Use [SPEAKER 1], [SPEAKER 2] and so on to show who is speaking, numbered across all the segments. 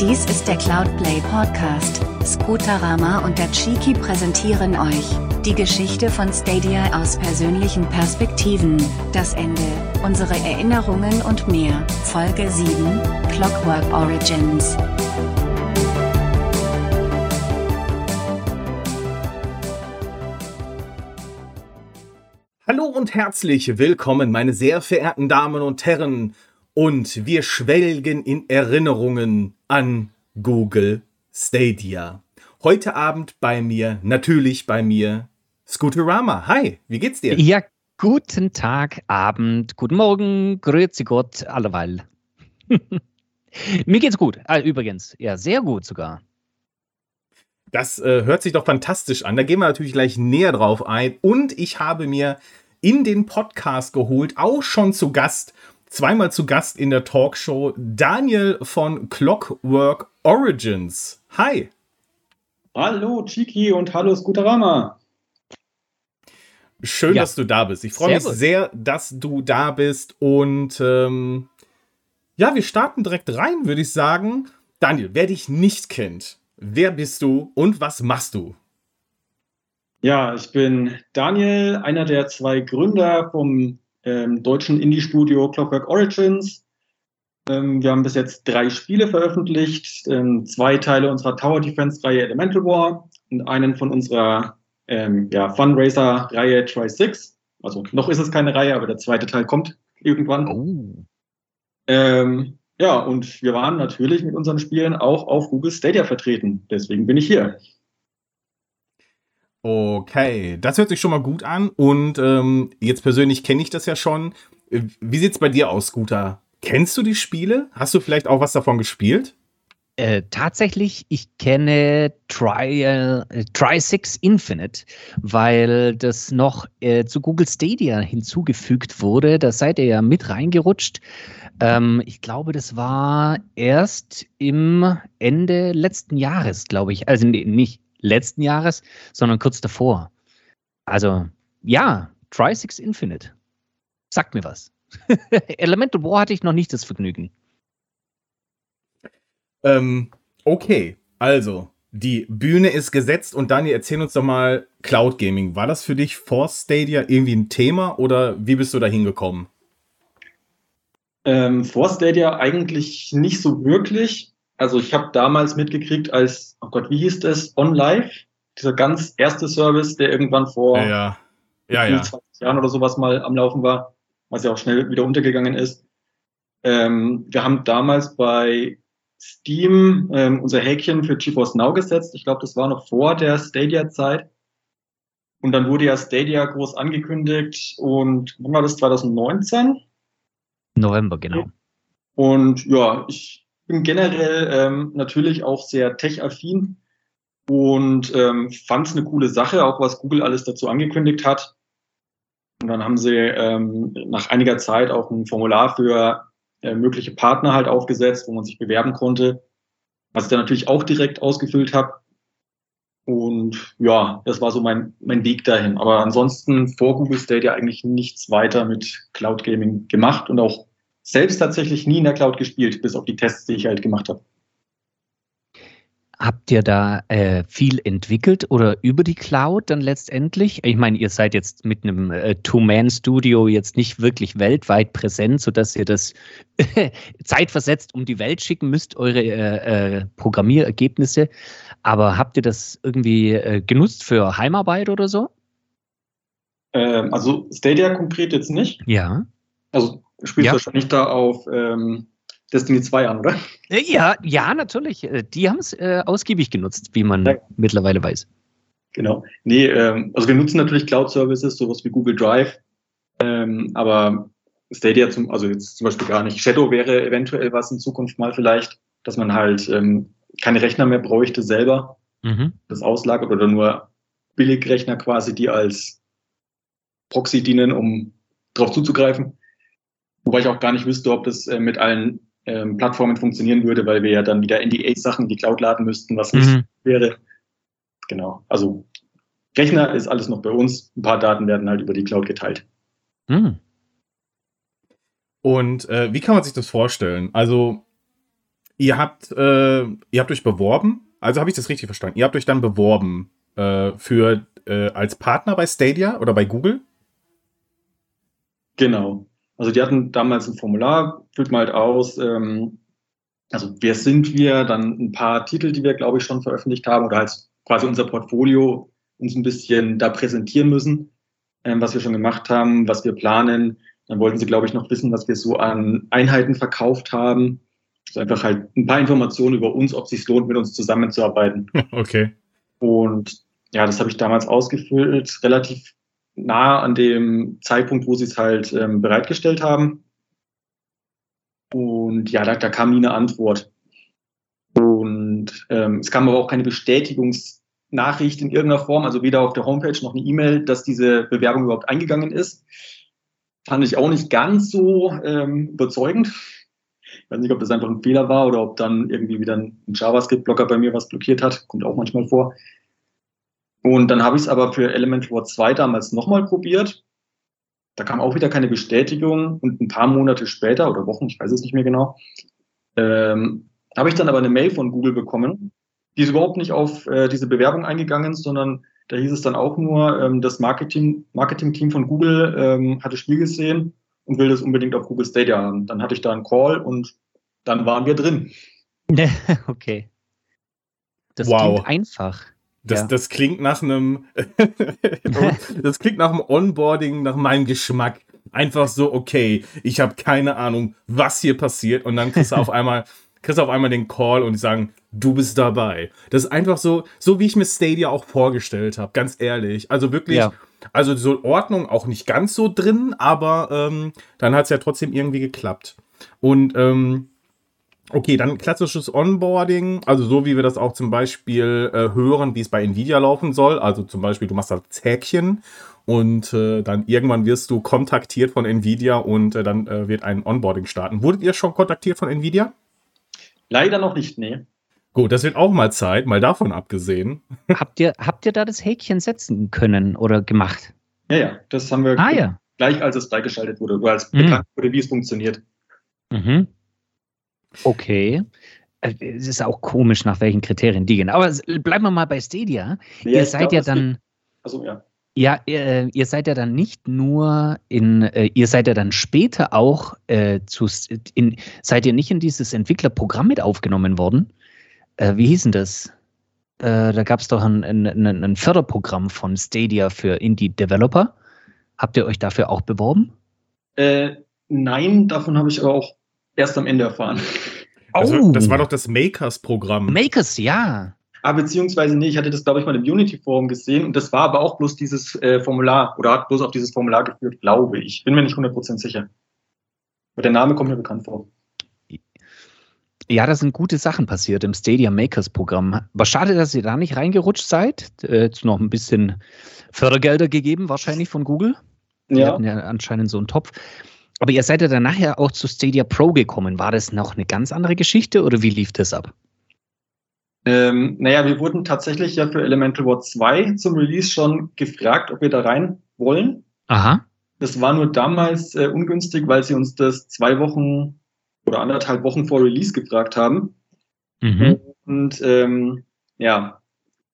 [SPEAKER 1] Dies ist der Cloudplay Podcast. Scooterama und der Cheeky präsentieren euch die Geschichte von Stadia aus persönlichen Perspektiven, das Ende, unsere Erinnerungen und mehr. Folge 7, Clockwork Origins.
[SPEAKER 2] Hallo und herzlich willkommen, meine sehr verehrten Damen und Herren. Und wir schwelgen in Erinnerungen an Google Stadia. Heute Abend bei mir, natürlich bei mir, Scooterama. Hi, wie geht's dir?
[SPEAKER 3] Ja, guten Tag, Abend, guten Morgen, grüezi Gott, alleweil. mir geht's gut. Ah, übrigens, ja, sehr gut sogar.
[SPEAKER 2] Das äh, hört sich doch fantastisch an. Da gehen wir natürlich gleich näher drauf ein. Und ich habe mir in den Podcast geholt, auch schon zu Gast, zweimal zu Gast in der Talkshow, Daniel von Clockwork Origins. Hi.
[SPEAKER 4] Hallo Chiki und hallo Scooterama.
[SPEAKER 2] Schön, ja. dass du da bist. Ich freue mich sehr, dass du da bist. Und ähm, ja, wir starten direkt rein, würde ich sagen. Daniel, wer dich nicht kennt, wer bist du und was machst du?
[SPEAKER 4] Ja, ich bin Daniel, einer der zwei Gründer vom ähm, deutschen Indie-Studio Clockwork Origins. Ähm, wir haben bis jetzt drei Spiele veröffentlicht, ähm, zwei Teile unserer Tower Defense-Reihe Elemental War und einen von unserer ähm, ja, Fundraiser-Reihe Try6. Also noch ist es keine Reihe, aber der zweite Teil kommt irgendwann. Oh. Ähm, ja, und wir waren natürlich mit unseren Spielen auch auf Google Stadia vertreten. Deswegen bin ich hier.
[SPEAKER 2] Okay, das hört sich schon mal gut an. Und ähm, jetzt persönlich kenne ich das ja schon. Wie sieht es bei dir aus, Scooter? Kennst du die Spiele? Hast du vielleicht auch was davon gespielt?
[SPEAKER 3] Äh, tatsächlich, ich kenne Trial, äh, Tri6 Infinite, weil das noch äh, zu Google Stadia hinzugefügt wurde. Da seid ihr ja mit reingerutscht. Ähm, ich glaube, das war erst im Ende letzten Jahres, glaube ich. Also nee, nicht letzten Jahres, sondern kurz davor. Also ja, Tri6 Infinite. Sagt mir was. Elemental War hatte ich noch nicht das Vergnügen.
[SPEAKER 2] Ähm, okay, also die Bühne ist gesetzt und Dani, erzähl uns doch mal Cloud Gaming. War das für dich vor Stadia irgendwie ein Thema oder wie bist du da hingekommen?
[SPEAKER 4] Ähm, vor Stadia eigentlich nicht so wirklich. Also ich habe damals mitgekriegt, als, oh Gott, wie hieß das? On Live, dieser ganz erste Service, der irgendwann vor
[SPEAKER 2] ja, ja. Ja,
[SPEAKER 4] 20 Jahren oder sowas mal am Laufen war, was ja auch schnell wieder untergegangen ist. Ähm, wir haben damals bei Steam ähm, unser Häkchen für GeForce Now gesetzt. Ich glaube, das war noch vor der Stadia-Zeit. Und dann wurde ja Stadia groß angekündigt und wann war das? 2019?
[SPEAKER 3] November, genau.
[SPEAKER 4] Und ja, ich bin generell ähm, natürlich auch sehr tech-affin und ähm, fand es eine coole Sache, auch was Google alles dazu angekündigt hat. Und dann haben sie ähm, nach einiger Zeit auch ein Formular für äh, mögliche Partner halt aufgesetzt, wo man sich bewerben konnte, was ich dann natürlich auch direkt ausgefüllt habe. Und ja, das war so mein, mein Weg dahin. Aber ansonsten vor Google Stadia eigentlich nichts weiter mit Cloud Gaming gemacht und auch selbst tatsächlich nie in der Cloud gespielt, bis auf die Tests, die ich halt gemacht habe.
[SPEAKER 3] Habt ihr da äh, viel entwickelt oder über die Cloud dann letztendlich? Ich meine, ihr seid jetzt mit einem äh, Two-Man-Studio jetzt nicht wirklich weltweit präsent, sodass ihr das zeitversetzt um die Welt schicken müsst, eure äh, äh Programmierergebnisse. Aber habt ihr das irgendwie äh, genutzt für Heimarbeit oder so?
[SPEAKER 4] Ähm, also Stadia konkret jetzt nicht.
[SPEAKER 3] Ja.
[SPEAKER 4] Also spielst ja. wahrscheinlich da auf ähm, Destiny 2 an, oder?
[SPEAKER 3] Äh, ja, ja, natürlich. Äh, die haben es äh, ausgiebig genutzt, wie man ja. mittlerweile weiß.
[SPEAKER 4] Genau. Nee, ähm, also wir nutzen natürlich Cloud-Services, sowas wie Google Drive, ähm, aber Stadia zum, also jetzt zum Beispiel gar nicht. Shadow wäre eventuell was in Zukunft mal vielleicht, dass man halt ähm, keine Rechner mehr bräuchte selber, mhm. das auslagert oder nur Billigrechner quasi, die als Proxy dienen, um darauf zuzugreifen. Wobei ich auch gar nicht wüsste, ob das äh, mit allen ähm, Plattformen funktionieren würde, weil wir ja dann wieder NDA-Sachen in die Cloud laden müssten, was nicht mhm. wäre. Genau. Also Rechner ist alles noch bei uns. Ein paar Daten werden halt über die Cloud geteilt. Mhm.
[SPEAKER 2] Und äh, wie kann man sich das vorstellen? Also ihr habt, äh, ihr habt euch beworben, also habe ich das richtig verstanden. Ihr habt euch dann beworben äh, für äh, als Partner bei Stadia oder bei Google?
[SPEAKER 4] Genau. Also die hatten damals ein Formular, füllt mal halt aus, ähm, also wer sind wir, dann ein paar Titel, die wir, glaube ich, schon veröffentlicht haben oder halt quasi unser Portfolio uns ein bisschen da präsentieren müssen, ähm, was wir schon gemacht haben, was wir planen. Dann wollten sie, glaube ich, noch wissen, was wir so an Einheiten verkauft haben. Also einfach halt ein paar Informationen über uns, ob es sich lohnt, mit uns zusammenzuarbeiten.
[SPEAKER 2] Okay.
[SPEAKER 4] Und ja, das habe ich damals ausgefüllt, relativ nah an dem Zeitpunkt, wo sie es halt ähm, bereitgestellt haben. Und ja, da, da kam nie eine Antwort. Und ähm, es kam aber auch keine Bestätigungsnachricht in irgendeiner Form, also weder auf der Homepage noch eine E-Mail, dass diese Bewerbung überhaupt eingegangen ist. Fand ich auch nicht ganz so ähm, überzeugend. Ich weiß nicht, ob das einfach ein Fehler war oder ob dann irgendwie wieder ein JavaScript-Blocker bei mir was blockiert hat. Kommt auch manchmal vor. Und dann habe ich es aber für Elementor 2 damals nochmal probiert. Da kam auch wieder keine Bestätigung und ein paar Monate später oder Wochen, ich weiß es nicht mehr genau, ähm, habe ich dann aber eine Mail von Google bekommen. Die ist überhaupt nicht auf äh, diese Bewerbung eingegangen, sondern da hieß es dann auch nur, ähm, das Marketing, Marketing-Team von Google ähm, hatte Spiel gesehen und will das unbedingt auf Google Stadia haben. Dann hatte ich da einen Call und dann waren wir drin.
[SPEAKER 3] okay. Das
[SPEAKER 2] Wow.
[SPEAKER 3] klingt einfach.
[SPEAKER 2] Das,
[SPEAKER 3] Ja.
[SPEAKER 2] das klingt nach einem, das klingt nach einem Onboarding, nach meinem Geschmack. Einfach so, okay, ich habe keine Ahnung, was hier passiert. Und dann kriegst du auf einmal, kriegst du auf einmal den Call und die sagen, du bist dabei. Das ist einfach so, so wie ich mir Stadia auch vorgestellt habe, ganz ehrlich. Also wirklich,
[SPEAKER 3] Ja.
[SPEAKER 2] also so Ordnung auch nicht ganz so drin, aber ähm, dann hat es ja trotzdem irgendwie geklappt. Und ähm, Okay, dann klassisches Onboarding, also so wie wir das auch zum Beispiel äh, hören, wie es bei Nvidia laufen soll. Also zum Beispiel, du machst das Häkchen und äh, dann irgendwann wirst du kontaktiert von Nvidia und äh, dann äh, wird ein Onboarding starten. Wurdet ihr schon kontaktiert von Nvidia?
[SPEAKER 4] Leider noch nicht, nee.
[SPEAKER 2] Gut, das wird auch mal Zeit, mal davon abgesehen.
[SPEAKER 3] habt, ihr, habt ihr da das Häkchen setzen können oder gemacht?
[SPEAKER 4] Ja, ja, das haben wir
[SPEAKER 3] Ah ja.
[SPEAKER 4] gleich, als es freigeschaltet wurde, oder als
[SPEAKER 3] Mhm.
[SPEAKER 4] bekannt wurde, wie es funktioniert.
[SPEAKER 3] Mhm. Okay. Äh, Es ist auch komisch, nach welchen Kriterien die gehen. Aber bleiben wir mal bei Stadia. ihr
[SPEAKER 4] ich
[SPEAKER 3] seid
[SPEAKER 4] glaub,
[SPEAKER 3] ja dann,
[SPEAKER 4] Also ja.
[SPEAKER 3] ja, ihr, ihr seid ja dann nicht nur in, äh, ihr seid ja dann später auch äh, zu, in, seid ihr nicht in dieses Entwicklerprogramm mit aufgenommen worden? Äh, wie hieß denn das? Äh, da gab es doch ein, ein, ein, Förderprogramm von Stadia für Indie-Developer. Habt ihr euch dafür auch beworben?
[SPEAKER 4] Äh, nein, davon habe ich aber auch erst am Ende erfahren.
[SPEAKER 2] Das,
[SPEAKER 3] Oh.
[SPEAKER 2] war, das war doch das Makers-Programm.
[SPEAKER 3] Makers, ja.
[SPEAKER 4] Ah, beziehungsweise, nee, ich hatte das, glaube ich, mal im Unity-Forum gesehen und das war aber auch bloß dieses äh, Formular oder hat bloß auf dieses Formular geführt, glaube ich. Bin mir nicht 100% sicher. Aber der Name kommt mir bekannt vor.
[SPEAKER 3] Ja, da sind gute Sachen passiert im Stadia Makers Programm. Aber schade, dass ihr da nicht reingerutscht seid. Äh, Jetzt noch ein bisschen Fördergelder gegeben, wahrscheinlich von Google. Die
[SPEAKER 4] Ja,
[SPEAKER 3] hatten ja anscheinend so einen Topf. Aber ihr seid ja dann nachher auch zu Stadia Pro gekommen. War das noch eine ganz andere Geschichte oder wie lief das ab?
[SPEAKER 4] ähm, naja, wir wurden tatsächlich ja für Elemental War 2 zum Release schon gefragt, ob wir da rein wollen.
[SPEAKER 3] Aha.
[SPEAKER 4] Das war nur damals äh, ungünstig, weil sie uns das zwei Wochen oder anderthalb Wochen vor Release gefragt haben.
[SPEAKER 3] Mhm.
[SPEAKER 4] Und ähm, ja,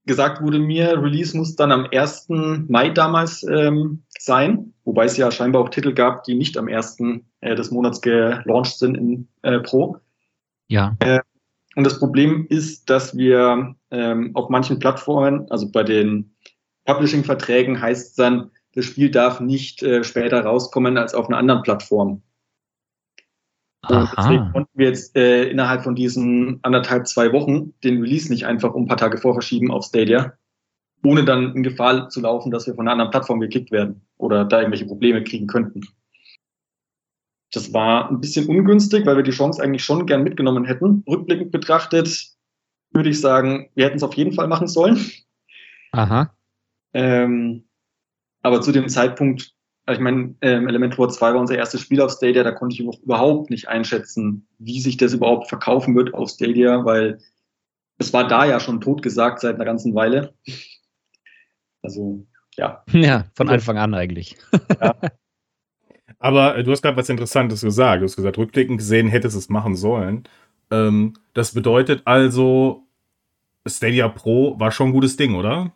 [SPEAKER 4] gesagt wurde mir, Release muss dann am 1. Mai damals ähm, sein, wobei es ja scheinbar auch Titel gab, die nicht am 1. Äh, des Monats gelauncht sind in äh, Pro.
[SPEAKER 3] Ja.
[SPEAKER 4] Und das Problem ist, dass wir ähm, auf manchen Plattformen, also bei den Publishing-Verträgen heißt es dann, das Spiel darf nicht äh, später rauskommen als auf einer anderen Plattform. Und deswegen konnten wir jetzt äh, innerhalb von diesen anderthalb, zwei Wochen den Release nicht einfach um ein paar Tage vor verschieben auf Stadia, ohne dann in Gefahr zu laufen, dass wir von einer anderen Plattform gekickt werden oder da irgendwelche Probleme kriegen könnten. Das war ein bisschen ungünstig, weil wir die Chance eigentlich schon gern mitgenommen hätten. Rückblickend betrachtet würde ich sagen, wir hätten es auf jeden Fall machen sollen.
[SPEAKER 3] Aha.
[SPEAKER 4] Ähm, aber zu dem Zeitpunkt, ich meine, ähm, Elementor 2 war unser erstes Spiel auf Stadia, da konnte ich überhaupt nicht einschätzen, wie sich das überhaupt verkaufen wird auf Stadia, weil es war da ja schon totgesagt seit einer ganzen Weile. Also, ja.
[SPEAKER 3] Ja, von Anfang an eigentlich.
[SPEAKER 2] Aber äh, du hast gerade was Interessantes gesagt. Du hast gesagt, rückblickend gesehen hättest du es machen sollen. Ähm, das bedeutet also, Stadia Pro war schon ein gutes Ding, oder?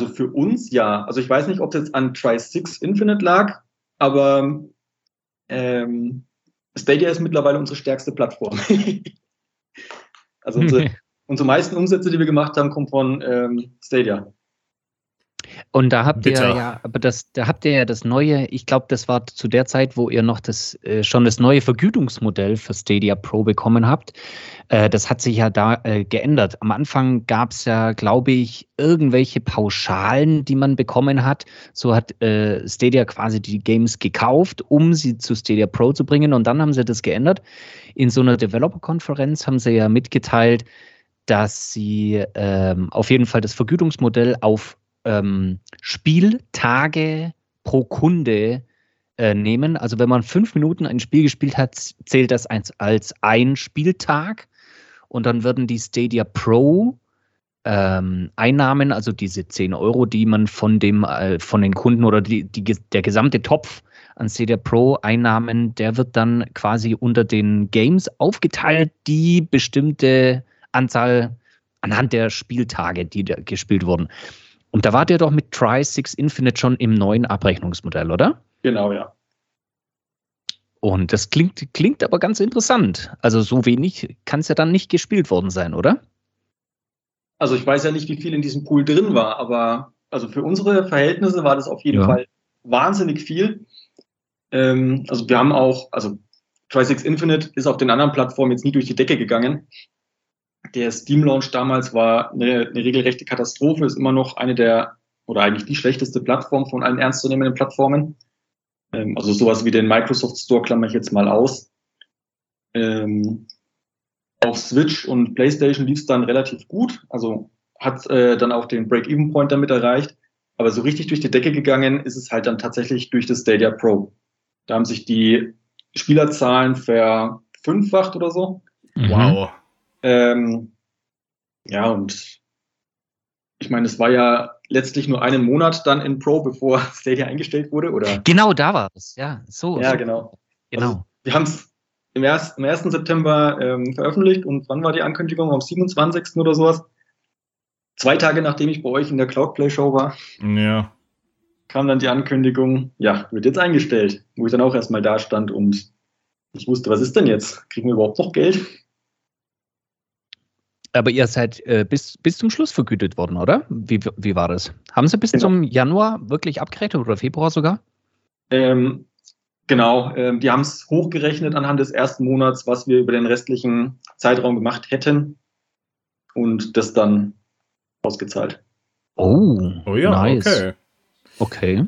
[SPEAKER 4] Also für uns ja. Also ich weiß nicht, ob es jetzt an Tri-6 Infinite lag, aber ähm, Stadia ist mittlerweile unsere stärkste Plattform. also unsere, unsere meisten Umsätze, die wir gemacht haben, kommen von ähm, Stadia.
[SPEAKER 3] Und da habt Bitter. ihr ja, aber das, da habt ihr ja das neue, ich glaube, das war zu der Zeit, wo ihr noch das äh, schon das neue Vergütungsmodell für Stadia Pro bekommen habt. Äh, das hat sich ja da äh, geändert. Am Anfang gab es ja, glaube ich, irgendwelche Pauschalen, die man bekommen hat. So hat äh, Stadia quasi die Games gekauft, um sie zu Stadia Pro zu bringen. Und dann haben sie das geändert. In so einer Developer-Konferenz haben sie ja mitgeteilt, dass sie ähm, auf jeden Fall das Vergütungsmodell auf ähm, Spieltage pro Kunde äh, nehmen. Also wenn man fünf Minuten ein Spiel gespielt hat, zählt das als, als ein Spieltag. Und dann würden die Stadia Pro ähm, Einnahmen, also diese 10 Euro, die man von dem, äh, von den Kunden oder die, die, der gesamte Topf an Stadia Pro Einnahmen, der wird dann quasi unter den Games aufgeteilt, die bestimmte Anzahl anhand der Spieltage, die da gespielt wurden. Und da wart ihr doch mit Try6 Infinite schon im neuen Abrechnungsmodell, oder?
[SPEAKER 4] Genau, ja.
[SPEAKER 3] Und das klingt, klingt aber ganz interessant. Also so wenig kann es ja dann nicht gespielt worden sein, oder?
[SPEAKER 4] Also ich weiß ja nicht, wie viel in diesem Pool drin war, aber also für unsere Verhältnisse war das auf jeden ja. Fall wahnsinnig viel. Ähm, also wir haben auch, also Try6 Infinite ist auf den anderen Plattformen jetzt nie durch die Decke gegangen der Steam-Launch damals war eine, eine regelrechte Katastrophe, ist immer noch eine der, oder eigentlich die schlechteste Plattform von allen ernstzunehmenden Plattformen. Ähm, also sowas wie den Microsoft Store klammer ich jetzt mal aus. Ähm, auf Switch und PlayStation lief es dann relativ gut, also hat äh, dann auch den Break-Even-Point damit erreicht. Aber so richtig durch die Decke gegangen ist es halt dann tatsächlich durch das Stadia Pro. Da haben sich die Spielerzahlen verfünffacht oder so.
[SPEAKER 2] Wow.
[SPEAKER 4] Ähm, ja, und ich meine, es war ja letztlich nur einen Monat dann in Pro, bevor Stadia eingestellt wurde, oder?
[SPEAKER 3] Genau, da war es, ja. So.
[SPEAKER 4] Ja,
[SPEAKER 3] so.
[SPEAKER 4] genau. Genau. Also, wir haben es im, erst, im 1. September ähm, veröffentlicht und wann war die Ankündigung? Am 27. oder sowas? Zwei Tage nachdem ich bei euch in der Cloudplay Show war.
[SPEAKER 2] Ja.
[SPEAKER 4] Kam dann die Ankündigung, ja, wird jetzt eingestellt. Wo ich dann auch erstmal da stand und ich wusste, was ist denn jetzt? Kriegen wir überhaupt noch Geld?
[SPEAKER 3] Aber ihr seid äh, bis, bis zum Schluss vergütet worden, oder? Wie, wie war das? Haben Sie bis genau. zum Januar wirklich abgerechnet oder Februar sogar?
[SPEAKER 4] Ähm, genau, ähm, die haben es hochgerechnet anhand des ersten Monats, was wir über den restlichen Zeitraum gemacht hätten und das dann ausgezahlt.
[SPEAKER 3] Oh,
[SPEAKER 2] oh ja, nice. okay.
[SPEAKER 3] Okay.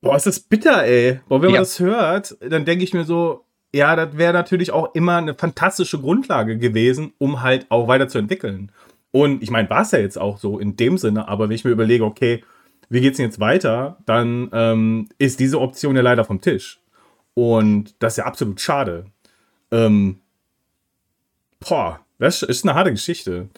[SPEAKER 2] Boah, ist das bitter, ey. Boah, wenn ja. man das hört, dann denke ich mir so, ja, das wäre natürlich auch immer eine fantastische Grundlage gewesen, um halt auch weiterzuentwickeln. Und ich meine, war es ja jetzt auch so in dem Sinne, aber wenn ich mir überlege, okay, wie geht es denn jetzt weiter, dann ähm, ist diese Option ja leider vom Tisch. Und das ist ja absolut schade. Ähm, boah, das ist eine harte Geschichte.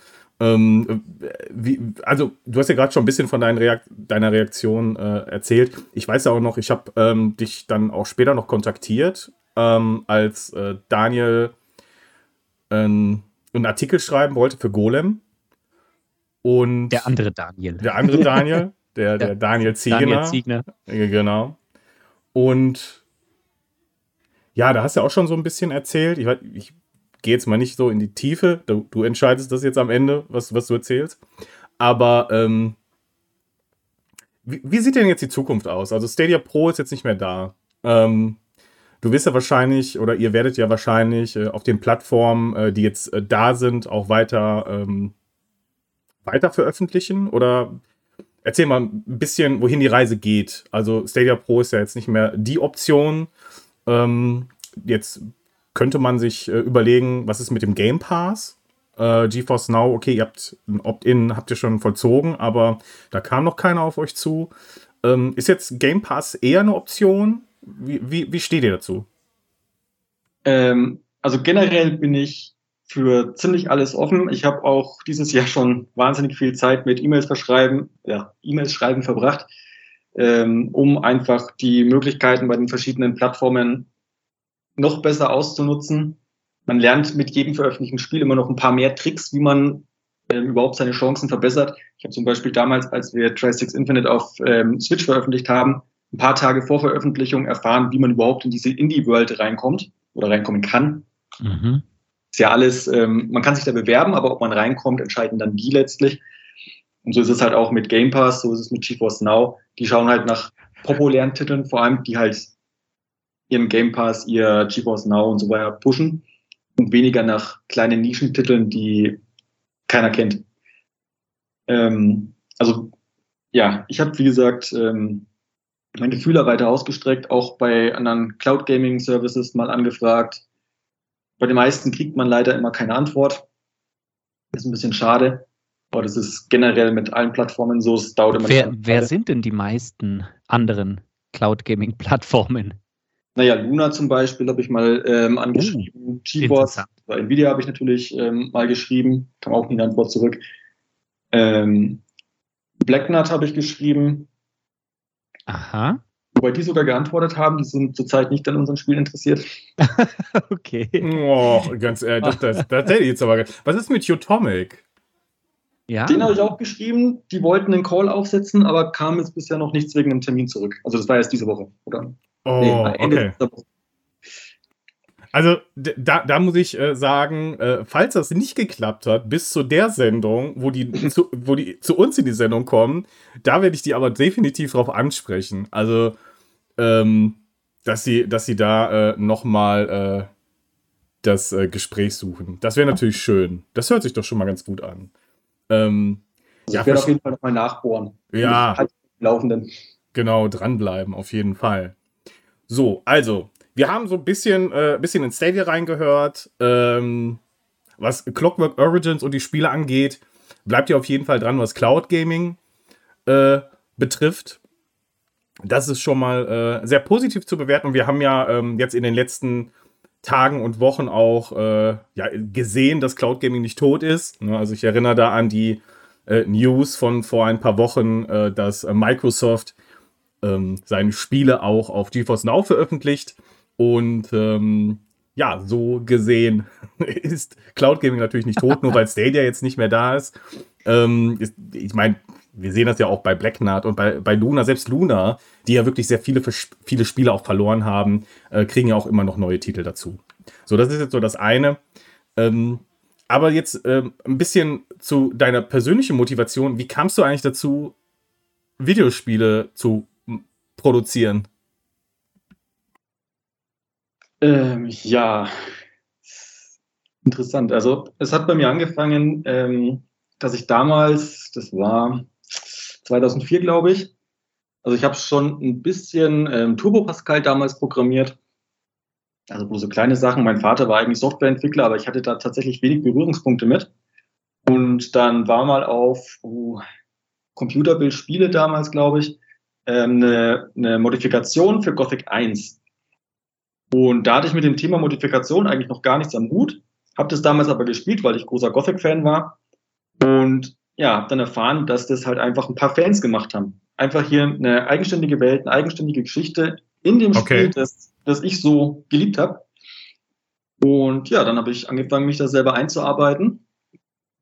[SPEAKER 2] Ähm, wie, also, du hast ja gerade schon ein bisschen von deiner, Reakt deiner Reaktion äh, erzählt. Ich weiß ja auch noch, ich habe ähm, dich dann auch später noch kontaktiert ähm, als äh, Daniel ähm, einen Artikel schreiben wollte für Golem. Und
[SPEAKER 3] der andere Daniel.
[SPEAKER 2] Der andere Daniel, der, der Daniel Ziegner. Daniel
[SPEAKER 3] Ziegner.
[SPEAKER 2] Genau. Und ja, da hast du auch schon so ein bisschen erzählt. Ich, ich gehe jetzt mal nicht so in die Tiefe. Du, du, entscheidest das jetzt am Ende, was, was du erzählst. Aber ähm, wie, wie, sieht denn jetzt die Zukunft aus? Also Stadia Pro ist jetzt nicht mehr da. Ähm, Du wirst ja wahrscheinlich oder ihr werdet ja wahrscheinlich äh, auf den Plattformen, äh, die jetzt äh, da sind, auch weiter, ähm, weiter veröffentlichen oder erzähl mal ein bisschen, wohin die Reise geht. Also Stadia Pro ist ja jetzt nicht mehr die Option. Ähm, jetzt könnte man sich äh, überlegen, was ist mit dem Game Pass? Äh, GeForce Now, okay, ihr habt ein Opt-in, habt ihr schon vollzogen, aber da kam noch keiner auf euch zu. Ähm, ist jetzt Game Pass eher eine Option? Wie, wie, steht ihr dazu?
[SPEAKER 4] Ähm, also generell bin ich für ziemlich alles offen. Ich habe auch dieses Jahr schon wahnsinnig viel Zeit mit E-Mails verschreiben, ja, E-Mails schreiben verbracht, ähm, um einfach die Möglichkeiten bei den verschiedenen Plattformen noch besser auszunutzen. Man lernt mit jedem veröffentlichten Spiel immer noch ein paar mehr Tricks, wie man ähm, überhaupt seine Chancen verbessert. Ich habe zum Beispiel damals, als wir Tri-Six Infinite auf ähm, Switch veröffentlicht haben, ein paar Tage vor Veröffentlichung erfahren, wie man überhaupt in diese Indie-World reinkommt oder reinkommen kann. Mhm. Ist ja alles, ähm, man kann sich da bewerben, aber ob man reinkommt, entscheiden dann die letztlich. Und so ist es halt auch mit Game Pass, so ist es mit GeForce Now. Die schauen halt nach populären Titeln, vor allem die halt ihren Game Pass, ihr GeForce Now und so weiter pushen und weniger nach kleinen Nischentiteln, die keiner kennt. Ähm, also ja, ich habe wie gesagt ähm, meine Fühler weiter ausgestreckt, auch bei anderen Cloud Gaming Services mal angefragt. Bei den meisten kriegt man leider immer keine Antwort. Das ist ein bisschen schade. Aber das ist generell mit allen Plattformen so. Es dauert immer
[SPEAKER 3] wer, wer sind denn die meisten anderen Cloud Gaming Plattformen?
[SPEAKER 4] Naja, Luna zum Beispiel habe ich mal ähm, angeschrieben. Uh, GeForce, bei Nvidia habe ich natürlich ähm, mal geschrieben, kam auch nie eine Antwort zurück. Ähm, Blacknut habe ich geschrieben.
[SPEAKER 3] Aha.
[SPEAKER 4] Wobei die sogar geantwortet haben, die sind zurzeit nicht an unserem Spiel interessiert.
[SPEAKER 3] okay.
[SPEAKER 2] Oh, ganz ehrlich, das, das, das hätte ich jetzt aber. Was ist mit Utomic?
[SPEAKER 4] Ja. Den habe ich auch geschrieben. Die wollten einen Call aufsetzen, aber kam jetzt bisher noch nichts wegen einem Termin zurück. Also das war erst diese Woche, oder?
[SPEAKER 2] Oh, nee, Ende okay. Also da, da muss ich äh, sagen, äh, falls das nicht geklappt hat, bis zu der Sendung, wo die, zu, wo die zu uns in die Sendung kommen, da werde ich die aber definitiv drauf ansprechen. Also, ähm, dass sie, dass sie da äh, nochmal äh, das äh, Gespräch suchen. Das wäre natürlich schön. Das hört sich doch schon mal ganz gut an. Ähm,
[SPEAKER 4] also ja, ich werde auf jeden Fall nochmal nachbohren.
[SPEAKER 2] Ja.
[SPEAKER 4] Halt laufenden.
[SPEAKER 2] Genau, dranbleiben, auf jeden Fall. So, also, wir haben so ein bisschen, äh, bisschen in Stadia reingehört. Ähm, was Clockwork Origins und die Spiele angeht, bleibt ihr auf jeden Fall dran, was Cloud Gaming äh, betrifft. Das ist schon mal äh, sehr positiv zu bewerten. Und wir haben ja ähm, jetzt in den letzten Tagen und Wochen auch äh, ja, gesehen, dass Cloud Gaming nicht tot ist. Ne? Also ich erinnere da an die äh, News von vor ein paar Wochen, äh, dass Microsoft ähm, seine Spiele auch auf GeForce Now veröffentlicht. Und ähm, ja, so gesehen ist Cloud Gaming natürlich nicht tot, nur weil Stadia jetzt nicht mehr da ist. Ähm, ist ich meine, wir sehen das ja auch bei Black Knight und bei, bei Luna, selbst Luna, die ja wirklich sehr viele, viele Spiele auch verloren haben, äh, kriegen ja auch immer noch neue Titel dazu. So, das ist jetzt so das eine. Ähm, aber jetzt ähm, ein bisschen zu deiner persönlichen Motivation. Wie kamst du eigentlich dazu, Videospiele zu produzieren?
[SPEAKER 4] Ähm, ja, interessant. Also es hat bei mir angefangen, ähm, dass ich damals, das war 2004, glaube ich, also ich habe schon ein bisschen ähm, Turbo Pascal damals programmiert. Also bloß so kleine Sachen. Mein Vater war eigentlich Softwareentwickler, aber ich hatte da tatsächlich wenig Berührungspunkte mit. Und dann war mal auf oh, Computerbildspiele damals, glaube ich, ähm, eine, eine Modifikation für Gothic 1. Und da hatte ich mit dem Thema Modifikation eigentlich noch gar nichts am Hut, habe das damals aber gespielt, weil ich großer Gothic-Fan war. Und ja, habe dann erfahren, dass das halt einfach ein paar Fans gemacht haben. Einfach hier eine eigenständige Welt, eine eigenständige Geschichte in dem okay. Spiel, das, das ich so geliebt habe. Und ja, dann habe ich angefangen, mich da selber einzuarbeiten.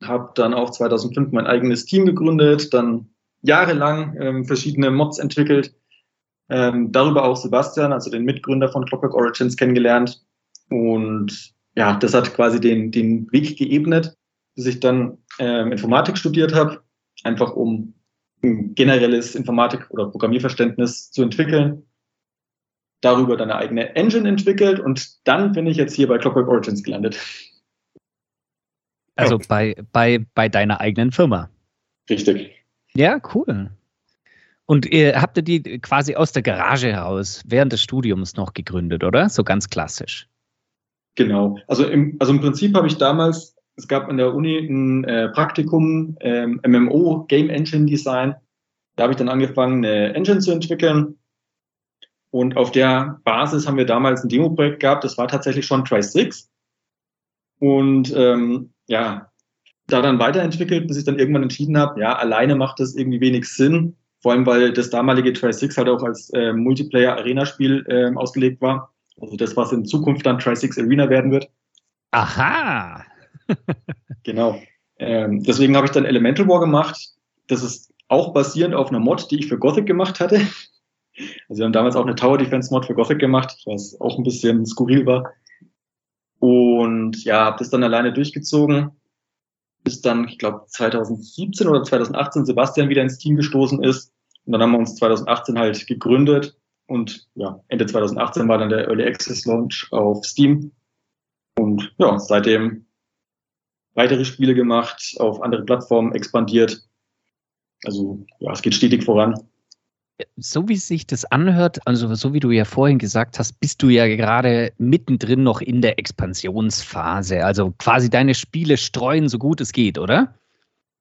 [SPEAKER 4] Habe dann auch 2005 mein eigenes Team gegründet, dann jahrelang ähm, verschiedene Mods entwickelt. Ähm, darüber auch Sebastian, also den Mitgründer von Clockwork Origins, kennengelernt. Und ja, das hat quasi den, den Weg geebnet, bis ich dann ähm, Informatik studiert habe, einfach um ein generelles Informatik- oder Programmierverständnis zu entwickeln. Darüber dann eine eigene Engine entwickelt und dann bin ich jetzt hier bei Clockwork Origins gelandet.
[SPEAKER 3] Also bei, bei, bei deiner eigenen Firma.
[SPEAKER 4] Richtig.
[SPEAKER 3] Ja, cool. Und ihr habt ihr die quasi aus der Garage heraus während des Studiums noch gegründet, oder? So ganz klassisch.
[SPEAKER 4] Genau. Also im, also im Prinzip habe ich damals, es gab an der Uni ein äh, Praktikum ähm, MMO Game Engine Design. Da habe ich dann angefangen, eine Engine zu entwickeln. Und auf der Basis haben wir damals ein Demo-Projekt gehabt. Das war tatsächlich schon Tri-6. Und ähm, ja, da dann weiterentwickelt, bis ich dann irgendwann entschieden habe, ja, alleine macht das irgendwie wenig Sinn. Vor allem, weil das damalige Tri-6 halt auch als äh, Multiplayer-Arena-Spiel äh, ausgelegt war. Also das, was in Zukunft dann Tri-Six Arena werden wird.
[SPEAKER 3] Aha!
[SPEAKER 4] genau. Ähm, deswegen habe ich dann Elemental War gemacht. Das ist auch basierend auf einer Mod, die ich für Gothic gemacht hatte. Also wir haben damals auch eine Tower Defense Mod für Gothic gemacht, was auch ein bisschen skurril war. Und ja, habe das dann alleine durchgezogen, bis dann, ich glaube, 2017 oder 2018 Sebastian wieder ins Team gestoßen ist. Und dann haben wir uns 2018 halt gegründet. Und ja, Ende 2018 war dann der Early Access Launch auf Steam. Und ja, seitdem weitere Spiele gemacht, auf andere Plattformen expandiert. Also ja, es geht stetig voran.
[SPEAKER 3] So wie sich das anhört, also so wie du ja vorhin gesagt hast, bist du ja gerade mittendrin noch in der Expansionsphase. Also quasi deine Spiele streuen, so gut es geht, oder?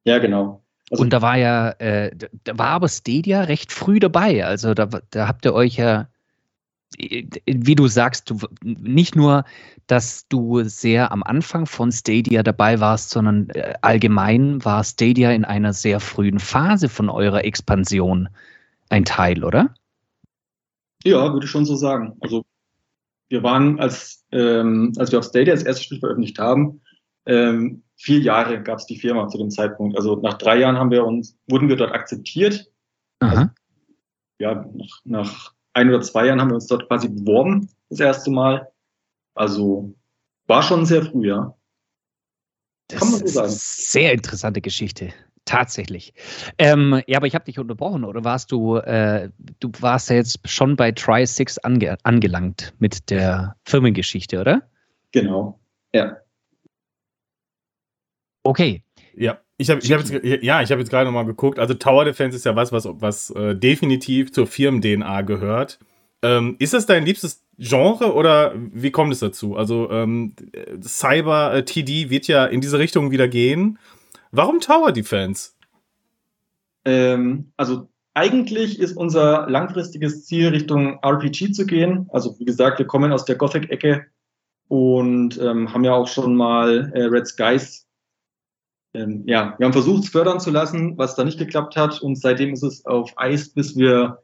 [SPEAKER 4] Ja, genau.
[SPEAKER 3] Also, und da war ja, äh, da war aber Stadia recht früh dabei. Also da, da habt ihr euch ja wie du sagst, du, nicht nur, dass du sehr am Anfang von Stadia dabei warst, sondern äh, allgemein war Stadia in einer sehr frühen Phase von eurer Expansion ein Teil, oder?
[SPEAKER 4] Ja, würde ich schon so sagen. Also wir waren, als, ähm, als wir auf Stadia das erste Spiel veröffentlicht haben, ähm, vier Jahre gab es die Firma zu dem Zeitpunkt. Also nach drei Jahren haben wir uns, wurden wir dort akzeptiert. Also, ja, nach, nach ein oder zwei Jahren haben wir uns dort quasi beworben, das erste Mal. Also war schon sehr früh, ja.
[SPEAKER 3] Das Kann man so sagen. Sehr interessante Geschichte. Tatsächlich. Ähm, ja, aber ich habe dich unterbrochen, oder warst du, äh, du warst ja jetzt schon bei Tri-Six ange angelangt mit der Firmengeschichte, oder?
[SPEAKER 4] Genau, ja.
[SPEAKER 3] Okay.
[SPEAKER 2] Ja, ich habe ich hab jetzt, ja, ich hab jetzt gerade nochmal geguckt. Also Tower Defense ist ja was, was, was äh, definitiv zur Firmen-DNA gehört. Ähm, ist das dein liebstes Genre oder wie kommt es dazu? Also ähm, Cyber äh, TD wird ja in diese Richtung wieder gehen. Warum Tower Defense?
[SPEAKER 4] Ähm, also eigentlich ist unser langfristiges Ziel Richtung RPG zu gehen. Also wie gesagt, wir kommen aus der Gothic-Ecke und ähm, haben ja auch schon mal äh, Red Skies ähm, ja, wir haben versucht, es fördern zu lassen, was da nicht geklappt hat. Und seitdem ist es auf Eis, bis wir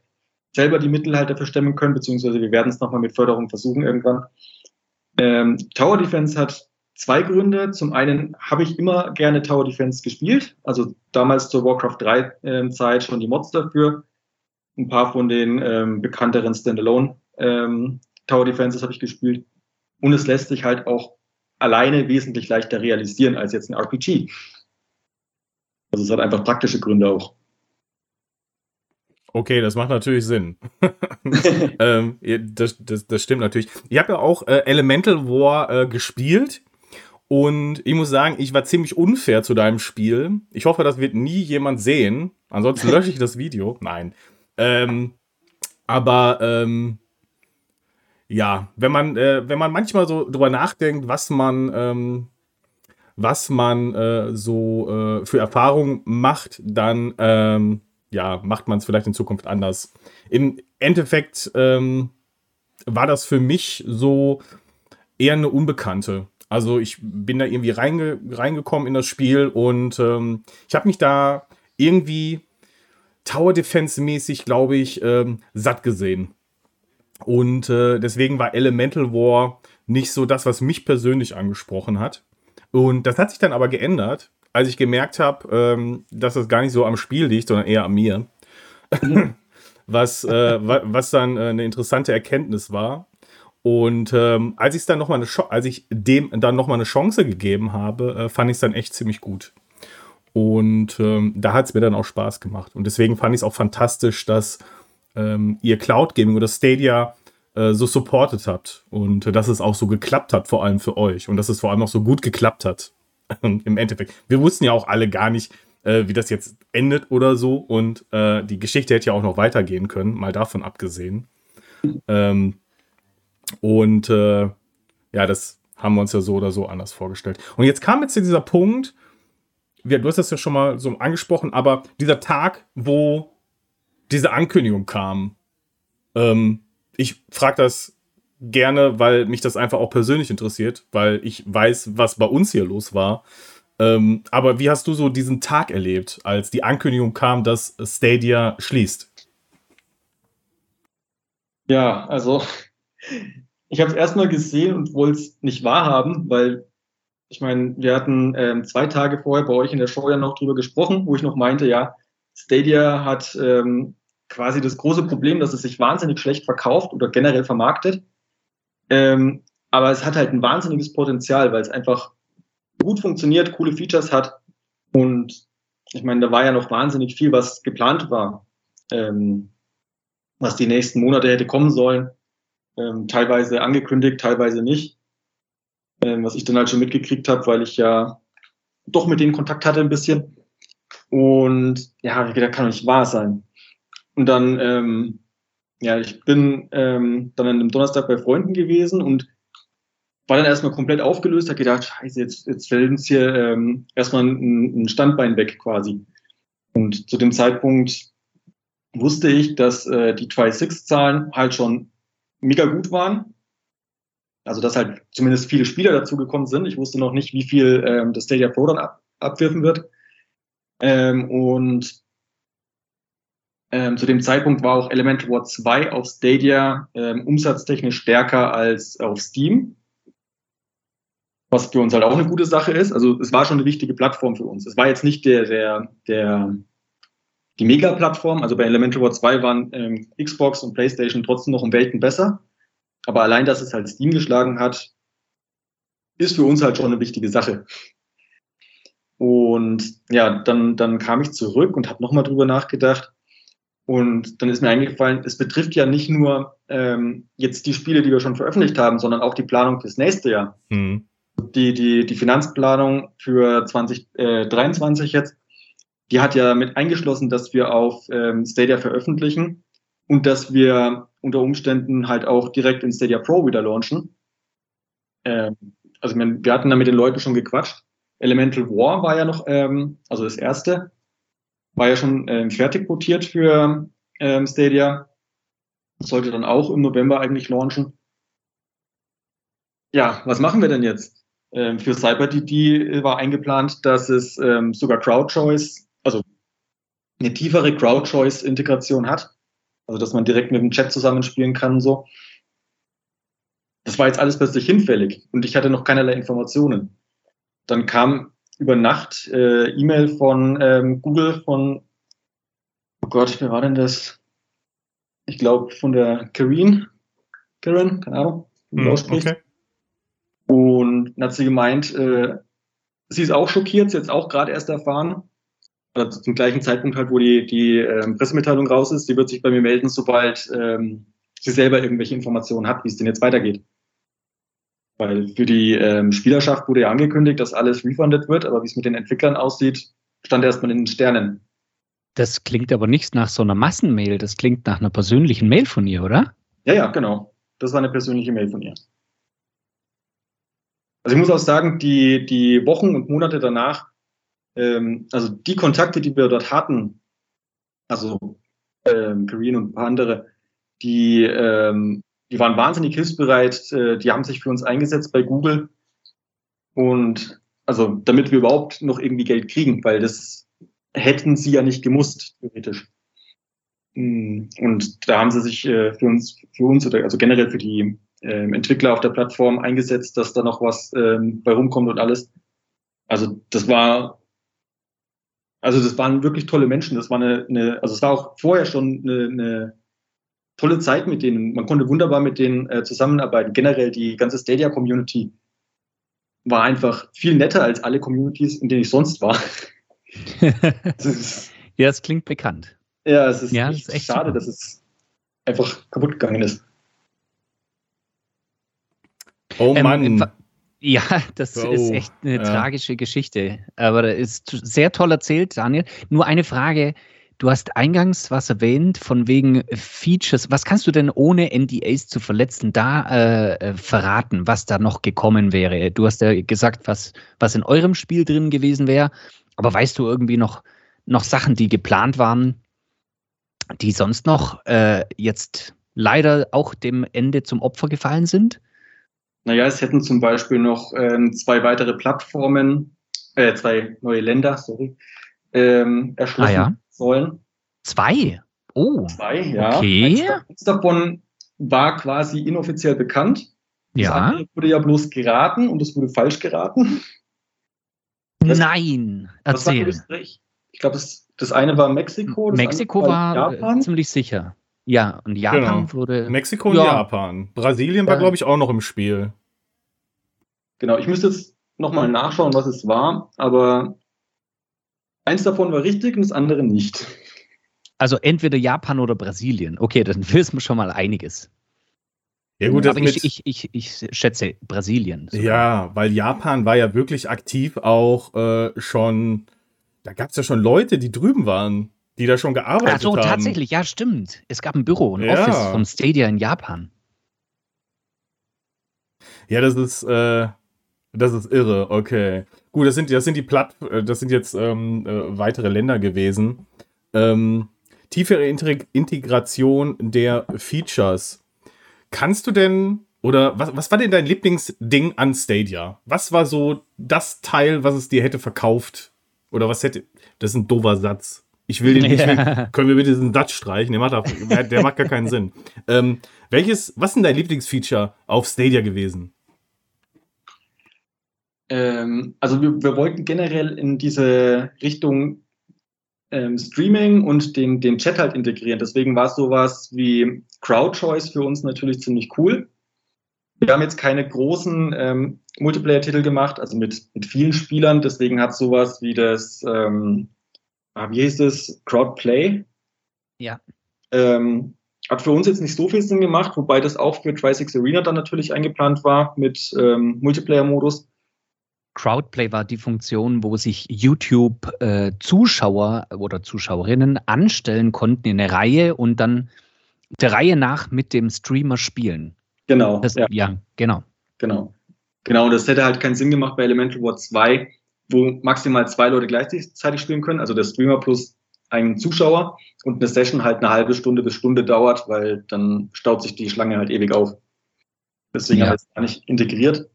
[SPEAKER 4] selber die Mittel halt dafür stemmen können, beziehungsweise wir werden es nochmal mit Förderung versuchen irgendwann. Ähm, Tower Defense hat zwei Gründe. Zum einen habe ich immer gerne Tower Defense gespielt, also damals zur Warcraft 3 äh, Zeit schon die Mods dafür. Ein paar von den ähm, bekannteren Standalone ähm, Tower Defenses habe ich gespielt. Und es lässt sich halt auch alleine wesentlich leichter realisieren als jetzt ein RPG. Also es hat einfach praktische Gründe auch.
[SPEAKER 2] Okay, das macht natürlich Sinn. ähm, das, das, das, stimmt natürlich. Ich habe ja auch äh, Elemental War äh, gespielt und ich muss sagen, ich war ziemlich unfair zu deinem Spiel. Ich hoffe, das wird nie jemand sehen. Ansonsten lösche ich das Video. Nein. Ähm, aber ähm, ja, wenn man, äh, wenn man manchmal so drüber nachdenkt, was man ähm, was man äh, so äh, für Erfahrungen macht, dann ähm, ja, macht man es vielleicht in Zukunft anders. Im Endeffekt ähm, war das für mich so eher eine Unbekannte. Also ich bin da irgendwie reinge reingekommen in das Spiel und ähm, ich habe mich da irgendwie Tower Defense mäßig, glaube ich, ähm, satt gesehen. Und äh, deswegen war Elemental War nicht so das, was mich persönlich angesprochen hat. Und das hat sich dann aber geändert, als ich gemerkt habe, ähm, dass das gar nicht so am Spiel liegt, sondern eher an mir. Was, äh, was dann äh, eine interessante Erkenntnis war. Und ähm, als ich dann noch mal eine als ich dem dann noch mal eine Chance gegeben habe, äh, fand ich es dann echt ziemlich gut. Und ähm, da hat es mir dann auch Spaß gemacht. Und deswegen fand ich es auch fantastisch, dass ähm, ihr Cloud Gaming oder Stadia äh, so supportet habt und dass es auch so geklappt hat, vor allem für euch und dass es vor allem auch so gut geklappt hat im Endeffekt. Wir wussten ja auch alle gar nicht, äh, wie das jetzt endet oder so und äh, die Geschichte hätte ja auch noch weitergehen können, mal davon abgesehen. Ähm, und äh, ja, das haben wir uns ja so oder so anders vorgestellt. Und jetzt kam jetzt dieser Punkt, du hast das ja schon mal so angesprochen, aber dieser Tag, wo diese Ankündigung kam, ähm, ich frage das gerne, weil mich das einfach auch persönlich interessiert, weil ich weiß, was bei uns hier los war. Ähm, aber wie hast du so diesen Tag erlebt, als die Ankündigung kam, dass Stadia schließt?
[SPEAKER 4] Ja, also ich habe es erstmal gesehen und wollte es nicht wahrhaben, weil ich meine, wir hatten ähm, zwei Tage vorher bei euch in der Show ja noch drüber gesprochen, wo ich noch meinte, ja, Stadia hat ähm, quasi das große Problem, dass es sich wahnsinnig schlecht verkauft oder generell vermarktet. Ähm, aber es hat halt ein wahnsinniges Potenzial, weil es einfach gut funktioniert, coole Features hat. Und ich meine, da war ja noch wahnsinnig viel, was geplant war, ähm, was die nächsten Monate hätte kommen sollen. Ähm, teilweise angekündigt, teilweise nicht. Ähm, was ich dann halt schon mitgekriegt habe, weil ich ja doch mit denen Kontakt hatte ein bisschen. Und ja, gedacht, kann doch nicht wahr sein. Und dann, ähm, ja, ich bin ähm, dann an einem Donnerstag bei Freunden gewesen und war dann erstmal komplett aufgelöst, habe gedacht, scheiße, jetzt, jetzt fällt uns hier ähm, erstmal ein, ein Standbein weg quasi. Und zu dem Zeitpunkt wusste ich, dass äh, die Try-Six-Zahlen halt schon mega gut waren. Also dass halt zumindest viele Spieler dazugekommen sind. Ich wusste noch nicht, wie viel ähm, das Stadia Pro dann ab, abwirfen wird. Ähm, und ähm, zu dem Zeitpunkt war auch Elemental War 2 auf Stadia ähm, umsatztechnisch stärker als auf Steam was für uns halt auch eine gute Sache ist. Also es war schon eine wichtige Plattform für uns. Es war jetzt nicht der, der, der die Mega-Plattform. Also bei Elemental War 2 waren ähm, Xbox und PlayStation trotzdem noch um Welten besser. Aber allein, dass es halt Steam geschlagen hat, ist für uns halt schon eine wichtige Sache. Und ja, dann, dann kam ich zurück und habe nochmal drüber nachgedacht. Und dann ist mir eingefallen, es betrifft ja nicht nur ähm, jetzt die Spiele, die wir schon veröffentlicht haben, sondern auch die Planung fürs nächste Jahr. Mhm die, die, die Finanzplanung für 2023 jetzt, die hat ja mit eingeschlossen, dass wir auf ähm, Stadia veröffentlichen und dass wir unter Umständen halt auch direkt in Stadia Pro wieder launchen. Ähm, also wir hatten da mit den Leuten schon gequatscht. Elemental War war ja noch, ähm, also das erste, war ja schon ähm, fertig quotiert für ähm, Stadia. sollte dann auch im November eigentlich launchen. Ja, was machen wir denn jetzt? Ähm, für CyberDD war eingeplant, dass es ähm, sogar CrowdChoice, also eine tiefere CrowdChoice-Integration hat. Also dass man direkt mit dem Chat zusammenspielen kann und so. Das war jetzt alles plötzlich hinfällig und ich hatte noch keinerlei Informationen. Dann kam über Nacht äh, E-Mail von ähm, Google von, oh Gott, wer war denn das? Ich glaube von der Karen, Karen, keine Ahnung, wie man hm, ausspricht. Okay. Und dann hat sie gemeint, äh, sie ist auch schockiert, sie hat es auch gerade erst erfahren. Also zum gleichen Zeitpunkt halt, wo die, die ähm, Pressemitteilung raus ist. Sie wird sich bei mir melden, sobald ähm, sie selber irgendwelche Informationen hat, wie es denn jetzt weitergeht. Weil für die ähm, Spielerschaft wurde ja angekündigt, dass alles refunded wird, aber wie es mit den Entwicklern aussieht, stand erstmal in den Sternen.
[SPEAKER 3] Das klingt aber nicht nach so einer Massenmail, das klingt nach einer persönlichen Mail von ihr, oder?
[SPEAKER 4] Ja, ja, genau. Das war eine persönliche Mail von ihr. Also ich muss auch sagen, die, die Wochen und Monate danach, ähm, also die Kontakte, die wir dort hatten, also ähm, Korean und ein paar andere, die, ähm, die waren wahnsinnig hilfsbereit, äh, die haben sich für uns eingesetzt bei Google und also damit wir überhaupt noch irgendwie Geld kriegen, weil das hätten sie ja nicht gemusst, theoretisch. Mm, und da haben sie sich äh, für uns, für uns oder also generell für die ähm, Entwickler auf der Plattform eingesetzt, dass da noch was ähm, bei rumkommt und alles. Also das war, also das waren wirklich tolle Menschen. Das war eine, eine also es war auch vorher schon eine, eine tolle Zeit mit denen. Man konnte wunderbar mit denen äh, zusammenarbeiten. Generell die ganze Stadia-Community war einfach viel netter als alle Communities, in denen ich sonst war.
[SPEAKER 3] ja, es klingt bekannt.
[SPEAKER 4] Ja, es ist, ja, echt, echt schade, super. dass es einfach kaputt gegangen ist.
[SPEAKER 3] Oh ähm, Mann. Ähm, ja, das oh, ist echt eine ja. tragische Geschichte. Aber das ist sehr toll erzählt, Daniel. Nur eine Frage. Du hast eingangs was erwähnt von wegen Features. Was kannst du denn ohne NDAs zu verletzen da äh, äh, verraten, was da noch gekommen wäre? Du hast ja gesagt, was, was in eurem Spiel drin gewesen wäre. Aber weißt du irgendwie noch, noch Sachen, die geplant waren, die sonst noch äh, jetzt leider auch dem Ende zum Opfer gefallen sind?
[SPEAKER 4] Naja, es hätten zum Beispiel noch ähm, zwei weitere Plattformen, äh, zwei neue Länder, sorry, ähm, erschlossen ah, ja. Sollen.
[SPEAKER 3] Zwei? Oh.
[SPEAKER 4] Zwei, ja.
[SPEAKER 3] Okay.
[SPEAKER 4] Eins davon war quasi inoffiziell bekannt. Das
[SPEAKER 3] Ja.
[SPEAKER 4] andere wurde ja bloß geraten und es wurde falsch geraten. Was-
[SPEAKER 3] Nein,
[SPEAKER 4] Was war
[SPEAKER 3] erzähl.
[SPEAKER 4] Österreich? Ich glaube, das, das eine war Mexiko. Das
[SPEAKER 3] Mexiko war
[SPEAKER 4] Japan.
[SPEAKER 3] äh, ziemlich sicher. Ja, und Japan
[SPEAKER 2] Genau.
[SPEAKER 3] wurde.
[SPEAKER 2] Mexiko und
[SPEAKER 3] Ja.
[SPEAKER 2] Japan. Brasilien war,
[SPEAKER 3] Ja.
[SPEAKER 2] glaube ich, auch noch im Spiel.
[SPEAKER 4] Genau, ich müsste jetzt nochmal nachschauen, was es war, aber eins davon war richtig und das andere nicht.
[SPEAKER 3] Also entweder Japan oder Brasilien. Okay, dann wissen wir schon mal einiges.
[SPEAKER 2] Ja, gut,
[SPEAKER 3] Aber ich, ich, ich, ich schätze Brasilien. sogar.
[SPEAKER 2] Ja, weil Japan war ja wirklich aktiv auch äh, schon. Da gab es ja schon Leute, die drüben waren, die da schon gearbeitet
[SPEAKER 3] Ach so,
[SPEAKER 2] haben.
[SPEAKER 3] tatsächlich, ja, stimmt. Es gab ein Büro, ein
[SPEAKER 2] Ja.
[SPEAKER 3] Office vom Stadia in Japan.
[SPEAKER 2] Ja, das ist, äh, das ist irre. Okay. Gut, das sind, das sind die Platt, äh, das sind jetzt ähm, äh, weitere Länder gewesen. Ähm, tiefere Integ- Integration der Features. Kannst du denn, oder was, was war denn dein Lieblingsding an Stadia? Was war so das Teil, was es dir hätte verkauft? Oder was hätte, das ist ein doofer Satz. Ich will den nicht,
[SPEAKER 3] Ja.
[SPEAKER 2] können wir bitte diesen Satz streichen? Der macht, der, der macht gar keinen Sinn. Ähm, welches, was ist denn dein Lieblingsfeature auf Stadia gewesen?
[SPEAKER 4] Ähm, also wir, wir wollten generell in diese Richtung ähm, Streaming und den, den Chat halt integrieren. Deswegen war sowas wie Crowd-Choice für uns natürlich ziemlich cool. Wir haben jetzt keine großen ähm, Multiplayer-Titel gemacht, also mit, mit vielen Spielern. Deswegen hat sowas wie das, ähm, ah, wie hieß es, Crowdplay.
[SPEAKER 3] Ja.
[SPEAKER 4] Ähm, hat für uns jetzt nicht so viel Sinn gemacht, wobei das auch für Tri-Six Arena dann natürlich eingeplant war mit ähm, Multiplayer-Modus.
[SPEAKER 3] Crowdplay war die Funktion, wo sich YouTube-Zuschauer oder Zuschauerinnen anstellen konnten in eine Reihe und dann der Reihe nach mit dem Streamer spielen.
[SPEAKER 4] Genau.
[SPEAKER 3] Das,
[SPEAKER 4] ja.
[SPEAKER 3] ja. genau.
[SPEAKER 4] Genau. Genau, das hätte halt keinen Sinn gemacht bei Elemental War 2, wo maximal zwei Leute gleichzeitig spielen können, also der Streamer plus ein Zuschauer und eine Session halt eine halbe Stunde bis Stunde dauert, weil dann staut sich die Schlange halt ewig auf. Deswegen
[SPEAKER 3] Ja.
[SPEAKER 4] haben wir es gar nicht integriert.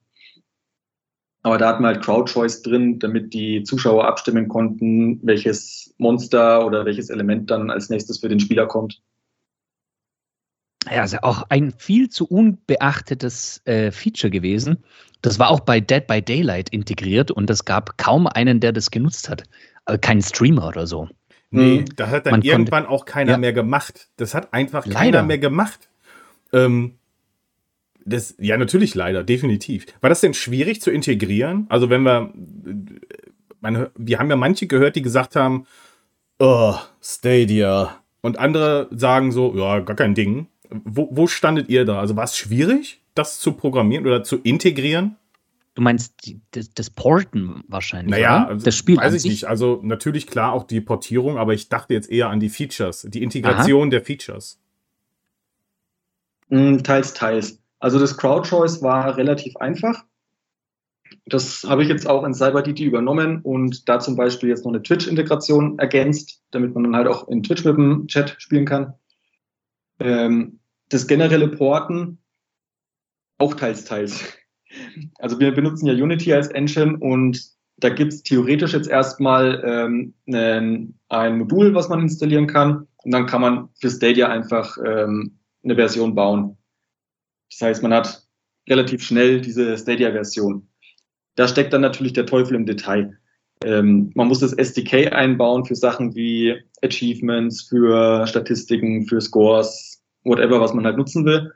[SPEAKER 4] Aber da hatten wir halt Crowd Choice drin, damit die Zuschauer abstimmen konnten, welches Monster oder welches Element dann als nächstes für den Spieler kommt.
[SPEAKER 3] Ja, also auch ein viel zu unbeachtetes äh, Feature gewesen. Das war auch bei Dead by Daylight integriert und es gab kaum einen, der das genutzt hat. Also kein Streamer oder so.
[SPEAKER 2] Nee,
[SPEAKER 4] Mhm.
[SPEAKER 2] das hat dann
[SPEAKER 3] Man konnte-
[SPEAKER 2] irgendwann auch keiner
[SPEAKER 3] Ja.
[SPEAKER 2] mehr gemacht. Das hat einfach
[SPEAKER 3] Leider.
[SPEAKER 2] keiner mehr gemacht. Ähm, das, ja, natürlich leider, definitiv. War das denn schwierig zu integrieren? Also, wenn wir, man, wir haben ja manche gehört, die gesagt haben, oh, Stadia. Und andere sagen so, ja, gar kein Ding. Wo, wo standet ihr da? Also, war es schwierig, das zu programmieren oder zu integrieren?
[SPEAKER 3] Du meinst das, das Porten wahrscheinlich,
[SPEAKER 2] Naja,
[SPEAKER 3] oder?
[SPEAKER 2] also,
[SPEAKER 3] das Spiel
[SPEAKER 2] weiß
[SPEAKER 3] an
[SPEAKER 2] ich
[SPEAKER 3] sich.
[SPEAKER 2] nicht. Also natürlich klar auch die Portierung, aber ich dachte jetzt eher an die Features, die Integration der Features.
[SPEAKER 4] Mm, Teils, teils. Also das Crowd Choice war relativ einfach. Das habe ich jetzt auch in CyberDT übernommen und da zum Beispiel jetzt noch eine Twitch-Integration ergänzt, damit man dann halt auch in Twitch mit dem Chat spielen kann. Ähm, das generelle Porten auch teils, teils. Also wir benutzen ja Unity als Engine und da gibt es theoretisch jetzt erstmal ähm, ein, ein Modul, was man installieren kann und dann kann man für Stadia einfach ähm, eine Version bauen. Das heißt, man hat relativ schnell diese Stadia-Version. Da steckt dann natürlich der Teufel im Detail. Ähm, man muss das SDK einbauen für Sachen wie Achievements, für Statistiken, für Scores, whatever, was man halt nutzen will.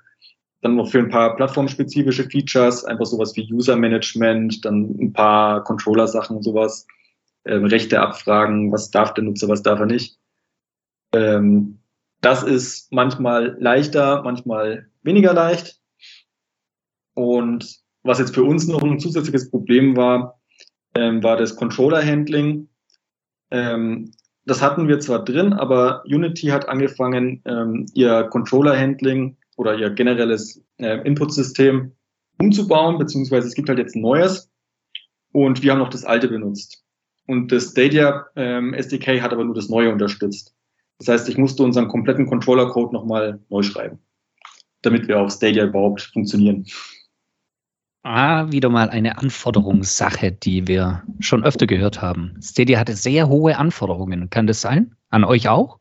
[SPEAKER 4] Dann noch für ein paar plattformspezifische Features, einfach sowas wie User Management, dann ein paar Controller-Sachen und sowas, ähm, Rechte abfragen, was darf der Nutzer, was darf er nicht. Ähm, das ist manchmal leichter, manchmal weniger leicht. Und was jetzt für uns noch ein zusätzliches Problem war, ähm, war das Controller-Handling. Ähm, das hatten wir zwar drin, aber Unity hat angefangen, ähm, ihr Controller-Handling oder ihr generelles äh, Input-System umzubauen, beziehungsweise es gibt halt jetzt ein neues und wir haben noch das alte benutzt. Und das Stadia ähm, SDK hat aber nur das neue unterstützt. Das heißt, ich musste unseren kompletten Controller-Code nochmal neu schreiben, damit wir auf Stadia überhaupt funktionieren.
[SPEAKER 3] Ah, wieder mal eine Anforderungssache, die wir schon öfter gehört haben. Stadia hatte sehr hohe Anforderungen. Kann das sein? An euch auch?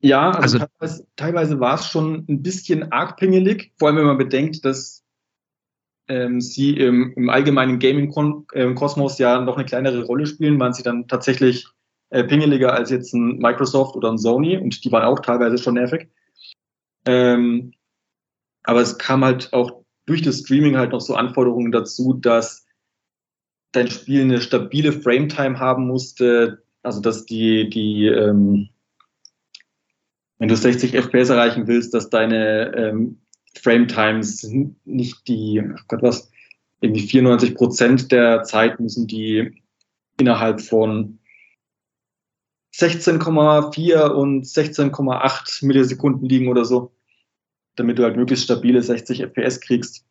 [SPEAKER 4] Ja, also,
[SPEAKER 3] Also-
[SPEAKER 4] teilweise, teilweise war es schon ein bisschen arg pingelig, vor allem wenn man bedenkt, dass ähm, sie im, im allgemeinen Gaming-Kosmos ja noch eine kleinere Rolle spielen, waren sie dann tatsächlich äh, pingeliger als jetzt ein Microsoft oder ein Sony und die waren auch teilweise schon nervig. Ähm, aber es kam halt auch durch das Streaming halt noch so Anforderungen dazu, dass dein Spiel eine stabile Frametime haben musste, also dass die, die ähm, wenn du 60 FPS erreichen willst, dass deine ähm, Frame Times nicht die, ach Gott was, irgendwie 94 Prozent der Zeit müssen die innerhalb von 16,4 und 16,8 Millisekunden liegen oder so, damit du halt möglichst stabile 60 FPS kriegst.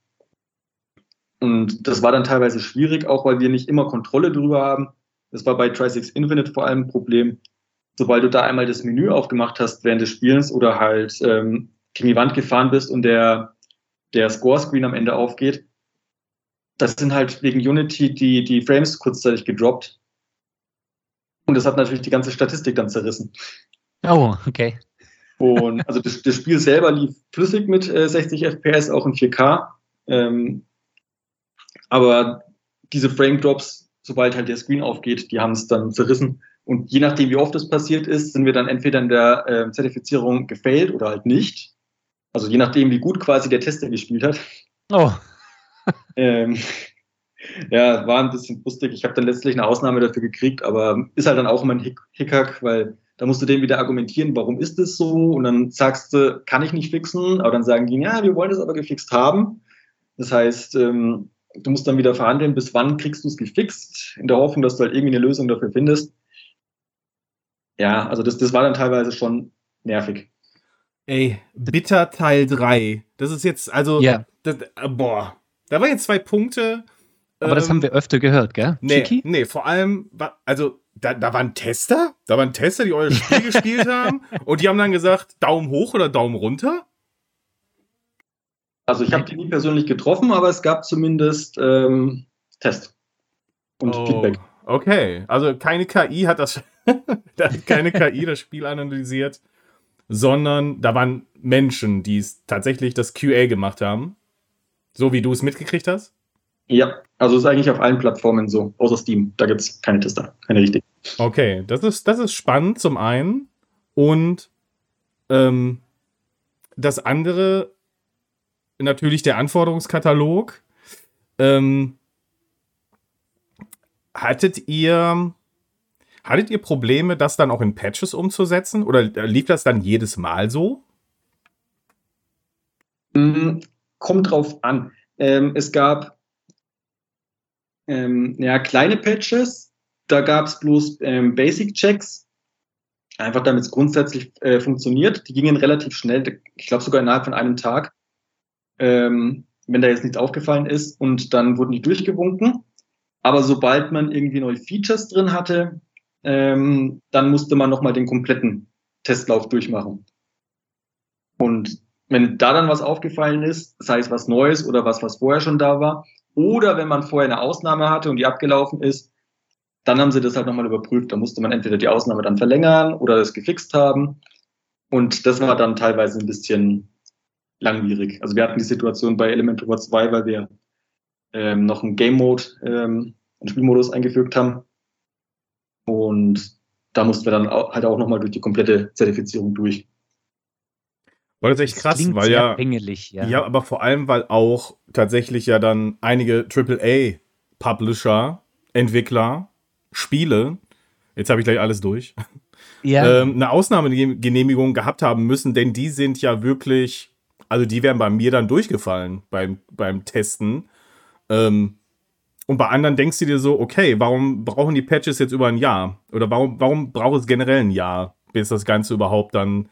[SPEAKER 4] Und das war dann teilweise schwierig, auch weil wir nicht immer Kontrolle darüber haben. Das war bei Tri-Six Infinite vor allem ein Problem. Sobald du da einmal das Menü aufgemacht hast während des Spielens oder halt ähm, gegen die Wand gefahren bist und der, der Score-Screen am Ende aufgeht, das sind halt wegen Unity die, die Frames kurzzeitig gedroppt. Und das hat natürlich die ganze Statistik dann zerrissen.
[SPEAKER 3] Oh, okay.
[SPEAKER 4] Und also das, das Spiel selber lief flüssig mit äh, 60 FPS, auch in 4K. Ähm, aber diese Frame Drops, sobald halt der Screen aufgeht, die haben es dann zerrissen. Und je nachdem, wie oft das passiert ist, sind wir dann entweder in der äh, Zertifizierung gefailt oder halt nicht. Also je nachdem, wie gut quasi der Tester gespielt hat.
[SPEAKER 3] Oh.
[SPEAKER 4] ähm, ja, war ein bisschen lustig. Ich habe dann letztlich eine Ausnahme dafür gekriegt, aber ist halt dann auch immer ein Hick Hickhack, weil da musst du dem wieder argumentieren, warum ist es so? Und dann sagst du, kann ich nicht fixen, aber dann sagen die, ja, wir wollen das aber gefixt haben. Das heißt, ähm, du musst dann wieder verhandeln, bis wann kriegst du es gefixt, in der Hoffnung, dass du halt irgendwie eine Lösung dafür findest. Ja, also das, das war dann teilweise schon nervig.
[SPEAKER 2] Ey, Bitter Teil 3. Das ist jetzt, also,
[SPEAKER 3] Ja.
[SPEAKER 2] das, äh, boah. Da waren jetzt zwei Punkte.
[SPEAKER 3] Aber das
[SPEAKER 2] ähm,
[SPEAKER 3] haben wir öfter gehört, gell?
[SPEAKER 2] Nee,
[SPEAKER 3] Chiki?
[SPEAKER 2] nee, vor allem, also, da, da waren Tester, da waren Tester, die euer Spiel gespielt haben und die haben dann gesagt, Daumen hoch oder Daumen runter.
[SPEAKER 4] Also ich habe die nie persönlich getroffen, aber es gab zumindest ähm, Test und
[SPEAKER 2] Oh,
[SPEAKER 4] Feedback.
[SPEAKER 2] Okay, also keine KI hat das, da hat keine KI das Spiel analysiert, sondern da waren Menschen, die es tatsächlich das QA gemacht haben. So wie du es mitgekriegt hast.
[SPEAKER 4] Ja, also ist eigentlich auf allen Plattformen so, außer Steam. Da gibt's keine Tester, keine richtigen.
[SPEAKER 2] Okay, das ist, das ist spannend zum einen. Und ähm, das andere, natürlich der Anforderungskatalog. Ähm, hattet ihr, hattet ihr Probleme, das dann auch in Patches umzusetzen? Oder lief das dann jedes Mal so?
[SPEAKER 4] Mm, Kommt drauf an. Ähm, es gab ähm, ja, kleine Patches, da gab es bloß ähm, Basic-Checks, einfach damit es grundsätzlich äh, funktioniert. Die gingen relativ schnell, ich glaube sogar innerhalb von einem Tag, ähm, wenn da jetzt nichts aufgefallen ist. Und dann wurden die durchgewunken. Aber sobald man irgendwie neue Features drin hatte, ähm, dann musste man nochmal den kompletten Testlauf durchmachen. Und wenn da dann was aufgefallen ist, sei es was Neues oder was, was vorher schon da war, oder wenn man vorher eine Ausnahme hatte und die abgelaufen ist, dann haben sie das halt nochmal überprüft. Da musste man entweder die Ausnahme dann verlängern oder das gefixt haben. Und das war dann teilweise ein bisschen langwierig. Also wir hatten die Situation bei Elementor 2, weil wir ähm, noch einen Game Mode, ähm, einen Spielmodus eingefügt haben. Und da mussten wir dann auch, halt auch nochmal durch die komplette Zertifizierung durch.
[SPEAKER 2] War das echt krass, weil ja.
[SPEAKER 3] pingelig, ja.
[SPEAKER 2] Ja. aber vor allem, weil auch tatsächlich ja dann einige AAA-Publisher, Entwickler, Spiele, jetzt habe ich gleich alles durch,
[SPEAKER 3] Ja.
[SPEAKER 2] ähm, eine Ausnahmegenehmigung gehabt haben müssen, denn die sind ja wirklich, also die wären bei mir dann durchgefallen beim, beim Testen. Ähm, und bei anderen denkst du dir so, okay, warum brauchen die Patches jetzt über ein Jahr? Oder warum, warum braucht es generell ein Jahr, bis das Ganze überhaupt dann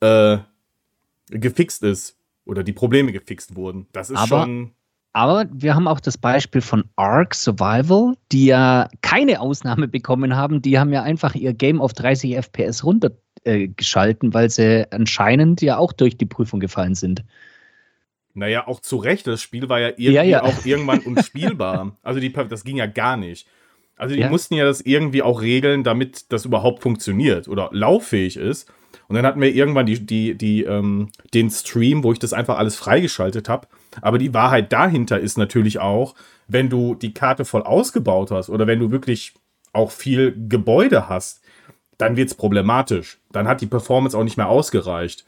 [SPEAKER 2] äh, gefixt ist? Oder die Probleme gefixt wurden. Das ist
[SPEAKER 3] Aber-
[SPEAKER 2] schon.
[SPEAKER 3] Aber wir haben auch das Beispiel von Ark Survival, die ja keine Ausnahme bekommen haben. Die haben ja einfach ihr Game auf 30 FPS runtergeschalten, äh, weil sie anscheinend ja auch durch die Prüfung gefallen sind.
[SPEAKER 2] Naja, auch zu Recht. Das Spiel war ja irgendwie
[SPEAKER 3] Ja, ja.
[SPEAKER 2] auch irgendwann unspielbar. Also die, das ging ja gar nicht. Also die
[SPEAKER 3] Ja.
[SPEAKER 2] mussten ja das irgendwie auch regeln, damit das überhaupt funktioniert oder lauffähig ist. Und dann hatten wir irgendwann die, die, die, ähm, den Stream, wo ich das einfach alles freigeschaltet habe. Aber die Wahrheit dahinter ist natürlich auch, wenn du die Karte voll ausgebaut hast oder wenn du wirklich auch viel Gebäude hast, dann wird es problematisch. Dann hat die Performance auch nicht mehr ausgereicht.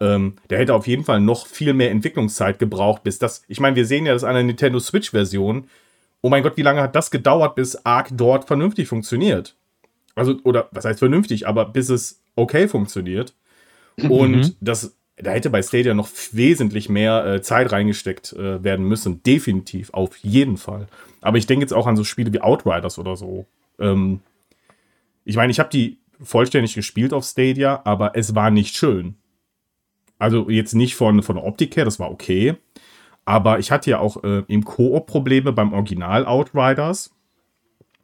[SPEAKER 2] Ähm, der hätte auf jeden Fall noch viel mehr Entwicklungszeit gebraucht, bis das. Ich meine, wir sehen ja das an der Nintendo Switch-Version. Oh mein Gott, wie lange hat das gedauert, bis Arc dort vernünftig funktioniert? Also, oder was heißt vernünftig, aber bis es okay funktioniert. Und mhm. das, da hätte bei Stadia noch wesentlich mehr äh, Zeit reingesteckt äh, werden müssen. Definitiv, auf jeden Fall. Aber ich denke jetzt auch an so Spiele wie Outriders oder so. Ähm, ich meine, ich habe die vollständig gespielt auf Stadia, aber es war nicht schön. Also jetzt nicht von, von der Optik her, das war okay. Aber ich hatte ja auch äh, im Koop Probleme beim Original Outriders.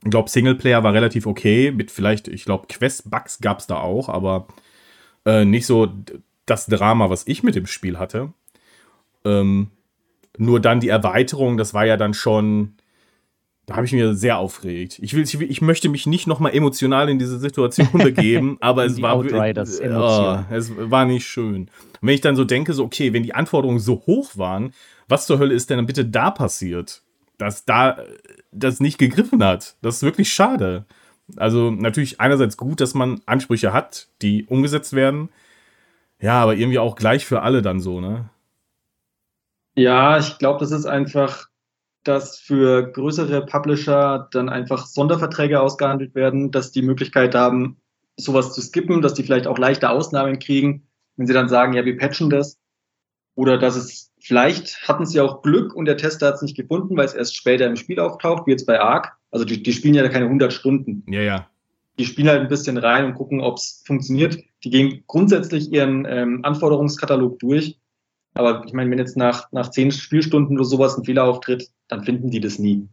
[SPEAKER 2] Ich glaube, Singleplayer war relativ okay. Mit vielleicht, ich glaube, Quest-Bugs gab es da auch, aber äh, nicht so das Drama, was ich mit dem Spiel hatte. Ähm, nur dann die Erweiterung, das war ja dann schon. Da habe ich mir sehr aufgeregt. Ich, will, ich, ich möchte mich nicht nochmal emotional in diese Situation begeben, aber es war,
[SPEAKER 3] oh,
[SPEAKER 2] es war nicht schön. Und wenn ich dann so denke, so, okay, wenn die Anforderungen so hoch waren, was zur Hölle ist denn dann bitte da passiert? Dass da das nicht gegriffen hat. Das ist wirklich schade. Also natürlich einerseits gut, dass man Ansprüche hat, die umgesetzt werden. Ja, aber irgendwie auch gleich für alle dann so, ne?
[SPEAKER 4] Ja, ich glaube, das ist einfach, dass für größere Publisher dann einfach Sonderverträge ausgehandelt werden, dass die Möglichkeit haben, sowas zu skippen, dass die vielleicht auch leichte Ausnahmen kriegen, wenn sie dann sagen, ja, wir patchen das. Oder dass es vielleicht hatten sie auch Glück und der Tester hat es nicht gefunden, weil es erst später im Spiel auftaucht, wie jetzt bei Arc. Also die, die spielen ja keine 100 Stunden.
[SPEAKER 2] Ja, ja.
[SPEAKER 4] Die spielen halt ein bisschen rein und gucken, ob es funktioniert. Die gehen grundsätzlich ihren ähm, Anforderungskatalog durch. Aber ich meine, wenn jetzt nach, nach 10 Spielstunden oder sowas ein Fehler auftritt, dann finden die das nie.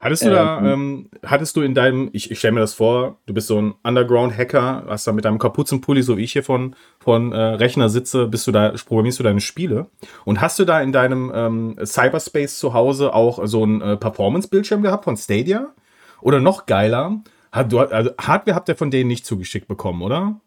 [SPEAKER 2] Hattest du da, ähm, ähm, hattest du in deinem, ich, ich stelle mir das vor, du bist so ein Underground-Hacker, hast da mit deinem Kapuzenpulli, so wie ich hier von, von äh, Rechner sitze, bist du da, programmierst du deine Spiele. Und hast du da in deinem ähm, Cyberspace zu Hause auch so einen äh, Performance-Bildschirm gehabt von Stadia? Oder noch geiler, hat, du, also Hardware habt ihr von denen nicht zugeschickt bekommen, oder?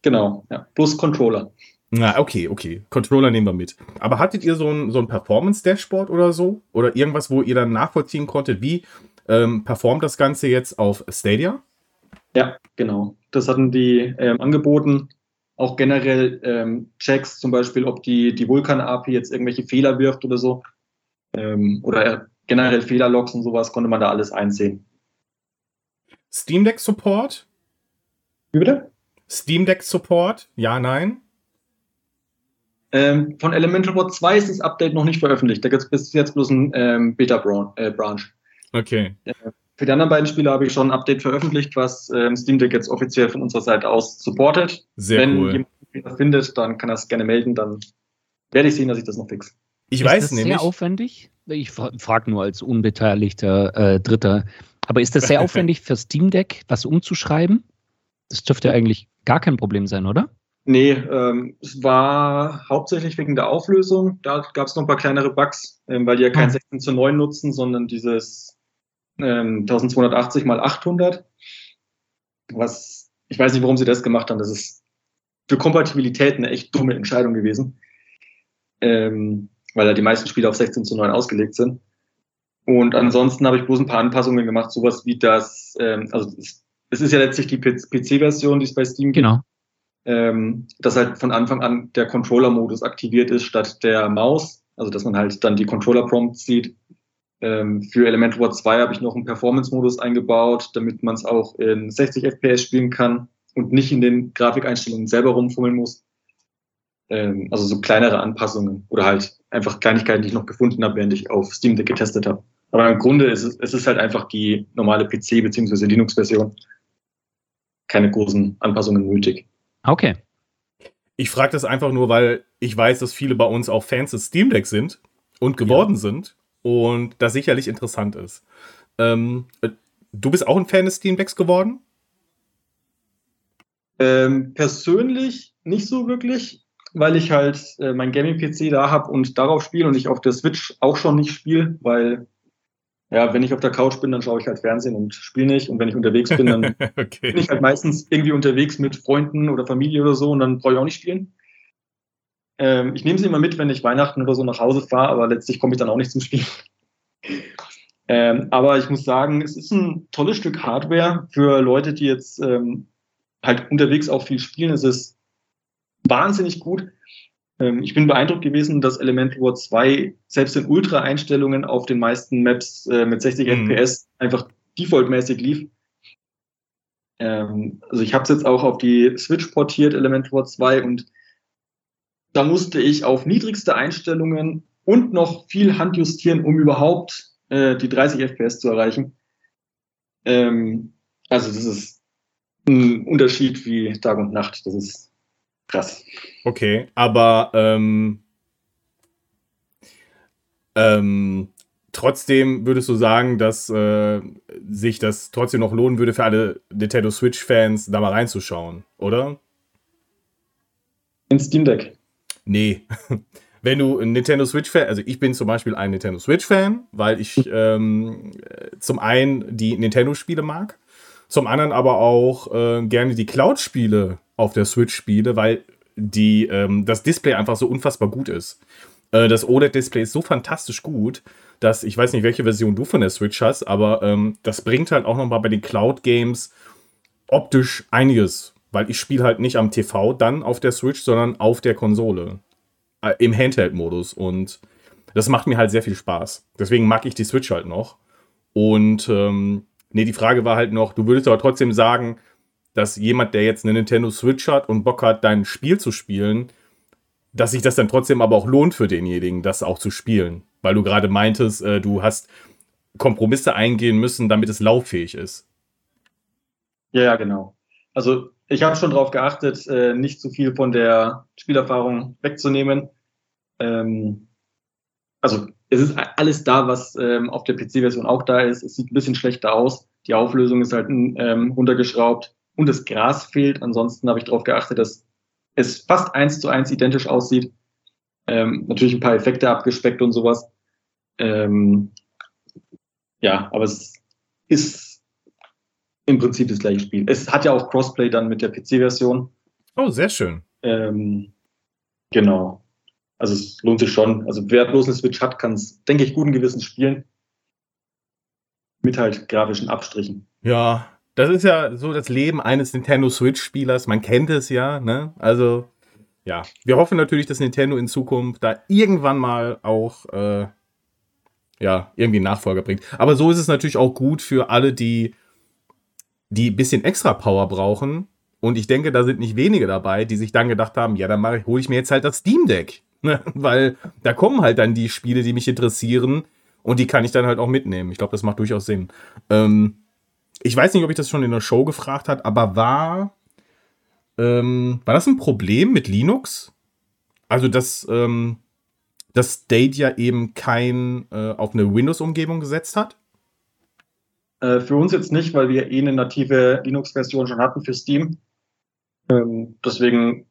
[SPEAKER 4] Genau, ja. Plus Controller.
[SPEAKER 2] Na, okay, okay. Controller nehmen wir mit. Aber hattet ihr so ein, so ein Performance-Dashboard oder so? Oder irgendwas, wo ihr dann nachvollziehen konntet, wie ähm, performt das Ganze jetzt auf Stadia?
[SPEAKER 4] Ja, genau. Das hatten die ähm, angeboten. Auch generell ähm, Checks, zum Beispiel, ob die, die Vulkan-API jetzt irgendwelche Fehler wirft oder so. Ähm, oder generell Fehlerlogs und sowas konnte man da alles einsehen.
[SPEAKER 2] Steam Deck Support?
[SPEAKER 4] Wie bitte?
[SPEAKER 2] Steam Deck Support? Ja, nein?
[SPEAKER 4] Ähm, von Elemental Bot 2 ist das Update noch nicht veröffentlicht. Da gibt es bis jetzt bloß ein ähm, Beta-Branch. Äh,
[SPEAKER 2] okay.
[SPEAKER 4] Äh, für die anderen beiden Spiele habe ich schon ein Update veröffentlicht, was ähm, Steam Deck jetzt offiziell von unserer Seite aus supportet.
[SPEAKER 2] Sehr
[SPEAKER 4] Wenn
[SPEAKER 2] cool.
[SPEAKER 4] jemand das findet, dann kann er es gerne melden, dann werde ich sehen, dass ich das noch fix.
[SPEAKER 2] Ich
[SPEAKER 3] ist
[SPEAKER 2] weiß
[SPEAKER 3] das
[SPEAKER 2] nämlich.
[SPEAKER 3] sehr aufwendig? Ich frage nur als unbeteiligter äh, Dritter. Aber ist das sehr aufwendig für Steam Deck, was umzuschreiben? Das dürfte eigentlich gar kein Problem sein, oder?
[SPEAKER 4] Nee, ähm, es war hauptsächlich wegen der Auflösung. Da gab es noch ein paar kleinere Bugs, ähm, weil die ja kein
[SPEAKER 3] Ah.
[SPEAKER 4] 16 zu 9 nutzen, sondern dieses ähm, 1280 mal 800. Was, ich weiß nicht, warum sie das gemacht haben. Das ist für Kompatibilität eine echt dumme Entscheidung gewesen. Ähm, weil da die meisten Spiele auf 16 zu 9 ausgelegt sind. Und ansonsten habe ich bloß ein paar Anpassungen gemacht, sowas wie das, ähm, also es, es ist ja letztlich die PC-Version, die es bei Steam gibt
[SPEAKER 3] Genau.
[SPEAKER 4] Ähm, dass halt von Anfang an der Controller-Modus aktiviert ist statt der Maus. Also dass man halt dann die Controller-Prompts sieht. Ähm, für Elemental War 2 habe ich noch einen Performance-Modus eingebaut, damit man es auch in 60 FPS spielen kann und nicht in den Grafikeinstellungen selber rumfummeln muss. Ähm, also so kleinere Anpassungen oder halt einfach Kleinigkeiten, die ich noch gefunden habe, während ich auf Steam Deck getestet habe. Aber im Grunde ist es, es ist halt einfach die normale PC- bzw. Linux-Version. Keine großen Anpassungen nötig.
[SPEAKER 3] Okay.
[SPEAKER 2] Ich frage das einfach nur, weil ich weiß, dass viele bei uns auch Fans des Steam Deck sind und geworden sind und das sicherlich interessant ist. Ähm, äh, du bist auch ein Fan des Steam Decks geworden?
[SPEAKER 4] Ähm, persönlich nicht so wirklich, weil ich halt äh, mein Gaming-PC da habe und darauf spiele und ich auf der Switch auch schon nicht spiele, weil ja, wenn ich auf der Couch bin, dann schaue ich halt Fernsehen und spiele nicht. Und wenn ich unterwegs bin, dann okay. bin ich halt meistens irgendwie unterwegs mit Freunden oder Familie oder so und dann brauche ich auch nicht spielen. Ähm, ich nehme sie immer mit, wenn ich Weihnachten oder so nach Hause fahre, aber letztlich komme ich dann auch nicht zum Spielen. ähm, aber ich muss sagen, es ist ein tolles Stück Hardware für Leute, die jetzt ähm, halt unterwegs auch viel spielen. Es ist wahnsinnig gut. Ähm, ich bin beeindruckt gewesen, dass Elemental War 2 selbst in Ultra-Einstellungen auf den meisten Maps äh, mit 60 mhm. FPS einfach defaultmäßig lief. Ähm, also ich habe es jetzt auch auf die Switch portiert, Elemental War 2, und da musste ich auf niedrigste Einstellungen und noch viel Hand justieren, um überhaupt äh, die 30 FPS zu erreichen. Ähm, also das ist ein Unterschied wie Tag und Nacht. Das ist krass.
[SPEAKER 2] Okay, aber ähm, ähm, trotzdem würdest du sagen, dass äh, sich das trotzdem noch lohnen würde für alle Nintendo Switch-Fans, da mal reinzuschauen, oder?
[SPEAKER 4] In Steam Deck.
[SPEAKER 2] Nee. Wenn du ein Nintendo Switch-Fan, also ich bin zum Beispiel ein Nintendo Switch-Fan, weil ich ähm, zum einen die Nintendo-Spiele mag, zum anderen aber auch äh, gerne die Cloud-Spiele auf der Switch spiele, weil die, ähm, das Display einfach so unfassbar gut ist. Äh, das OLED-Display ist so fantastisch gut, dass ich weiß nicht, welche Version du von der Switch hast, aber ähm, das bringt halt auch nochmal bei den Cloud-Games optisch einiges, weil ich spiele halt nicht am TV dann auf der Switch, sondern auf der Konsole. Äh, Im Handheld-Modus und das macht mir halt sehr viel Spaß. Deswegen mag ich die Switch halt noch. Und ähm, nee, die Frage war halt noch, du würdest aber trotzdem sagen, dass jemand, der jetzt eine Nintendo Switch hat und Bock hat, dein Spiel zu spielen, dass sich das dann trotzdem aber auch lohnt für denjenigen, das auch zu spielen. Weil du gerade meintest, äh, du hast Kompromisse eingehen müssen, damit es lauffähig ist.
[SPEAKER 4] Ja, ja, genau. Also ich habe schon darauf geachtet, äh, nicht zu viel von der Spielerfahrung wegzunehmen. Ähm, also es ist alles da, was ähm, auf der PC-Version auch da ist. Es sieht ein bisschen schlechter aus. Die Auflösung ist halt ähm, runtergeschraubt und das Gras fehlt. Ansonsten habe ich darauf geachtet, dass es fast eins zu eins identisch aussieht. Ähm, natürlich ein paar Effekte abgespeckt und sowas. Ähm, ja, aber es ist im Prinzip das gleiche Spiel. Es hat ja auch Crossplay dann mit der PC-Version.
[SPEAKER 2] Oh, sehr schön.
[SPEAKER 4] Ähm, genau. Also es lohnt sich schon. Also wer bloß eine Switch hat, kann es, denke ich, guten Gewissens spielen. Mit halt grafischen Abstrichen.
[SPEAKER 2] Ja, das ist ja so das Leben eines Nintendo Switch-Spielers. Man kennt es ja, ne? Also, ja. Wir hoffen natürlich, dass Nintendo in Zukunft da irgendwann mal auch, äh, ja, irgendwie einen Nachfolger bringt. Aber so ist es natürlich auch gut für alle, die, die ein bisschen extra Power brauchen. Und ich denke, da sind nicht wenige dabei, die sich dann gedacht haben, ja, dann hole ich mir jetzt halt das Steam Deck. Ne? Weil da kommen halt dann die Spiele, die mich interessieren. Und die kann ich dann halt auch mitnehmen. Ich glaube, das macht durchaus Sinn. Ähm, ich weiß nicht, ob ich das schon in der Show gefragt hat, aber war, ähm, war das ein Problem mit Linux? Also, dass, ähm, dass Stadia eben kein äh, auf eine Windows-Umgebung gesetzt hat?
[SPEAKER 4] Äh, für uns jetzt nicht, weil wir eh eine native Linux-Version schon hatten für Steam. Ähm, deswegen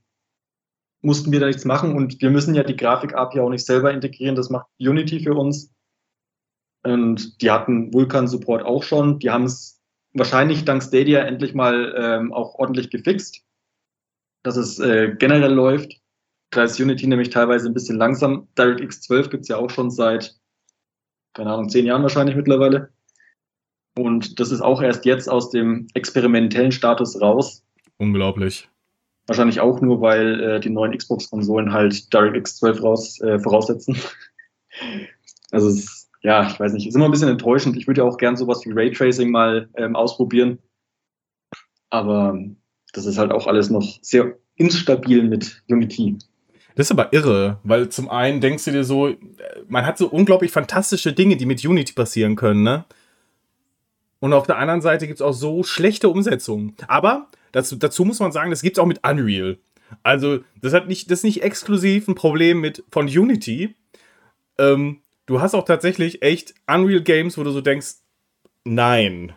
[SPEAKER 4] mussten wir da nichts machen und wir müssen ja die Grafik-API auch nicht selber integrieren. Das macht Unity für uns. Und die hatten Vulkan-Support auch schon. Die haben es wahrscheinlich dank Stadia endlich mal ähm, auch ordentlich gefixt, dass es äh, generell läuft. Da ist Unity nämlich teilweise ein bisschen langsam. DirectX 12 gibt's ja auch schon seit, keine Ahnung, zehn Jahren wahrscheinlich mittlerweile. Und das ist auch erst jetzt aus dem experimentellen Status raus.
[SPEAKER 2] Unglaublich.
[SPEAKER 4] Wahrscheinlich auch nur, weil äh, die neuen Xbox-Konsolen halt DirectX 12 raus, äh, voraussetzen. also es ist ja, ich weiß nicht, ist immer ein bisschen enttäuschend. Ich würde ja auch gern sowas wie Raytracing mal ähm, ausprobieren. Aber das ist halt auch alles noch sehr instabil mit Unity.
[SPEAKER 2] Das ist aber irre, weil zum einen denkst du dir so, man hat so unglaublich fantastische Dinge, die mit Unity passieren können, ne? Und auf der anderen Seite gibt es auch so schlechte Umsetzungen. Aber dazu, dazu muss man sagen, das gibt es auch mit Unreal. Also, das hat nicht, das ist nicht exklusiv ein Problem mit von Unity. Ähm, du hast auch tatsächlich echt Unreal Games, wo du so denkst, nein.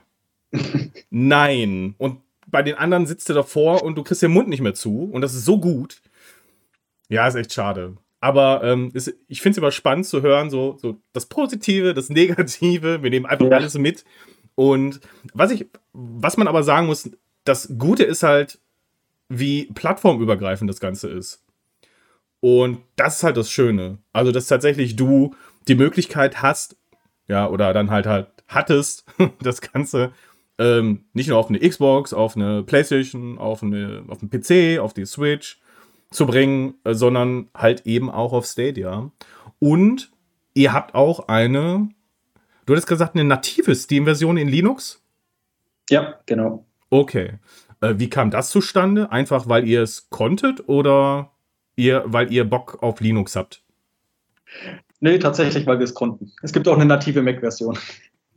[SPEAKER 2] nein. Und bei den anderen sitzt du davor und du kriegst den Mund nicht mehr zu. Und das ist so gut. Ja, ist echt schade. Aber ähm, ist, ich finde es immer spannend zu hören, so, so das Positive, das Negative. Wir nehmen einfach ja. alles mit. Und was ich, was man aber sagen muss, das Gute ist halt, wie plattformübergreifend das Ganze ist. Und das ist halt das Schöne. Also, dass tatsächlich du die Möglichkeit hast, ja, oder dann halt halt hattest, das Ganze ähm, nicht nur auf eine Xbox, auf eine Playstation, auf, eine, auf einen PC, auf die Switch zu bringen, äh, sondern halt eben auch auf Stadia. Und ihr habt auch eine, du hattest gesagt, eine native Steam-Version in Linux?
[SPEAKER 4] Ja, genau.
[SPEAKER 2] Okay. Äh, wie kam das zustande? Einfach weil ihr es konntet oder ihr, weil ihr Bock auf Linux habt?
[SPEAKER 4] Nee, tatsächlich, weil wir es konnten. Es gibt auch eine native Mac-Version.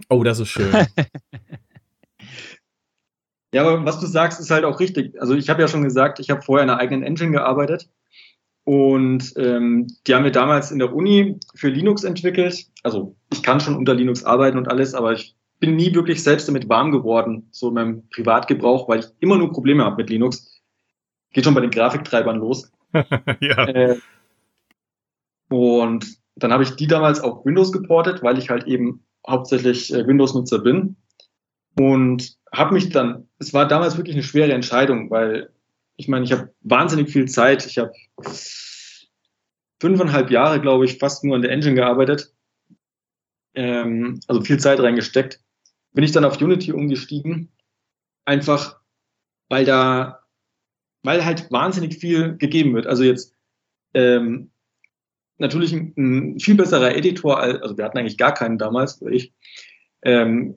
[SPEAKER 2] Oh, das ist schön.
[SPEAKER 4] ja, aber was du sagst, ist halt auch richtig. Also ich habe ja schon gesagt, ich habe vorher in einer eigenen Engine gearbeitet. Und ähm, die haben wir damals in der Uni für Linux entwickelt. Also ich kann schon unter Linux arbeiten und alles, aber ich bin nie wirklich selbst damit warm geworden, so in meinem Privatgebrauch, weil ich immer nur Probleme habe mit Linux. Geht schon bei den Grafiktreibern los. ja. Äh, und dann habe ich die damals auf Windows geportet, weil ich halt eben hauptsächlich äh, Windows-Nutzer bin. Und habe mich dann, es war damals wirklich eine schwere Entscheidung, weil ich meine, ich habe wahnsinnig viel Zeit. Ich habe fünfeinhalb Jahre, glaube ich, fast nur an der Engine gearbeitet. Ähm, also viel Zeit reingesteckt. Bin ich dann auf Unity umgestiegen. Einfach, weil da, weil halt wahnsinnig viel gegeben wird. Also jetzt, ähm, natürlich ein, ein, viel besserer Editor, also wir hatten eigentlich gar keinen damals, ich. Ähm,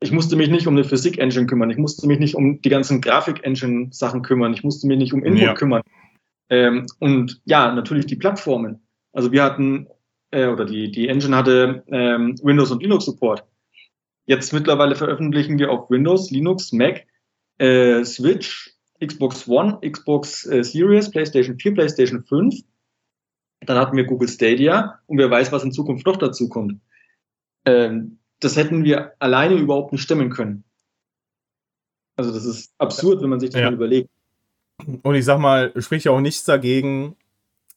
[SPEAKER 4] ich musste mich nicht um eine Physik-Engine kümmern, ich musste mich nicht um die ganzen Grafik-Engine-Sachen kümmern, ich musste mich nicht um Input ja. kümmern. Ähm, und ja, natürlich die Plattformen. Also wir hatten, äh, oder die, die Engine hatte ähm, Windows und Linux Support. Jetzt mittlerweile veröffentlichen wir auf Windows, Linux, Mac, äh, Switch, Xbox One, Xbox äh, Series, PlayStation 4, PlayStation 5 dann hatten wir Google Stadia und wer weiß, was in Zukunft noch dazu kommt. Ähm, das hätten wir alleine überhaupt nicht stemmen können. Also das ist absurd, wenn man sich das ja. mal überlegt.
[SPEAKER 2] Und ich sag mal, spricht ja auch nichts dagegen,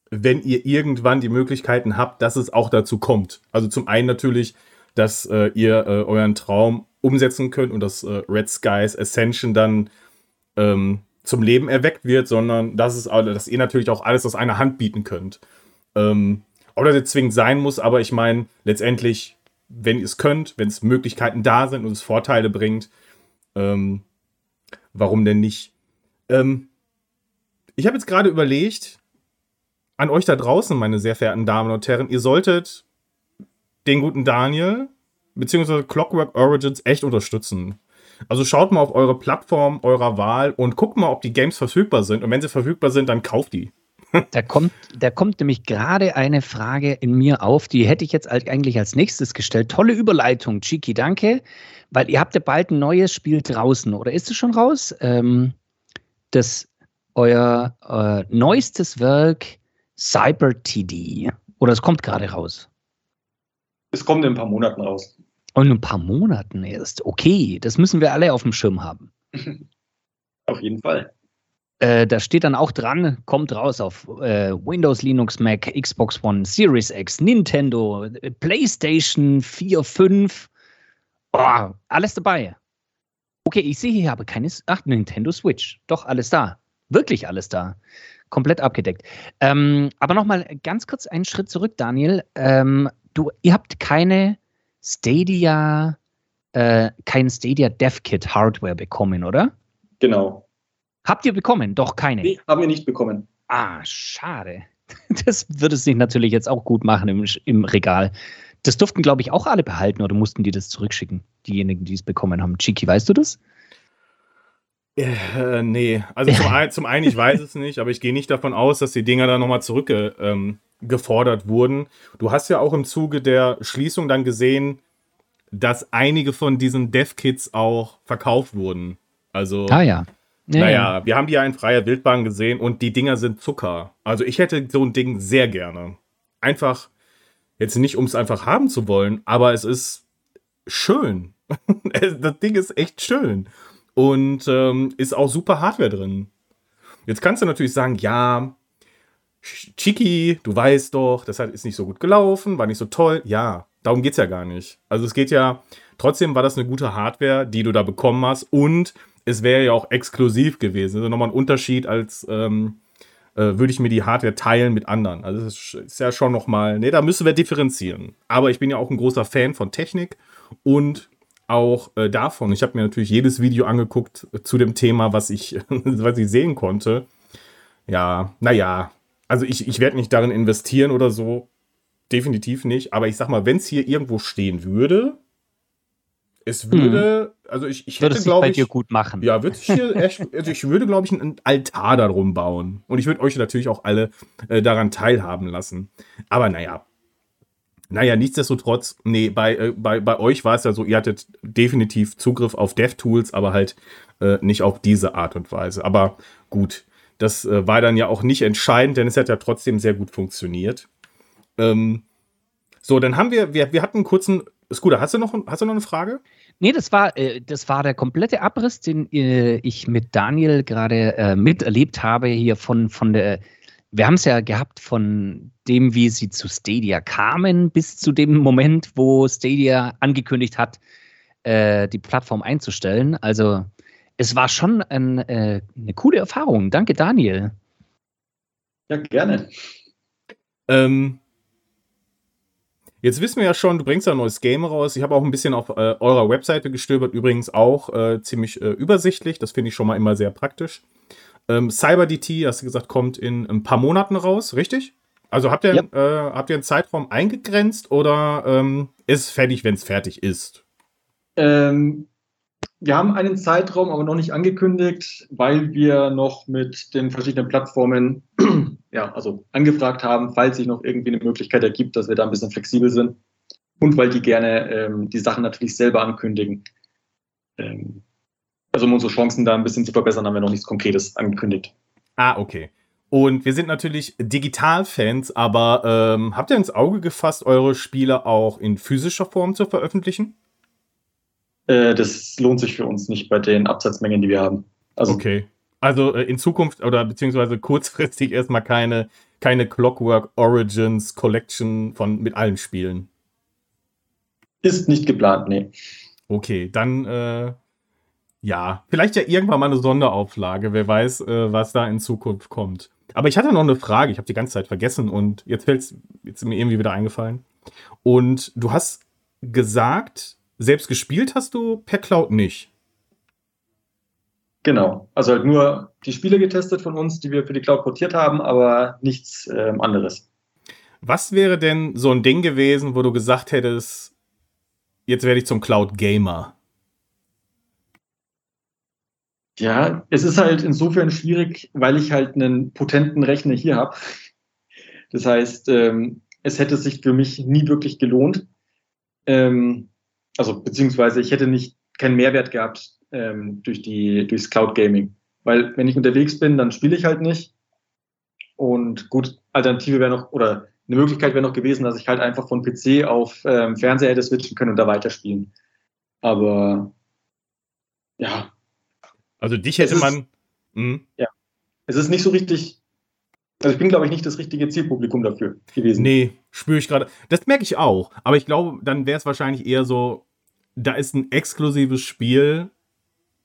[SPEAKER 2] wenn ihr irgendwann die Möglichkeiten habt, dass es auch dazu kommt. Also zum einen natürlich, dass äh, ihr äh, euren Traum umsetzen könnt und dass äh, Red Skies Ascension dann ähm, zum Leben erweckt wird, sondern dass, es, dass ihr natürlich auch alles aus einer Hand bieten könnt. Ähm, ob das jetzt zwingend sein muss, aber ich meine, letztendlich, wenn ihr es könnt, wenn es Möglichkeiten da sind und es Vorteile bringt, ähm, warum denn nicht? Ähm, ich habe jetzt gerade überlegt, an euch da draußen, meine sehr verehrten Damen und Herren, ihr solltet den guten Daniel beziehungsweise Clockwork Origins echt unterstützen. Also schaut mal auf eure Plattform eurer Wahl und guckt mal, ob die Games verfügbar sind. Und wenn sie verfügbar sind, dann kauft die.
[SPEAKER 3] Da kommt, da kommt nämlich gerade eine Frage in mir auf, die hätte ich jetzt eigentlich als nächstes gestellt. Tolle Überleitung, Chiki, danke, weil ihr habt ja bald ein neues Spiel draußen, oder ist es schon raus? Ähm, das euer äh, neuestes Werk Cyber TD. Oder es kommt gerade raus?
[SPEAKER 4] Es kommt in ein paar Monaten raus.
[SPEAKER 3] Und in ein paar Monaten erst. Okay, das müssen wir alle auf dem Schirm haben.
[SPEAKER 4] Auf jeden Fall.
[SPEAKER 3] Äh, da steht dann auch dran, kommt raus auf äh, Windows, Linux, Mac, Xbox One, Series X, Nintendo, PlayStation 4, 5. Oh, alles dabei. Okay, ich sehe hier aber keines. Ach, Nintendo Switch. Doch, alles da. Wirklich alles da. Komplett abgedeckt. Ähm, aber nochmal ganz kurz einen Schritt zurück, Daniel. Ähm, du, ihr habt keine Stadia, äh, kein Stadia Dev Kit Hardware bekommen, oder?
[SPEAKER 4] Genau.
[SPEAKER 3] Habt ihr bekommen? Doch keine.
[SPEAKER 4] Nee, haben wir nicht bekommen.
[SPEAKER 3] Ah, schade. Das würde es sich natürlich jetzt auch gut machen im, im Regal. Das durften, glaube ich, auch alle behalten oder mussten die das zurückschicken? Diejenigen, die es bekommen haben. Chiki, weißt du das?
[SPEAKER 2] Äh, nee, also zum, ein, zum einen, ich weiß es nicht, aber ich gehe nicht davon aus, dass die Dinger dann nochmal zurückgefordert ähm, wurden. Du hast ja auch im Zuge der Schließung dann gesehen, dass einige von diesen Dev-Kits auch verkauft wurden. Also,
[SPEAKER 3] ah ja.
[SPEAKER 2] Ja, naja, wir haben die ja in freier Wildbahn gesehen und die Dinger sind Zucker. Also ich hätte so ein Ding sehr gerne. Einfach, jetzt nicht, um es einfach haben zu wollen, aber es ist schön. das Ding ist echt schön. Und ähm, ist auch super Hardware drin. Jetzt kannst du natürlich sagen, ja, Chiki, du weißt doch, das ist nicht so gut gelaufen, war nicht so toll. Ja, darum geht es ja gar nicht. Also es geht ja, trotzdem war das eine gute Hardware, die du da bekommen hast und es wäre ja auch exklusiv gewesen. Also nochmal ein Unterschied, als ähm, äh, würde ich mir die Hardware teilen mit anderen. Also das ist ja schon nochmal, ne, da müssen wir differenzieren. Aber ich bin ja auch ein großer Fan von Technik und auch äh, davon. Ich habe mir natürlich jedes Video angeguckt zu dem Thema, was ich, was ich sehen konnte. Ja, naja, also ich, ich werde nicht darin investieren oder so. Definitiv nicht. Aber ich sag mal, wenn es hier irgendwo stehen würde, es würde, hm. also ich, ich
[SPEAKER 3] hätte, glaube ich, dir gut machen.
[SPEAKER 2] Ja, würde ich hier, also ich würde, glaube ich, einen Altar darum bauen. Und ich würde euch natürlich auch alle äh, daran teilhaben lassen. Aber naja. Naja, nichtsdestotrotz, nee, bei, äh, bei, bei euch war es ja so, ihr hattet definitiv Zugriff auf DevTools, aber halt äh, nicht auf diese Art und Weise. Aber gut, das äh, war dann ja auch nicht entscheidend, denn es hat ja trotzdem sehr gut funktioniert. Ähm, so, dann haben wir, wir, wir hatten einen kurzen. Scooter, hast du noch, hast du noch eine Frage?
[SPEAKER 3] Nee, das war, äh, das war der komplette Abriss, den äh, ich mit Daniel gerade äh, miterlebt habe, hier von, von der. Wir haben es ja gehabt von dem, wie sie zu Stadia kamen, bis zu dem Moment, wo Stadia angekündigt hat, äh, die Plattform einzustellen. Also es war schon ein, äh, eine coole Erfahrung. Danke, Daniel.
[SPEAKER 4] Ja, gerne.
[SPEAKER 2] Ähm, jetzt wissen wir ja schon, du bringst ja ein neues Game raus. Ich habe auch ein bisschen auf äh, eurer Webseite gestöbert, übrigens auch äh, ziemlich äh, übersichtlich. Das finde ich schon mal immer sehr praktisch. Ähm, CyberDT, hast du gesagt, kommt in ein paar Monaten raus, richtig? Also habt ihr, ja. Äh, habt ihr einen Zeitraum eingegrenzt oder ähm, ist fertig, wenn es fertig ist?
[SPEAKER 4] Ähm, wir haben einen Zeitraum, aber noch nicht angekündigt, weil wir noch mit den verschiedenen Plattformen ja, also angefragt haben, falls sich noch irgendwie eine Möglichkeit ergibt, dass wir da ein bisschen flexibel sind. Und weil die gerne ähm, die Sachen natürlich selber ankündigen. Ähm, also um unsere Chancen da ein bisschen zu verbessern, haben wir noch nichts Konkretes angekündigt.
[SPEAKER 2] Ah, okay. Und wir sind natürlich Digitalfans, aber ähm, habt ihr ins Auge gefasst, eure Spiele auch in physischer Form zu veröffentlichen?
[SPEAKER 4] Äh, das lohnt sich für uns nicht bei den Absatzmengen, die wir haben.
[SPEAKER 2] Also, okay. Also äh, in Zukunft oder beziehungsweise kurzfristig erstmal keine, keine Clockwork Origins Collection von mit allen Spielen.
[SPEAKER 4] Ist nicht geplant, nee.
[SPEAKER 2] Okay, dann äh, ja, vielleicht ja irgendwann mal eine Sonderauflage. Wer weiß, äh, was da in Zukunft kommt. Aber ich hatte noch eine Frage, ich habe die ganze Zeit vergessen und jetzt fällt es jetzt mir irgendwie wieder eingefallen. Und du hast gesagt, selbst gespielt hast du per Cloud nicht.
[SPEAKER 4] Genau, also halt nur die Spiele getestet von uns, die wir für die Cloud portiert haben, aber nichts ähm, anderes.
[SPEAKER 2] Was wäre denn so ein Ding gewesen, wo du gesagt hättest, jetzt werde ich zum Cloud Gamer?
[SPEAKER 4] Ja, es ist halt insofern schwierig, weil ich halt einen potenten Rechner hier habe. Das heißt, ähm, es hätte sich für mich nie wirklich gelohnt. Ähm, also beziehungsweise ich hätte nicht keinen Mehrwert gehabt ähm, durch die durchs Cloud Gaming, weil wenn ich unterwegs bin, dann spiele ich halt nicht. Und gut, Alternative wäre noch oder eine Möglichkeit wäre noch gewesen, dass ich halt einfach von PC auf ähm, Fernseher hätte switchen können und da weiterspielen. Aber ja.
[SPEAKER 2] Also dich hätte
[SPEAKER 4] ist,
[SPEAKER 2] man.
[SPEAKER 4] Mh. Ja. Es ist nicht so richtig. Also ich bin, glaube ich, nicht das richtige Zielpublikum dafür gewesen.
[SPEAKER 2] Nee, spüre ich gerade. Das merke ich auch. Aber ich glaube, dann wäre es wahrscheinlich eher so, da ist ein exklusives Spiel.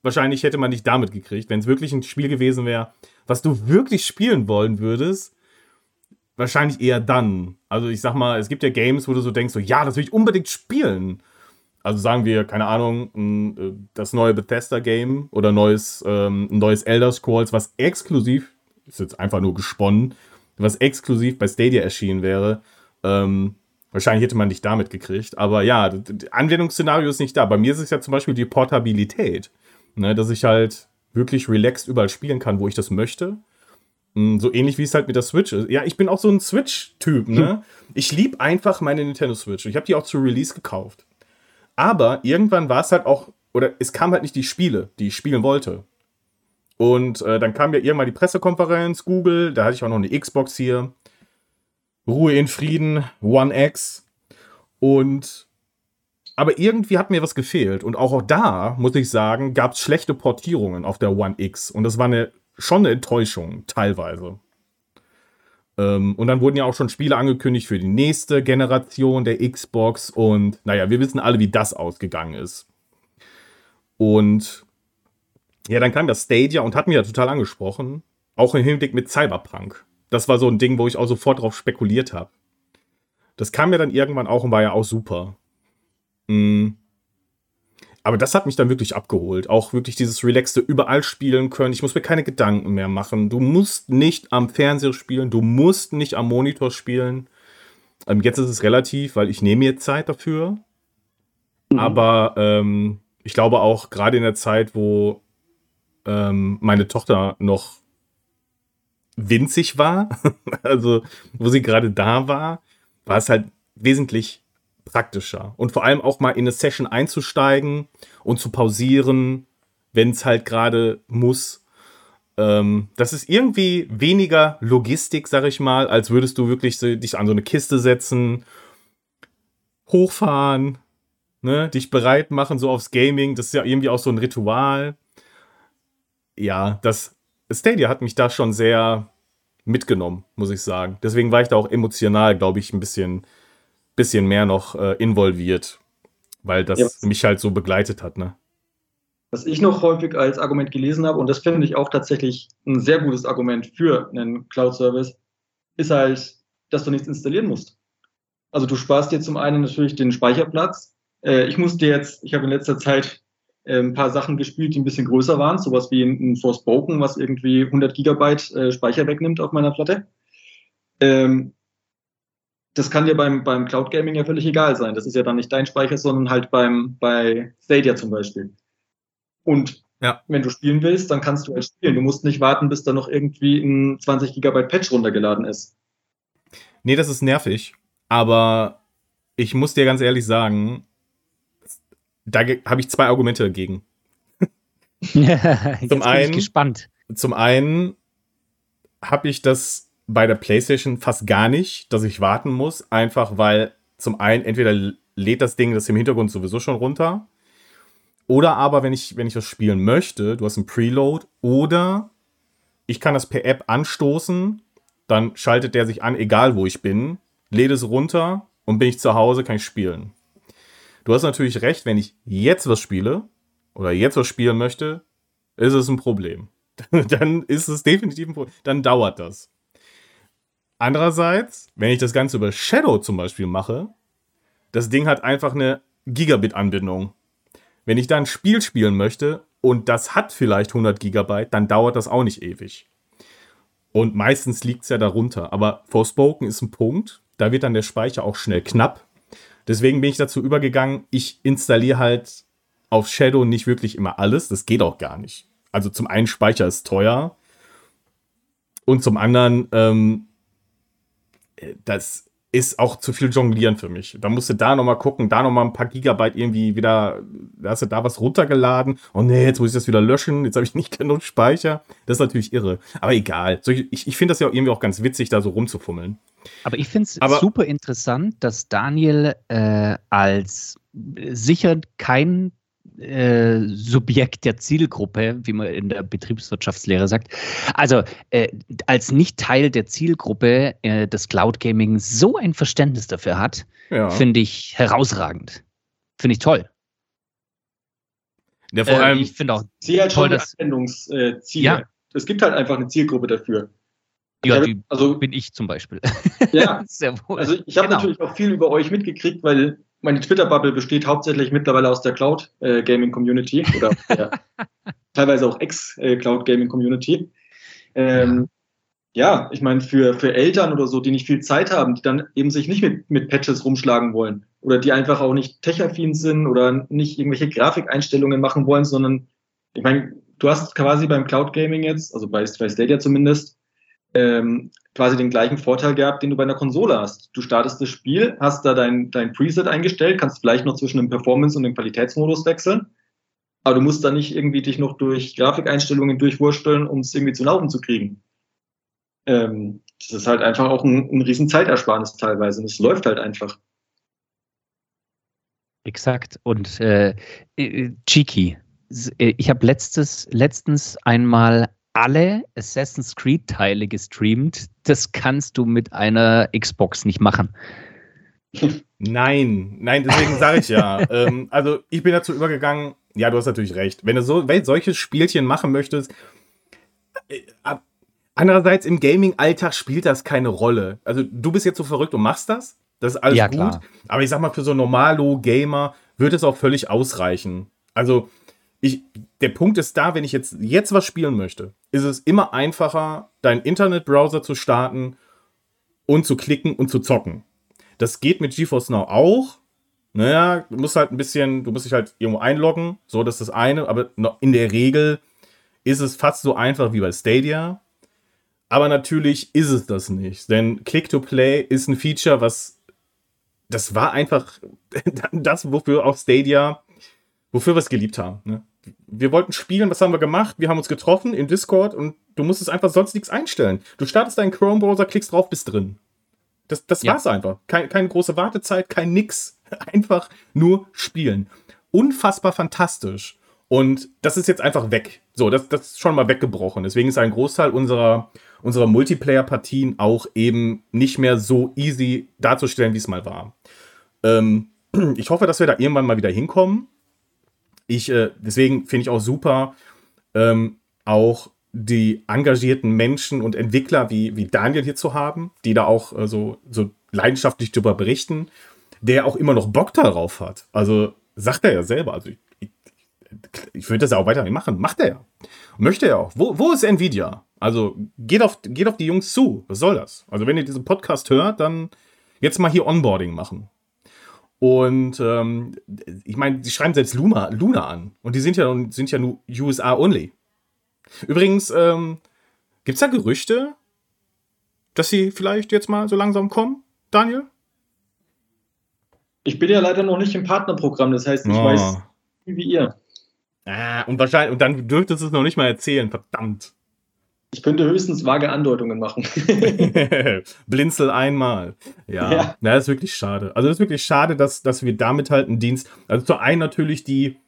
[SPEAKER 2] Wahrscheinlich hätte man dich damit gekriegt, wenn es wirklich ein Spiel gewesen wäre, was du wirklich spielen wollen würdest. Wahrscheinlich eher dann. Also ich sag mal, es gibt ja Games, wo du so denkst, so ja, das will ich unbedingt spielen. Also sagen wir, keine Ahnung, äh, das neue Bethesda-Game oder neues, ähm, neues Elder Scrolls, was exklusiv, ist jetzt einfach nur gesponnen, was exklusiv bei Stadia erschienen wäre. Ähm, Wahrscheinlich hätte man dich damit gekriegt. Aber ja, Anwendungsszenario ist nicht da. Bei mir ist es ja zum Beispiel die Portabilität. Ne, dass ich halt wirklich relaxed überall spielen kann, wo ich das möchte. Hm, so ähnlich wie es halt mit der Switch ist. Ja, ich bin auch so ein Switch-Typ, ne? Hm. Ich liebe einfach meine Nintendo Switch. Ich habe die auch zu Release gekauft. Aber irgendwann war es halt auch, oder es kam halt nicht die Spiele, die ich spielen wollte. Und äh, dann kam ja irgendwann die Pressekonferenz, Google, da hatte ich auch noch eine Xbox hier. Ruhe in Frieden, One X. Und aber irgendwie hat mir was gefehlt. Und auch da, muss ich sagen, gab es schlechte Portierungen auf der One X. Und das war eine, schon eine Enttäuschung, teilweise. Ähm, und dann wurden ja auch schon Spiele angekündigt für die nächste Generation der Xbox. Und naja, wir wissen alle, wie das ausgegangen ist. Und ja, dann kam das Stadia und hat mich ja total angesprochen. Auch im Hinblick mit Cyberpunk. Das war so ein Ding, wo ich auch sofort drauf spekuliert habe. Das kam ja dann irgendwann auch und war ja auch super. Mhm. Aber das hat mich dann wirklich abgeholt. Auch wirklich dieses relaxte überall spielen können. Ich muss mir keine Gedanken mehr machen. Du musst nicht am Fernseher spielen, du musst nicht am Monitor spielen. Ähm, jetzt ist es relativ, weil ich nehme mir Zeit dafür. Mhm. Aber ähm, ich glaube auch gerade in der Zeit, wo ähm, meine Tochter noch winzig war, also wo sie gerade da war, war es halt wesentlich praktischer. Und vor allem auch mal in eine Session einzusteigen und zu pausieren, wenn es halt gerade muss. Ähm, das ist irgendwie weniger Logistik, sag ich mal, als würdest du wirklich so, dich an so eine Kiste setzen, hochfahren, ne, dich bereit machen, so aufs Gaming. Das ist ja irgendwie auch so ein Ritual. Ja, das Stadia hat mich da schon sehr mitgenommen, muss ich sagen. Deswegen war ich da auch emotional, glaube ich, ein bisschen, bisschen mehr noch äh, involviert, weil das ja, mich halt so begleitet hat. Ne?
[SPEAKER 4] Was ich noch häufig als Argument gelesen habe, und das finde ich auch tatsächlich ein sehr gutes Argument für einen Cloud-Service, ist halt, dass du nichts installieren musst. Also du sparst dir zum einen natürlich den Speicherplatz. Äh, ich musste jetzt, ich habe in letzter Zeit äh, ein paar Sachen gespielt, die ein bisschen größer waren, sowas wie ein, Forspoken, was irgendwie 100 Gigabyte äh, Speicher wegnimmt auf meiner Platte. Ähm, das kann dir beim, beim Cloud Gaming ja völlig egal sein. Das ist ja dann nicht dein Speicher, sondern halt beim, bei Stadia zum Beispiel. Und ja. wenn du spielen willst, dann kannst du halt spielen. Du musst nicht warten, bis da noch irgendwie ein 20 Gigabyte Patch runtergeladen ist.
[SPEAKER 2] Nee, das ist nervig. Aber ich muss dir ganz ehrlich sagen, da habe ich zwei Argumente dagegen.
[SPEAKER 3] zum einen, gespannt.
[SPEAKER 2] Zum einen habe ich das bei der PlayStation fast gar nicht, dass ich warten muss, einfach weil zum einen entweder lädt das Ding das im Hintergrund sowieso schon runter, oder aber wenn ich wenn ich das spielen möchte, du hast ein Preload oder ich kann das per App anstoßen, dann schaltet der sich an, egal wo ich bin, lädt es runter und bin ich zu Hause, kann ich spielen. Du hast natürlich recht, wenn ich jetzt was spiele oder jetzt was spielen möchte, ist es ein Problem. dann ist es definitiv ein Problem. Dann dauert das. Andererseits, wenn ich das Ganze über Shadow zum Beispiel mache, das Ding hat einfach eine Gigabit-Anbindung. Wenn ich da ein Spiel spielen möchte und das hat vielleicht 100 Gigabyte, dann dauert das auch nicht ewig. Und meistens liegt es ja darunter. Aber Forspoken ist ein Punkt, da wird dann der Speicher auch schnell knapp. Deswegen bin ich dazu übergegangen, ich installiere halt auf Shadow nicht wirklich immer alles. Das geht auch gar nicht. Also zum einen Speicher ist teuer und zum anderen, ähm, das ist auch zu viel Jonglieren für mich. Da musst du da nochmal gucken, da nochmal ein paar Gigabyte irgendwie wieder, da hast du da was runtergeladen. Oh nee, jetzt muss ich das wieder löschen, jetzt habe ich nicht genug Speicher. Das ist natürlich irre. Aber egal. Ich, ich finde das ja irgendwie auch ganz witzig, da so rumzufummeln.
[SPEAKER 3] Aber ich finde es super interessant, dass Daniel äh, als sicher kein äh, Subjekt der Zielgruppe, wie man in der Betriebswirtschaftslehre sagt, also äh, als nicht Teil der Zielgruppe äh, des Cloud Gaming so ein Verständnis dafür hat, ja. finde ich herausragend. Finde ich toll.
[SPEAKER 4] Ja, vor allem, ich finde auch sehe halt toll, schon das Anwendungsziele. Ja. Es gibt halt einfach eine Zielgruppe dafür.
[SPEAKER 3] Ja, die also, bin ich zum Beispiel.
[SPEAKER 4] Ja, sehr wohl. Also ich habe genau. natürlich auch viel über euch mitgekriegt, weil meine Twitter-Bubble besteht hauptsächlich mittlerweile aus der Cloud-Gaming-Community äh, oder der, teilweise auch Ex-Cloud-Gaming-Community. Ähm, ja. ja, ich meine, für, für Eltern oder so, die nicht viel Zeit haben, die dann eben sich nicht mit, mit Patches rumschlagen wollen oder die einfach auch nicht tech-affin sind oder nicht irgendwelche Grafikeinstellungen machen wollen, sondern ich meine, du hast quasi beim Cloud Gaming jetzt, also bei, bei Stadia zumindest, ähm, quasi den gleichen Vorteil gehabt, den du bei einer Konsole hast. Du startest das Spiel, hast da dein, dein Preset eingestellt, kannst vielleicht noch zwischen dem Performance- und dem Qualitätsmodus wechseln, aber du musst da nicht irgendwie dich noch durch Grafikeinstellungen durchwursteln, um es irgendwie zu laufen zu kriegen. Ähm, das ist halt einfach auch ein, ein riesen Zeitersparnis teilweise und es läuft halt einfach.
[SPEAKER 3] Exakt. Und äh, äh Cheeky, äh, ich habe letztens einmal alle Assassin's Creed-Teile gestreamt. Das kannst du mit einer Xbox nicht machen.
[SPEAKER 2] Nein, nein, deswegen sage ich ja. ähm, also ich bin dazu übergegangen, ja, du hast natürlich recht. Wenn du so wenn solche Spielchen machen möchtest, äh, andererseits im Gaming-Alltag spielt das keine Rolle. Also du bist jetzt so verrückt und machst das, das ist alles
[SPEAKER 3] Ja,
[SPEAKER 2] gut.
[SPEAKER 3] klar.
[SPEAKER 2] Aber ich sag mal, für so Normalo-Gamer wird es auch völlig ausreichen. Also ich, der Punkt ist da, wenn ich jetzt, jetzt was spielen möchte, ist es immer einfacher, deinen Internetbrowser zu starten und zu klicken und zu zocken. Das geht mit GeForce Now auch. Naja, du musst halt ein bisschen, du musst dich halt irgendwo einloggen, so das ist das eine, aber in der Regel ist es fast so einfach wie bei Stadia. Aber natürlich ist es das nicht, denn Click-to-Play ist ein Feature, was das war einfach das, wofür auch Stadia, wofür wir es geliebt haben. Ne? Wir wollten spielen, was haben wir gemacht? Wir haben uns getroffen im Discord und du musstest einfach sonst nichts einstellen. Du startest deinen Chrome-Browser, klickst drauf, bist drin. Das, das
[SPEAKER 3] Ja.
[SPEAKER 2] war's einfach. Kein, keine große Wartezeit, kein nix. Einfach nur spielen. Unfassbar fantastisch. Und das ist jetzt einfach weg. So, das, das ist schon mal weggebrochen. Deswegen ist ein Großteil unserer, unserer Multiplayer-Partien auch eben nicht mehr so easy darzustellen, wie es mal war. Ähm, ich hoffe, dass wir da irgendwann mal wieder hinkommen. Ich, äh, deswegen finde ich auch super, ähm, auch die engagierten Menschen und Entwickler wie, wie Daniel hier zu haben, die da auch äh, so, so leidenschaftlich darüber berichten, der auch immer noch Bock darauf hat. Also sagt er ja selber. Also ich, ich, ich würde das ja auch weiterhin machen. Macht er ja. Möchte er auch. Wo, wo ist Nvidia? Also geht auf, geht auf die Jungs zu. Was soll das? Also wenn ihr diesen Podcast hört, dann jetzt mal hier Onboarding machen. Und ähm, ich meine, die schreiben selbst Luna, Luna an. Und die sind ja, sind ja nur USA only. Übrigens, ähm, gibt es da Gerüchte, dass sie vielleicht jetzt mal so langsam kommen, Daniel?
[SPEAKER 4] Ich bin ja leider noch nicht im Partnerprogramm, das heißt, ich
[SPEAKER 2] Oh.
[SPEAKER 4] weiß nicht wie ihr.
[SPEAKER 2] Ah, und wahrscheinlich, und dann dürftest du es noch nicht mal erzählen, verdammt.
[SPEAKER 4] Ich könnte höchstens vage Andeutungen machen.
[SPEAKER 2] Blinzel einmal. Ja, ja.
[SPEAKER 4] Ja.
[SPEAKER 2] das ist wirklich schade. Also, das ist wirklich schade, dass, dass wir damit halt einen Dienst. Also, zu einen natürlich die,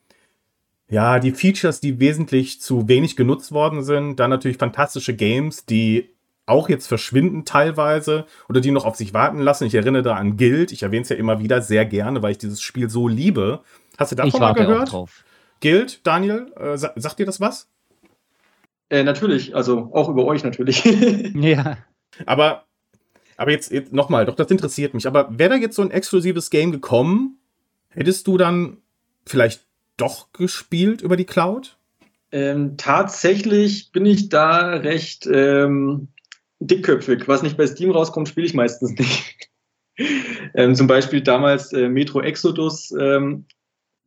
[SPEAKER 2] ja, die Features, die wesentlich zu wenig genutzt worden sind. Dann natürlich fantastische Games, die auch jetzt verschwinden teilweise oder die noch auf sich warten lassen. Ich erinnere da an Guild. Ich erwähne es ja immer wieder sehr gerne, weil ich dieses Spiel so liebe. Hast du davon
[SPEAKER 3] ich
[SPEAKER 2] mal
[SPEAKER 3] warte auch
[SPEAKER 2] gehört?
[SPEAKER 3] drauf.
[SPEAKER 2] Guild, Daniel, äh, sa sagt dir das was?
[SPEAKER 4] Äh, natürlich, also auch über euch natürlich.
[SPEAKER 3] Ja.
[SPEAKER 2] Aber, aber jetzt, jetzt nochmal, doch, das interessiert mich. Aber wäre da jetzt so ein exklusives Game gekommen, hättest du dann vielleicht doch gespielt über die Cloud?
[SPEAKER 4] ähm, tatsächlich bin ich da recht ähm, dickköpfig. Was nicht bei Steam rauskommt, spiele ich meistens nicht. ähm, zum Beispiel damals äh, Metro Exodus ähm,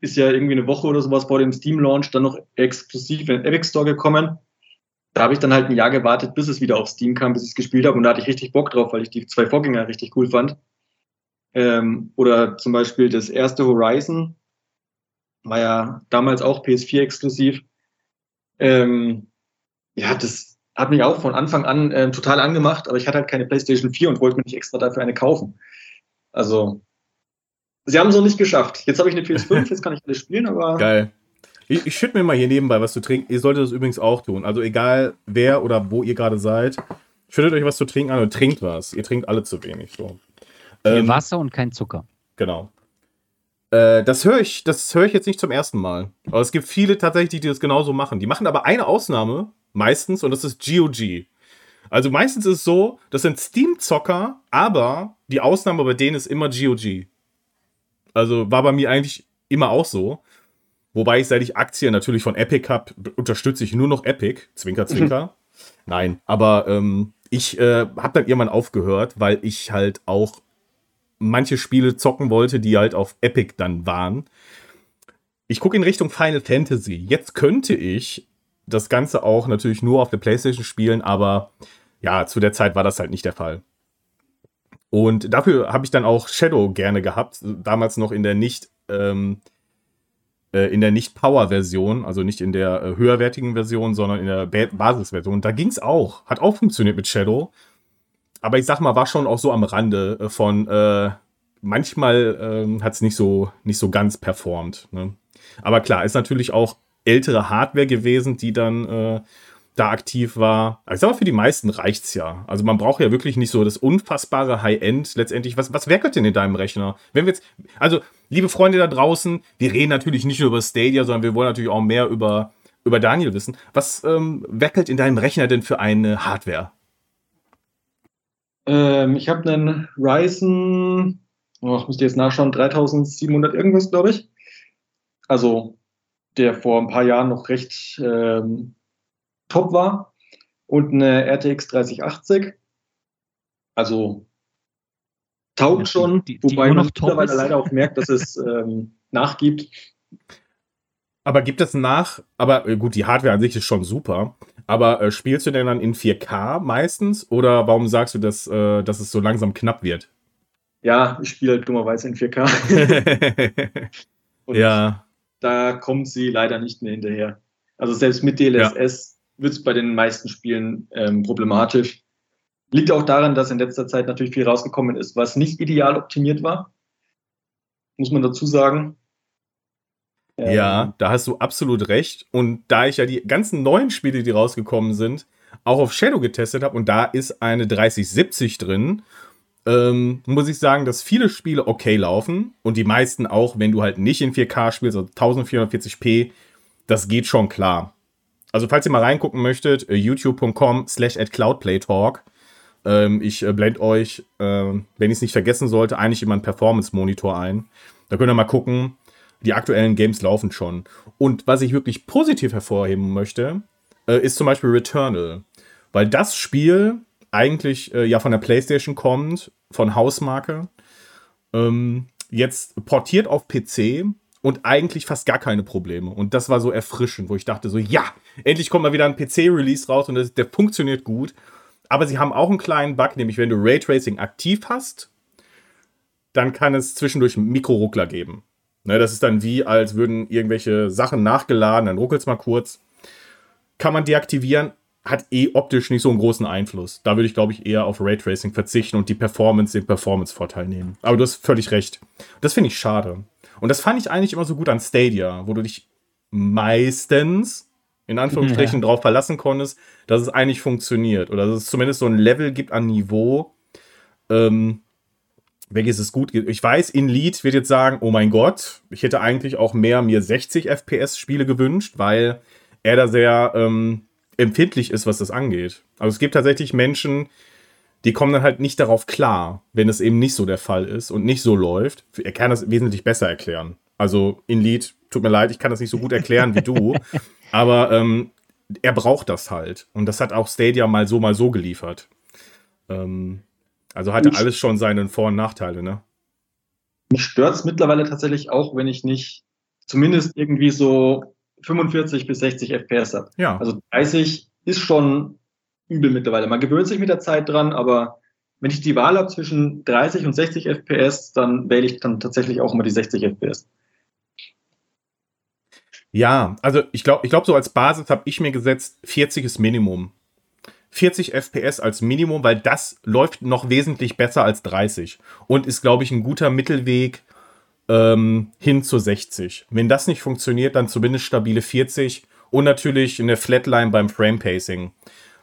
[SPEAKER 4] ist ja irgendwie eine Woche oder sowas vor dem Steam-Launch dann noch exklusiv in den Epic Store gekommen. Da habe ich dann halt ein Jahr gewartet, bis es wieder auf Steam kam, bis ich es gespielt habe. Und da hatte ich richtig Bock drauf, weil ich die zwei Vorgänger richtig cool fand. Ähm, oder zum Beispiel das erste Horizon war ja damals auch PS4 exklusiv. Ähm, ja, das hat mich auch von Anfang an äh, total angemacht, aber ich hatte halt keine PlayStation 4 und wollte mir nicht extra dafür eine kaufen. Also, sie haben es noch nicht geschafft. Jetzt habe ich eine PS5, jetzt kann ich alles spielen, aber
[SPEAKER 2] Geil. Ich, ich schütte mir mal hier nebenbei was zu trinken. Ihr solltet das übrigens auch tun. Also egal wer oder wo ihr gerade seid, schüttet euch was zu trinken an und trinkt was. Ihr trinkt alle zu wenig. So. Ähm,
[SPEAKER 3] Wasser und kein Zucker.
[SPEAKER 2] Genau. Äh, das höre ich, das höre ich jetzt nicht zum ersten Mal. Aber es gibt viele tatsächlich, die das genauso machen. Die machen aber eine Ausnahme meistens und das ist GOG. Also meistens ist es so, das sind Steam-Zocker, aber die Ausnahme bei denen ist immer GOG. Also war bei mir eigentlich immer auch so. Wobei ich, seit ich Aktien natürlich von Epic habe, unterstütze ich nur noch Epic. Zwinker, zwinker. Nein, aber ähm, ich äh, habe dann irgendwann aufgehört, weil ich halt auch manche Spiele zocken wollte, die halt auf Epic dann waren. Ich gucke in Richtung Final Fantasy. Jetzt könnte ich das Ganze auch natürlich nur auf der PlayStation spielen, aber ja, zu der Zeit war das halt nicht der Fall. Und dafür habe ich dann auch Shadow gerne gehabt, damals noch in der nicht ähm, äh, in der nicht Power-Version, also nicht in der äh, höherwertigen Version, sondern in der ba Basisversion. Da ging es auch, hat auch funktioniert mit Shadow. Aber ich sag mal, war schon auch so am Rande äh, von äh, manchmal ähm, hat es nicht so, nicht so ganz performt. Ne? Aber klar, ist natürlich auch ältere Hardware gewesen, die dann äh, da aktiv war. Ich sag mal, für die meisten reicht's ja. Also man braucht ja wirklich nicht so das unfassbare High-End letztendlich. Was, was werkelt denn in deinem Rechner? Wenn wir jetzt, also, liebe Freunde da draußen, wir reden natürlich nicht nur über Stadia, sondern wir wollen natürlich auch mehr über, über Daniel wissen. Was ähm, werkelt in deinem Rechner denn für eine Hardware?
[SPEAKER 4] Ähm, ich habe einen Ryzen, oh, ich müsste jetzt nachschauen, 3700 irgendwas, glaube ich. Also der vor ein paar Jahren noch recht ähm, top war. Und eine RTX 3080. Also taugt ja, schon, die, die wobei man mittlerweile leider auch merkt, dass es ähm, nachgibt.
[SPEAKER 2] Aber gibt es nach, aber äh, gut, die Hardware an sich ist schon super. Aber äh, spielst du denn dann in 4K meistens? Oder warum sagst du, dass, äh, dass es so langsam knapp wird?
[SPEAKER 4] Ja, ich spiele halt dummerweise in 4K.
[SPEAKER 2] ja.
[SPEAKER 4] Da kommt sie leider nicht mehr hinterher. Also selbst mit DLSS ja. wird es bei den meisten Spielen ähm, problematisch. Liegt auch daran, dass in letzter Zeit natürlich viel rausgekommen ist, was nicht ideal optimiert war. Muss man dazu sagen.
[SPEAKER 2] Ja, ähm, da hast du absolut recht. Und da ich ja die ganzen neuen Spiele, die rausgekommen sind, auch auf Shadow getestet habe und da ist eine 3070 drin, ähm, muss ich sagen, dass viele Spiele okay laufen und die meisten auch, wenn du halt nicht in 4K spielst, also 1440p, das geht schon klar. Also falls ihr mal reingucken möchtet, äh, youtube.com slash at cloudplaytalk. Ähm, ich äh, blende euch, äh, wenn ich es nicht vergessen sollte, eigentlich immer einen Performance-Monitor ein. Da könnt ihr mal gucken, die aktuellen Games laufen schon. Und was ich wirklich positiv hervorheben möchte, äh, ist zum Beispiel Returnal. Weil das Spiel eigentlich äh, ja von der PlayStation kommt, von Hausmarke, ähm, jetzt portiert auf PC und eigentlich fast gar keine Probleme. Und das war so erfrischend, wo ich dachte so, ja, endlich kommt mal wieder ein PC-Release raus und das, der funktioniert gut. Aber sie haben auch einen kleinen Bug, nämlich wenn du Raytracing aktiv hast, dann kann es zwischendurch Mikroruckler geben. Ne, das ist dann wie, als würden irgendwelche Sachen nachgeladen, dann ruckelt es mal kurz. Kann man deaktivieren, hat eh optisch nicht so einen großen Einfluss. Da würde ich, glaube ich, eher auf Raytracing verzichten und die Performance, den Performance-Vorteil nehmen. Aber du hast völlig recht. Das finde ich schade. Und das fand ich eigentlich immer so gut an Stadia, wo du dich meistens in Anführungsstrichen ja. darauf verlassen konntest, dass es eigentlich funktioniert. Oder dass es zumindest so ein Level gibt an Niveau, ähm, welches es gut geht. Ich weiß, in Lead wird jetzt sagen, oh mein Gott, ich hätte eigentlich auch mehr mir 60 FPS-Spiele gewünscht, weil er da sehr ähm, empfindlich ist, was das angeht. Also es gibt tatsächlich Menschen, die kommen dann halt nicht darauf klar, wenn es eben nicht so der Fall ist und nicht so läuft. Er kann das wesentlich besser erklären. Also in Lead, tut mir leid, ich kann das nicht so gut erklären wie du, aber ähm, er braucht das halt. Und das hat auch Stadia mal so, mal so geliefert. Ähm, also hatte mich, alles schon seine Vor- und Nachteile, ne?
[SPEAKER 4] Mich stört es mittlerweile tatsächlich auch, wenn ich nicht zumindest irgendwie so 45 bis 60 FPS habe.
[SPEAKER 2] Ja.
[SPEAKER 4] Also 30 ist schon übel mittlerweile. Man gewöhnt sich mit der Zeit dran, aber wenn ich die Wahl habe zwischen 30 und 60 FPS, dann wähle ich dann tatsächlich auch immer die 60 FPS.
[SPEAKER 2] Ja, also ich glaube, ich glaube, so als Basis habe ich mir gesetzt, 40 ist Minimum. 40 FPS als Minimum, weil das läuft noch wesentlich besser als 30 und ist, glaube ich, ein guter Mittelweg ähm, hin zu 60. Wenn das nicht funktioniert, dann zumindest stabile 40 und natürlich eine Flatline beim Frame Pacing.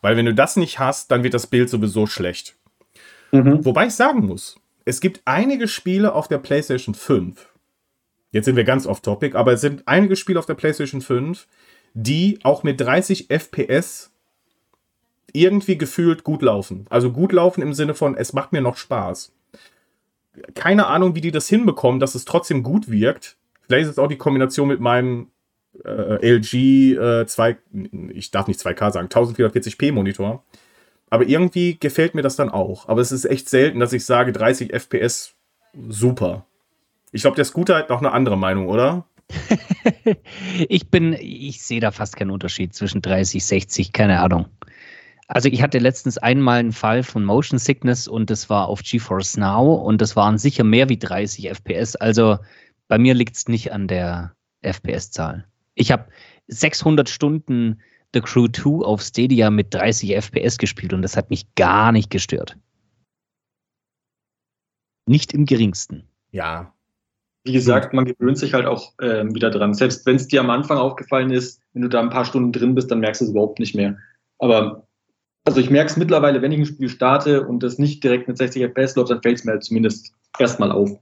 [SPEAKER 2] Weil wenn du das nicht hast, dann wird das Bild sowieso schlecht. Mhm. Wobei ich sagen muss, es gibt einige Spiele auf der PlayStation 5. Jetzt sind wir ganz off topic, aber es sind einige Spiele auf der PlayStation 5, die auch mit 30 FPS irgendwie gefühlt gut laufen. Also gut laufen im Sinne von, es macht mir noch Spaß. Keine Ahnung, wie die das hinbekommen, dass es trotzdem gut wirkt. Vielleicht ist es auch die Kombination mit meinem äh, LG äh, 2, ich darf nicht 2K sagen, 1440p Monitor. Aber irgendwie gefällt mir das dann auch. Aber es ist echt selten, dass ich sage, 30 FPS, super. Ich glaube, der Scooter hat noch eine andere Meinung, oder?
[SPEAKER 3] ich bin, ich sehe da fast keinen Unterschied zwischen 30, 60, keine Ahnung. Also ich hatte letztens einmal einen Fall von Motion Sickness und das war auf GeForce Now und das waren sicher mehr wie 30 FPS. Also bei mir liegt es nicht an der FPS-Zahl. Ich habe 600 Stunden The Crew 2 auf Stadia mit 30 FPS gespielt und das hat mich gar nicht gestört. Nicht im geringsten.
[SPEAKER 2] Ja.
[SPEAKER 4] Wie gesagt, man gewöhnt sich halt auch äh, wieder dran. Selbst wenn es dir am Anfang aufgefallen ist, wenn du da ein paar Stunden drin bist, dann merkst du es überhaupt nicht mehr. Aber also ich merke es mittlerweile, wenn ich ein Spiel starte und das nicht direkt mit 60 FPS läuft, dann fällt es mir halt zumindest erstmal auf.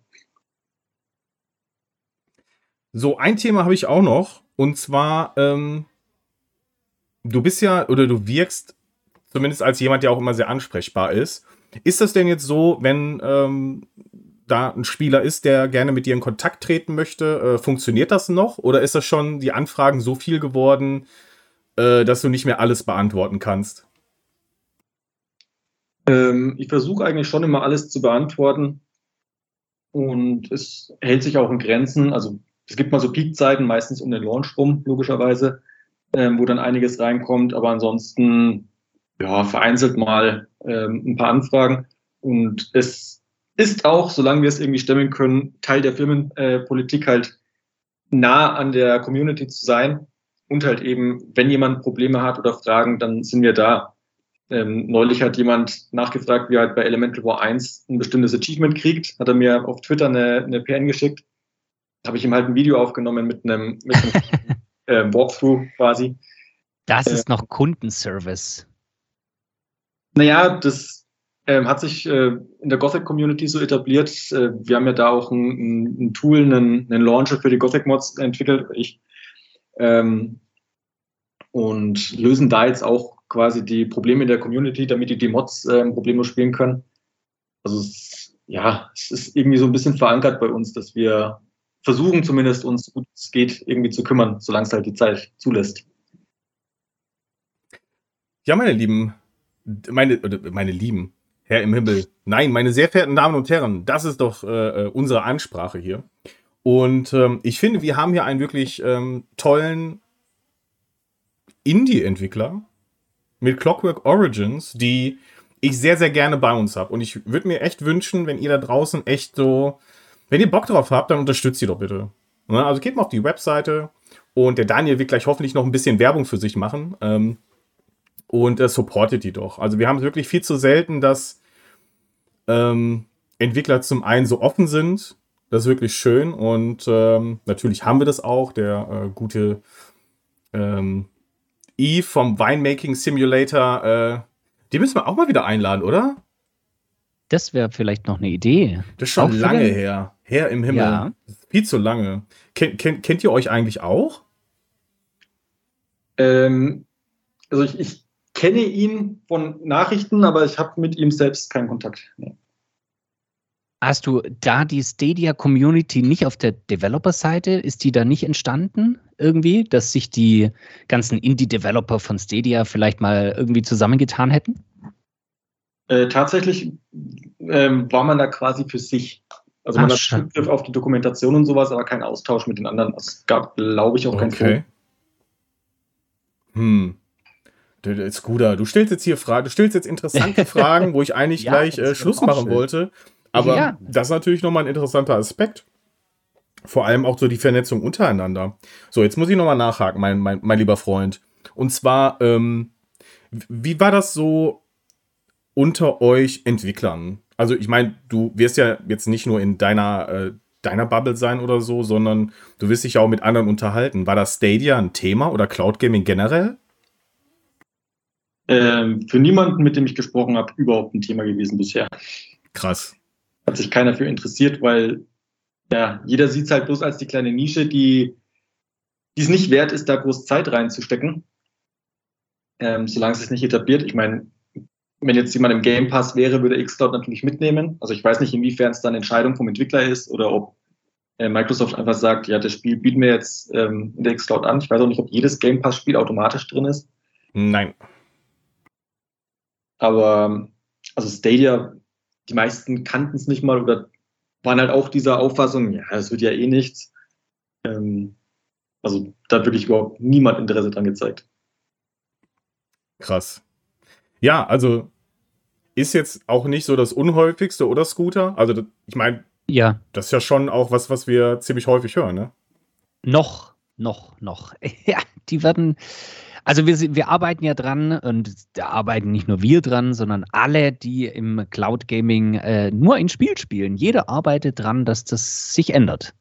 [SPEAKER 2] So, ein Thema habe ich auch noch. Und zwar, ähm, du bist ja oder du wirkst zumindest als jemand, der auch immer sehr ansprechbar ist. Ist das denn jetzt so, wenn ähm, da ein Spieler ist, der gerne mit dir in Kontakt treten möchte, äh, funktioniert das noch? Oder ist das schon die Anfragen so viel geworden, äh, dass du nicht mehr alles beantworten kannst?
[SPEAKER 4] Ähm, ich versuche eigentlich schon immer alles zu beantworten. Und es hält sich auch in Grenzen. Also es gibt mal so Peakzeiten, meistens um den Launch rum, logischerweise, ähm, wo dann einiges reinkommt. Aber ansonsten, ja, vereinzelt mal ähm, ein paar Anfragen. Und es ist auch, solange wir es irgendwie stemmen können, Teil der Firmenpolitik halt nah an der Community zu sein. Und halt eben, wenn jemand Probleme hat oder Fragen, dann sind wir da. Ähm, neulich hat jemand nachgefragt, wie er halt bei Elemental War 1 ein bestimmtes Achievement kriegt. Hat er mir auf Twitter eine, eine PN geschickt. Habe ich ihm halt ein Video aufgenommen mit einem, mit einem äh, Walkthrough quasi.
[SPEAKER 3] Das äh, ist noch Kundenservice.
[SPEAKER 4] Naja, das äh, hat sich äh, in der Gothic-Community so etabliert. Äh, wir haben ja da auch ein, ein, Tool, einen, einen, Launcher für die Gothic-Mods entwickelt. Ich, ähm, und lösen da jetzt auch quasi die Probleme der Community, damit die die Mods äh, problemlos spielen können. Also es, ja, es ist irgendwie so ein bisschen verankert bei uns, dass wir versuchen zumindest uns, so gut es geht, irgendwie zu kümmern, solange es halt die Zeit zulässt.
[SPEAKER 2] Ja, meine Lieben, meine, meine Lieben, Herr im Himmel, nein, meine sehr verehrten Damen und Herren, das ist doch äh, äh, unsere Ansprache hier. Und ähm, ich finde, wir haben hier einen wirklich ähm, tollen Indie-Entwickler, mit Clockwork Origins, die ich sehr, sehr gerne bei uns habe. Und ich würde mir echt wünschen, wenn ihr da draußen echt so, wenn ihr Bock drauf habt, dann unterstützt sie doch bitte. Ne? Also geht mal auf die Webseite und der Daniel wird gleich hoffentlich noch ein bisschen Werbung für sich machen. Ähm, und äh, supportet die doch. Also wir haben es wirklich viel zu selten, dass ähm, Entwickler zum einen so offen sind. Das ist wirklich schön. Und ähm, natürlich haben wir das auch. Der äh, gute ähm, Eve vom Winemaking Simulator, äh, die müssen wir auch mal wieder einladen, oder?
[SPEAKER 3] Das wäre vielleicht noch eine Idee.
[SPEAKER 2] Das ist schon auch lange her. Her im Himmel. Ja. Viel zu lange. Ken, ken, kennt ihr euch eigentlich auch?
[SPEAKER 4] Ähm, also ich, ich, kenne ihn von Nachrichten, aber ich habe mit ihm selbst keinen Kontakt. Nee.
[SPEAKER 3] Hast du da die Stadia Community nicht auf der Developer-Seite? Ist die da nicht entstanden irgendwie, dass sich die ganzen Indie-Developer von Stadia vielleicht mal irgendwie zusammengetan hätten?
[SPEAKER 4] Äh, tatsächlich ähm, war man da quasi für sich. Also Ach, man hat Zugriff auf die Dokumentation und sowas, aber kein Austausch mit den anderen. Es gab, glaube ich, auch kein
[SPEAKER 2] okay. Hm. Scooter, du stellst jetzt hier Fragen, du stellst jetzt interessante Fragen, wo ich eigentlich ja, gleich äh, Schluss machen schön. wollte. Aber ja. das ist natürlich nochmal ein interessanter Aspekt. Vor allem auch so die Vernetzung untereinander. So, jetzt muss ich nochmal nachhaken, mein, mein, mein lieber Freund. Und zwar, ähm, wie war das so unter euch Entwicklern? Also, ich meine, du wirst ja jetzt nicht nur in deiner, äh, deiner Bubble sein oder so, sondern du wirst dich ja auch mit anderen unterhalten. War das Stadia ein Thema oder Cloud Gaming generell?
[SPEAKER 4] Ähm, für niemanden, mit dem ich gesprochen habe, überhaupt ein Thema gewesen bisher.
[SPEAKER 2] Krass
[SPEAKER 4] hat sich keiner für interessiert, weil ja, jeder sieht es halt bloß als die kleine Nische, die es nicht wert ist, da groß Zeit reinzustecken, ähm, solange es nicht etabliert. Ich meine, wenn jetzt jemand im Game Pass wäre, würde Xcloud natürlich mitnehmen. Also ich weiß nicht, inwiefern es dann Entscheidung vom Entwickler ist oder ob äh, Microsoft einfach sagt, ja, das Spiel bieten wir jetzt ähm, in der Xcloud an. Ich weiß auch nicht, ob jedes Game Pass-Spiel automatisch drin ist.
[SPEAKER 2] Nein.
[SPEAKER 4] Aber also Stadia die meisten kannten es nicht mal oder waren halt auch dieser Auffassung, ja, das wird ja eh nichts. Ähm, also da hat wirklich überhaupt niemand Interesse dran gezeigt.
[SPEAKER 2] Krass. Ja, also ist jetzt auch nicht so das unhäufigste oder Scooter. Also ich meine,
[SPEAKER 3] ja.
[SPEAKER 2] das ist ja schon auch was, was wir ziemlich häufig hören, ne?
[SPEAKER 3] Noch, noch, noch. ja, die werden, also wir, wir arbeiten ja dran und da arbeiten nicht nur wir dran, sondern alle, die im Cloud Gaming äh, nur ein Spiel spielen. Jeder arbeitet dran, dass das sich ändert.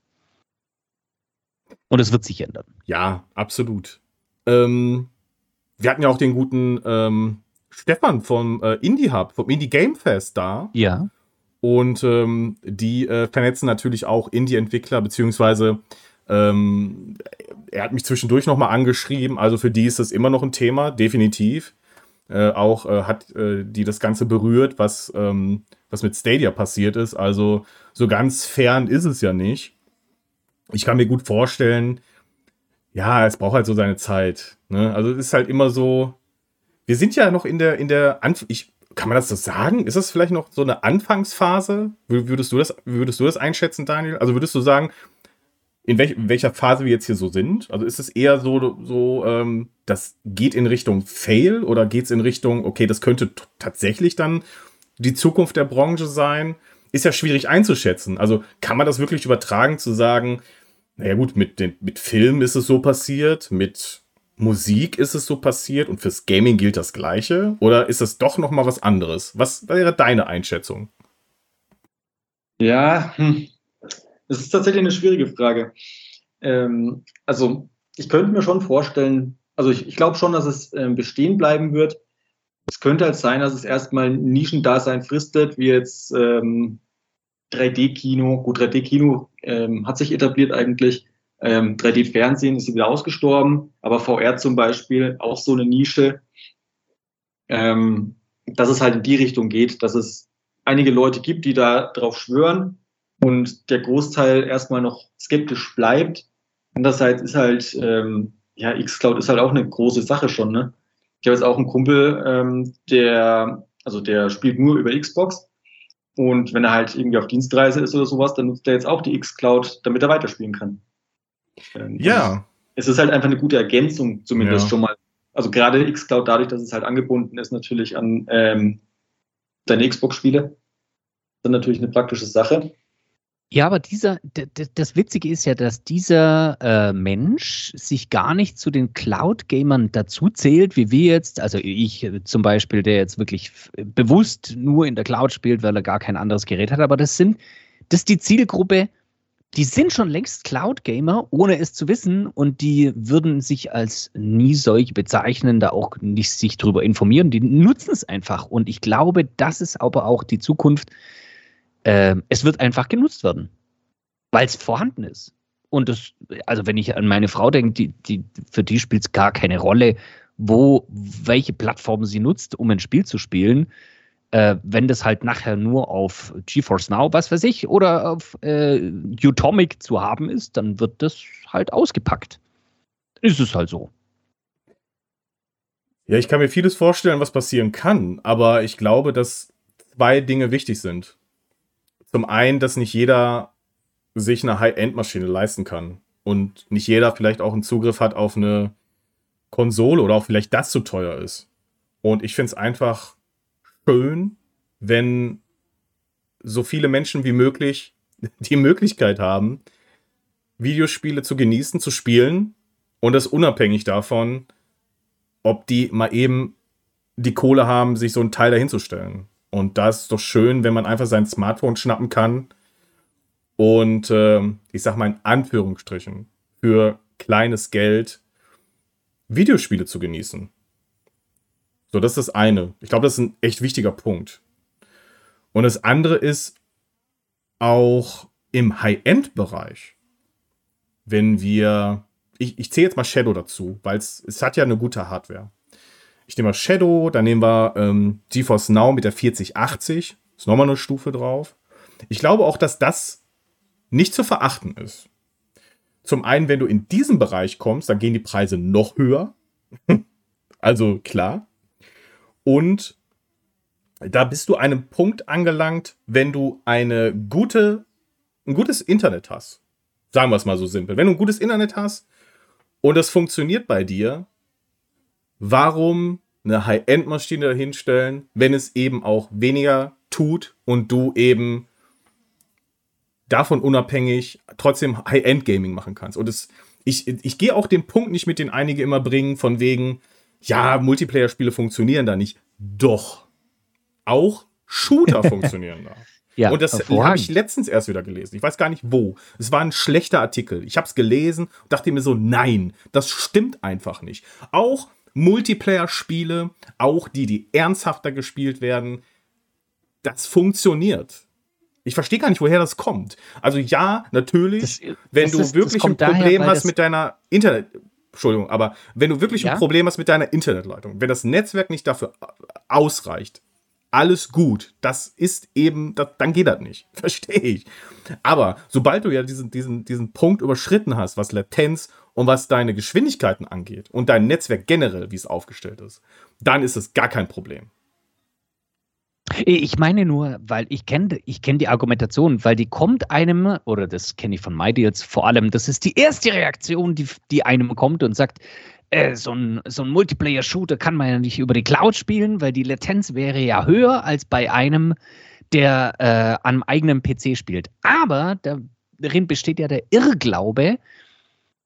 [SPEAKER 3] Und es wird sich ändern.
[SPEAKER 2] Ja, absolut. Ähm, wir hatten ja auch den guten ähm, Stefan vom äh, Indie Hub, vom Indie Game Fest da.
[SPEAKER 3] Ja.
[SPEAKER 2] Und ähm, die äh, vernetzen natürlich auch Indie-Entwickler, beziehungsweise ähm, er hat mich zwischendurch nochmal angeschrieben. Also für die ist das immer noch ein Thema, definitiv. Äh, auch äh, hat äh, die das Ganze berührt, was, ähm, was mit Stadia passiert ist. Also so ganz fern ist es ja nicht. Ich kann mir gut vorstellen, ja, es braucht halt so seine Zeit. Ne? Also es ist halt immer so. Wir sind ja noch in der, in der, Anf ich, kann man das so sagen? Ist das vielleicht noch so eine Anfangsphase? Würdest du das, würdest du das einschätzen, Daniel? Also würdest du sagen, in, welch, in welcher Phase wir jetzt hier so sind? Also ist es eher so, so ähm, das geht in Richtung Fail oder geht es in Richtung, okay, das könnte tatsächlich dann die Zukunft der Branche sein? Ist ja schwierig einzuschätzen. Also kann man das wirklich übertragen zu sagen, naja gut, mit, den, mit Film ist es so passiert, mit Musik ist es so passiert und fürs Gaming gilt das Gleiche? Oder ist es doch noch mal was anderes? Was wäre deine Einschätzung?
[SPEAKER 4] Ja, hm. Das ist tatsächlich eine schwierige Frage. Ähm, also ich könnte mir schon vorstellen, also ich, ich glaube schon, dass es äh, bestehen bleiben wird. Es könnte halt sein, dass es erstmal ein Nischendasein fristet, wie jetzt ähm, 3D-Kino. Gut, 3D-Kino ähm, hat sich etabliert eigentlich. Ähm, 3D-Fernsehen ist wieder ausgestorben, aber VR zum Beispiel auch so eine Nische, ähm, dass es halt in die Richtung geht, dass es einige Leute gibt, die da drauf schwören und der Großteil erstmal noch skeptisch bleibt. Andererseits ist halt, ähm, ja, Xcloud ist halt auch eine große Sache schon, ne? Ich habe jetzt auch einen Kumpel, ähm, der, also der spielt nur über Xbox und wenn er halt irgendwie auf Dienstreise ist oder sowas, dann nutzt er jetzt auch die X-Cloud, damit er weiterspielen kann.
[SPEAKER 2] Ähm, ja.
[SPEAKER 4] Es ist halt einfach eine gute Ergänzung, zumindest ja. schon mal. Also gerade X-Cloud, dadurch, dass es halt angebunden ist, natürlich an ähm, deine Xbox-Spiele, dann natürlich eine praktische Sache.
[SPEAKER 3] Ja, aber dieser, das Witzige ist ja, dass dieser äh, Mensch sich gar nicht zu den Cloud-Gamern dazu zählt, wie wir jetzt, also ich äh, zum Beispiel, der jetzt wirklich bewusst nur in der Cloud spielt, weil er gar kein anderes Gerät hat, aber das sind, das ist die Zielgruppe, die sind schon längst Cloud-Gamer, ohne es zu wissen, und die würden sich als nie solche bezeichnen, da auch nicht sich darüber informieren, die nutzen es einfach. Und ich glaube, das ist aber auch die Zukunft, äh, es wird einfach genutzt werden, weil es vorhanden ist. Und das, also wenn ich an meine Frau denke, die, die, für die spielt es gar keine Rolle, wo, welche Plattform sie nutzt, um ein Spiel zu spielen. Äh, wenn das halt nachher nur auf GeForce Now, was weiß ich, oder auf äh, Utomic zu haben ist, dann wird das halt ausgepackt. Ist es halt so.
[SPEAKER 2] Ja, ich kann mir vieles vorstellen, was passieren kann, aber ich glaube, dass zwei Dinge wichtig sind. Zum einen, dass nicht jeder sich eine High-End-Maschine leisten kann und nicht jeder vielleicht auch einen Zugriff hat auf eine Konsole oder auch vielleicht das zu teuer ist. Und ich finde es einfach schön, wenn so viele Menschen wie möglich die Möglichkeit haben, Videospiele zu genießen, zu spielen und das unabhängig davon, ob die mal eben die Kohle haben, sich so ein Teil dahinzustellen. Und das ist doch schön, wenn man einfach sein Smartphone schnappen kann und äh, ich sag mal in Anführungsstrichen für kleines Geld Videospiele zu genießen. So, das ist das eine. Ich glaube, das ist ein echt wichtiger Punkt. Und das andere ist auch im High-End-Bereich, wenn wir, ich, ich zähle jetzt mal Shadow dazu, weil es hat ja eine gute Hardware. Ich nehme mal Shadow, dann nehmen wir ähm, GeForce Now mit der 4080. Ist nochmal eine Stufe drauf. Ich glaube auch, dass das nicht zu verachten ist. Zum einen, wenn du in diesen Bereich kommst, dann gehen die Preise noch höher. also klar. Und da bist du einem Punkt angelangt, wenn du eine gute, ein gutes Internet hast. Sagen wir es mal so simpel. Wenn du ein gutes Internet hast und das funktioniert bei dir, warum eine High-End-Maschine dahinstellen, wenn es eben auch weniger tut und du eben davon unabhängig trotzdem High-End-Gaming machen kannst. Und es, ich, ich gehe auch den Punkt nicht mit, den einige immer bringen, von wegen, ja, Multiplayer-Spiele funktionieren da nicht. Doch. Auch Shooter funktionieren da. Ja, und das habe ich letztens erst wieder gelesen. Ich weiß gar nicht wo. Es war ein schlechter Artikel. Ich habe es gelesen und dachte mir so, nein, das stimmt einfach nicht. Auch Multiplayer-Spiele, auch die, die ernsthafter gespielt werden, das funktioniert. Ich verstehe gar nicht, woher das kommt. Also ja, natürlich, das, wenn das du ist, wirklich ein Problem daher, hast mit deiner Internet, Entschuldigung, aber wenn du wirklich ja? ein Problem hast mit deiner Internetleitung, wenn das Netzwerk nicht dafür ausreicht, alles gut. Das ist eben, das, dann geht das nicht. Verstehe ich. Aber sobald du ja diesen, diesen, diesen Punkt überschritten hast, was Latenz und was deine Geschwindigkeiten angeht und dein Netzwerk generell, wie es aufgestellt ist, dann ist es gar kein Problem.
[SPEAKER 3] Ich meine nur, weil ich kenne ich kenn die Argumentation, weil die kommt einem, oder das kenne ich von MyDeals vor allem, das ist die erste Reaktion, die, die einem kommt und sagt, äh, so ein, so ein Multiplayer-Shooter kann man ja nicht über die Cloud spielen, weil die Latenz wäre ja höher als bei einem, der äh, am eigenen PC spielt. Aber darin besteht ja der Irrglaube,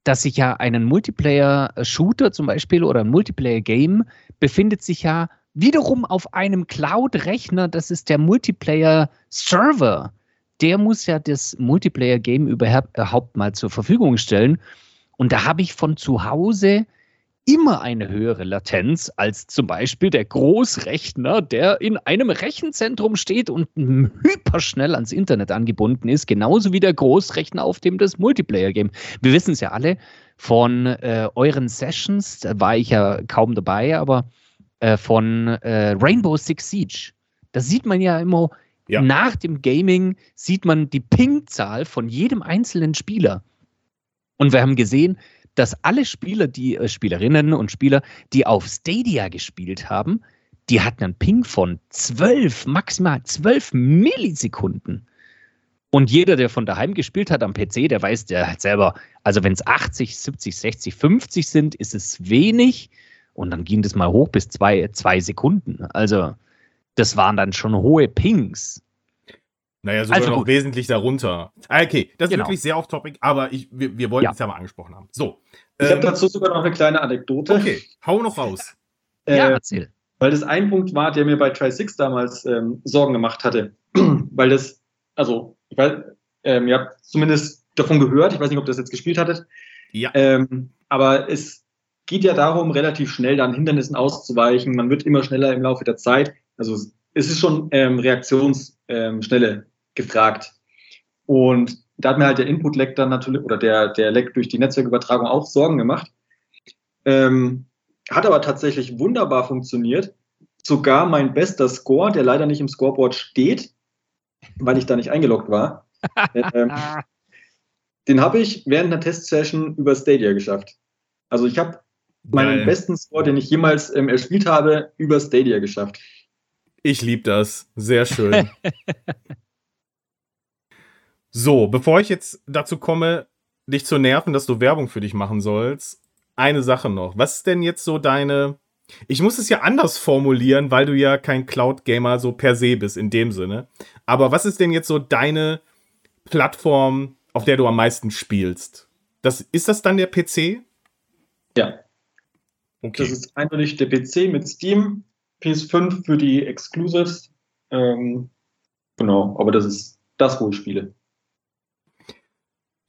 [SPEAKER 3] dass sich ja einen Multiplayer-Shooter zum Beispiel oder ein Multiplayer-Game befindet sich ja wiederum auf einem Cloud-Rechner, das ist der Multiplayer-Server. Der muss ja das Multiplayer-Game überhaupt mal zur Verfügung stellen. Und da habe ich von zu Hause immer eine höhere Latenz als zum Beispiel der Großrechner, der in einem Rechenzentrum steht und hyperschnell ans Internet angebunden ist, genauso wie der Großrechner, auf dem das Multiplayer-Game. Wir wissen es ja alle von äh, euren Sessions, da war ich ja kaum dabei, aber äh, von äh, Rainbow Six Siege. Da sieht man ja immer, ja. nach dem Gaming sieht man die Ping-Zahl von jedem einzelnen Spieler. Und wir haben gesehen, dass alle Spieler, die äh, Spielerinnen und Spieler, die auf Stadia gespielt haben, die hatten einen Ping von 12, maximal 12 Millisekunden. Und jeder, der von daheim gespielt hat am PC, der weiß, der hat selber, also wenn es 80, 70, 60, 50 sind, ist es wenig. Und dann ging das mal hoch bis zwei, zwei Sekunden. Also, das waren dann schon hohe Pings.
[SPEAKER 2] Naja, sogar also noch wesentlich darunter. Ah, okay, das genau. ist wirklich sehr off-topic, aber ich, wir, wir wollten ja. es ja mal angesprochen haben. So.
[SPEAKER 4] Ich ähm, habe dazu sogar noch eine kleine Anekdote.
[SPEAKER 2] Okay, hau noch raus.
[SPEAKER 4] Äh, ja, erzähl. Weil das ein Punkt war, der mir bei Tri-Six damals ähm, Sorgen gemacht hatte. weil das, also, ich weiß, ähm, ihr habt zumindest davon gehört, ich weiß nicht, ob ihr das jetzt gespielt hattet. Ja. Ähm, aber es geht ja darum, relativ schnell dann Hindernissen auszuweichen. Man wird immer schneller im Laufe der Zeit. Also es ist schon ähm, Reaktionsschnelle ähm, gefragt. Und da hat mir halt der Input-Lag dann natürlich, oder der, der Lag durch die Netzwerkübertragung auch Sorgen gemacht. Ähm, hat aber tatsächlich wunderbar funktioniert. Sogar mein bester Score, der leider nicht im Scoreboard steht, weil ich da nicht eingeloggt war, ähm, den habe ich während einer Testsession über Stadia geschafft. Also ich habe meinen besten Score, den ich jemals ähm, erspielt habe, über Stadia geschafft.
[SPEAKER 2] Ich liebe das. Sehr schön. So, bevor ich jetzt dazu komme, dich zu nerven, dass du Werbung für dich machen sollst, eine Sache noch. Was ist denn jetzt so deine. Ich muss es ja anders formulieren, weil du ja kein Cloud-Gamer so per se bist, in dem Sinne. Aber was ist denn jetzt so deine Plattform, auf der du am meisten spielst? Das, ist das dann der PC?
[SPEAKER 4] Ja. Okay. Das ist eindeutig der PC mit Steam, PS5 für die Exclusives. Ähm, genau, aber das ist das, wo ich spiele.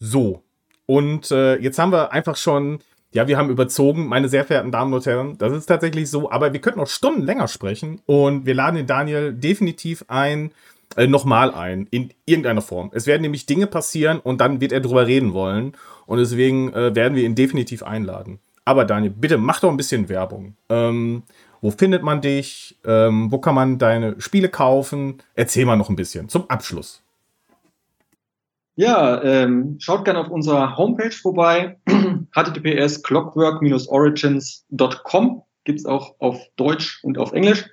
[SPEAKER 2] So. Und äh, jetzt haben wir einfach schon, ja, wir haben überzogen, meine sehr verehrten Damen und Herren. Das ist tatsächlich so, aber wir könnten noch Stunden länger sprechen und wir laden den Daniel definitiv ein, äh, nochmal ein, in irgendeiner Form. Es werden nämlich Dinge passieren und dann wird er drüber reden wollen und deswegen äh, werden wir ihn definitiv einladen. Aber Daniel, bitte mach doch ein bisschen Werbung. Ähm, wo findet man dich? Ähm, wo kann man deine Spiele kaufen? Erzähl mal noch ein bisschen zum Abschluss.
[SPEAKER 4] Ja, ähm, schaut gerne auf unserer Homepage vorbei. https clockwork-origins.com gibt es auch auf Deutsch und auf Englisch.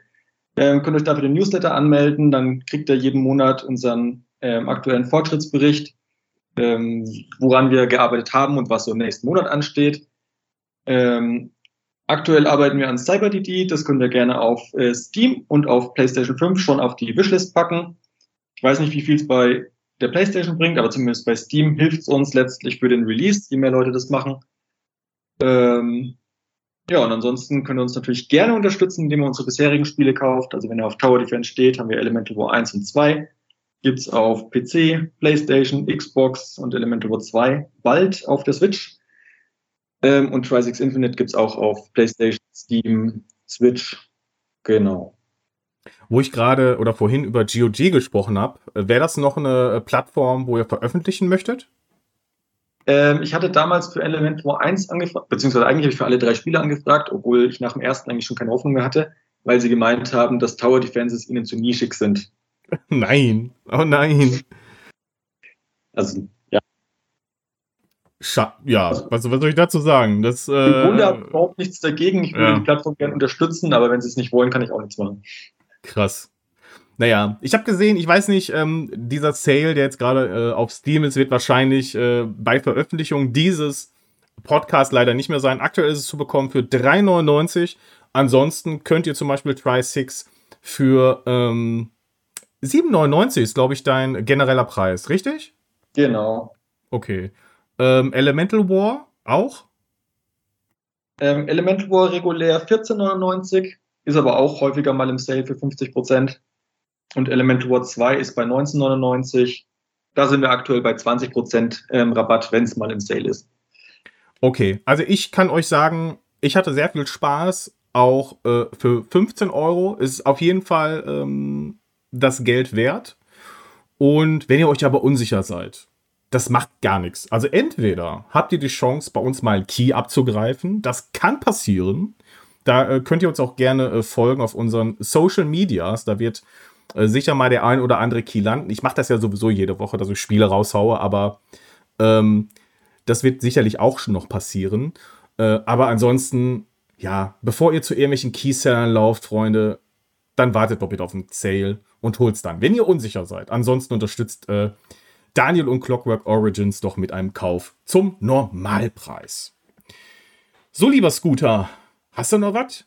[SPEAKER 4] Ähm, könnt euch dafür den Newsletter anmelden, dann kriegt ihr jeden Monat unseren ähm, aktuellen Fortschrittsbericht, ähm, woran wir gearbeitet haben und was so im nächsten Monat ansteht. Ähm, aktuell arbeiten wir an CyberDD, das könnt ihr gerne auf äh, Steam und auf PlayStation 5 schon auf die Wishlist packen. Ich weiß nicht, wie viel es bei der PlayStation bringt, aber zumindest bei Steam hilft es uns letztlich für den Release, je mehr Leute das machen. Ähm, ja, und ansonsten könnt ihr uns natürlich gerne unterstützen, indem ihr unsere bisherigen Spiele kauft. Also wenn ihr auf Tower Defense steht, haben wir Elemental War 1 und 2. Gibt's auf PC, PlayStation, Xbox und Elemental War 2 bald auf der Switch. Ähm, und Tri-Six Infinite gibt es auch auf PlayStation, Steam, Switch. Genau.
[SPEAKER 2] Wo ich gerade oder vorhin über GOG gesprochen habe, äh, wäre das noch eine äh, Plattform, wo ihr veröffentlichen möchtet?
[SPEAKER 4] Ähm, ich hatte damals für Elementor 1 angefragt, beziehungsweise eigentlich habe ich für alle drei Spiele angefragt, obwohl ich nach dem ersten eigentlich schon keine Hoffnung mehr hatte, weil sie gemeint haben, dass Tower Defenses ihnen zu nischig sind.
[SPEAKER 2] Nein, oh nein.
[SPEAKER 4] Also, ja.
[SPEAKER 2] Scha ja, was, was soll ich dazu sagen? Das, äh,
[SPEAKER 4] Im Grunde habe ich überhaupt nichts dagegen. Ich würde
[SPEAKER 2] Ja.
[SPEAKER 4] die Plattform gerne unterstützen, aber wenn sie es nicht wollen, kann ich auch nichts machen.
[SPEAKER 2] Krass. Naja, ich habe gesehen, ich weiß nicht, ähm, dieser Sale, der jetzt gerade äh, auf Steam ist, wird wahrscheinlich äh, bei Veröffentlichung dieses Podcasts leider nicht mehr sein. Aktuell ist es zu bekommen für 3,99. Ansonsten könnt ihr zum Beispiel Try 6 für ähm, 7,99 ist, glaube ich, dein genereller Preis, richtig?
[SPEAKER 4] Genau.
[SPEAKER 2] Okay. Ähm, Elemental War auch?
[SPEAKER 4] Ähm, Elemental War regulär 14,99, ist aber auch häufiger mal im Sale für 50%. Und Elemental War 2 ist bei 19,99. Da sind wir aktuell bei 20% ähm, Rabatt, wenn es mal im Sale ist.
[SPEAKER 2] Okay, also ich kann euch sagen, ich hatte sehr viel Spaß. Auch äh, für 15 Euro ist auf jeden Fall ähm, das Geld wert. Und wenn ihr euch aber unsicher seid, das macht gar nichts. Also entweder habt ihr die Chance, bei uns mal einen Key abzugreifen. Das kann passieren. Da äh, könnt ihr uns auch gerne äh, folgen auf unseren Social Medias. Da wird äh, sicher mal der ein oder andere Key landen. Ich mache das ja sowieso jede Woche, dass ich Spiele raushaue, aber ähm, das wird sicherlich auch schon noch passieren. Äh, aber ansonsten, ja, bevor ihr zu irgendwelchen Keysellern lauft, Freunde, dann wartet doch bitte auf den Sale und holt's dann, wenn ihr unsicher seid. Ansonsten unterstützt äh, Daniel und Clockwork Origins doch mit einem Kauf zum Normalpreis. So, lieber Scooter, hast du noch was?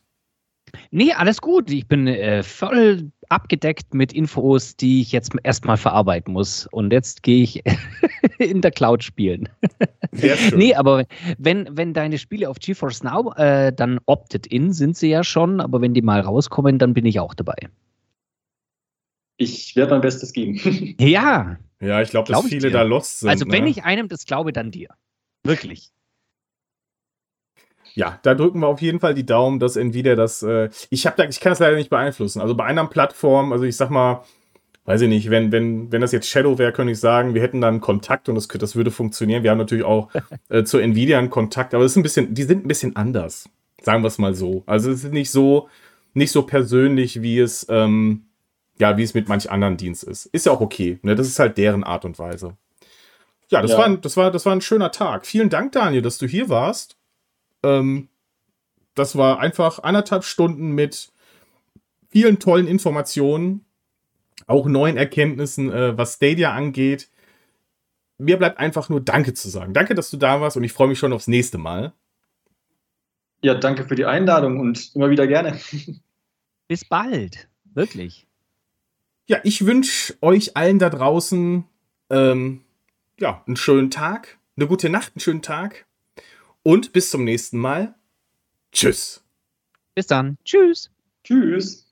[SPEAKER 3] Nee, alles gut. Ich bin äh, voll abgedeckt mit Infos, die ich jetzt erstmal verarbeiten muss. Und jetzt gehe ich in der Cloud spielen.
[SPEAKER 2] Sehr schön.
[SPEAKER 3] Nee, aber wenn, wenn deine Spiele auf GeForce Now äh, dann opted in sind sie ja schon, aber wenn die mal rauskommen, dann bin ich auch dabei.
[SPEAKER 4] Ich werde mein Bestes geben.
[SPEAKER 3] Ja,
[SPEAKER 2] Ja, ich glaube, dass
[SPEAKER 3] Glaub ich
[SPEAKER 2] viele
[SPEAKER 3] dir.
[SPEAKER 2] da lost sind.
[SPEAKER 3] also wenn
[SPEAKER 2] ne?
[SPEAKER 3] ich einem das glaube, dann dir. Wirklich.
[SPEAKER 2] Ja, da drücken wir auf jeden Fall die Daumen, dass Nvidia das. Äh, ich habe da, ich kann das leider nicht beeinflussen. Also bei anderen Plattformen, also ich sag mal, weiß ich nicht, wenn wenn wenn das jetzt Shadow wäre, könnte ich sagen, wir hätten dann Kontakt und das das würde funktionieren. Wir haben natürlich auch äh, zu Nvidia einen Kontakt, aber es ist ein bisschen, die sind ein bisschen anders, sagen wir es mal so. Also es ist nicht so nicht so persönlich, wie es ähm, ja wie es mit manch anderen Dienst ist. Ist ja auch okay. Ne? Das ist halt deren Art und Weise. Ja, das
[SPEAKER 4] Ja.
[SPEAKER 2] war ein, das war das war ein schöner Tag. Vielen Dank, Daniel, dass du hier warst. Ähm, das war einfach anderthalb Stunden mit vielen tollen Informationen, auch neuen Erkenntnissen, äh, was Stadia angeht. Mir bleibt einfach nur Danke zu sagen. Danke, dass du da warst und ich freue mich schon aufs nächste Mal.
[SPEAKER 4] Ja, danke für die Einladung und immer wieder gerne.
[SPEAKER 3] Bis bald. Wirklich.
[SPEAKER 2] Ja, ich wünsche euch allen da draußen ähm, ja, einen schönen Tag, eine gute Nacht, einen schönen Tag und bis zum nächsten Mal. Tschüss.
[SPEAKER 3] Bis dann. Tschüss.
[SPEAKER 4] Tschüss.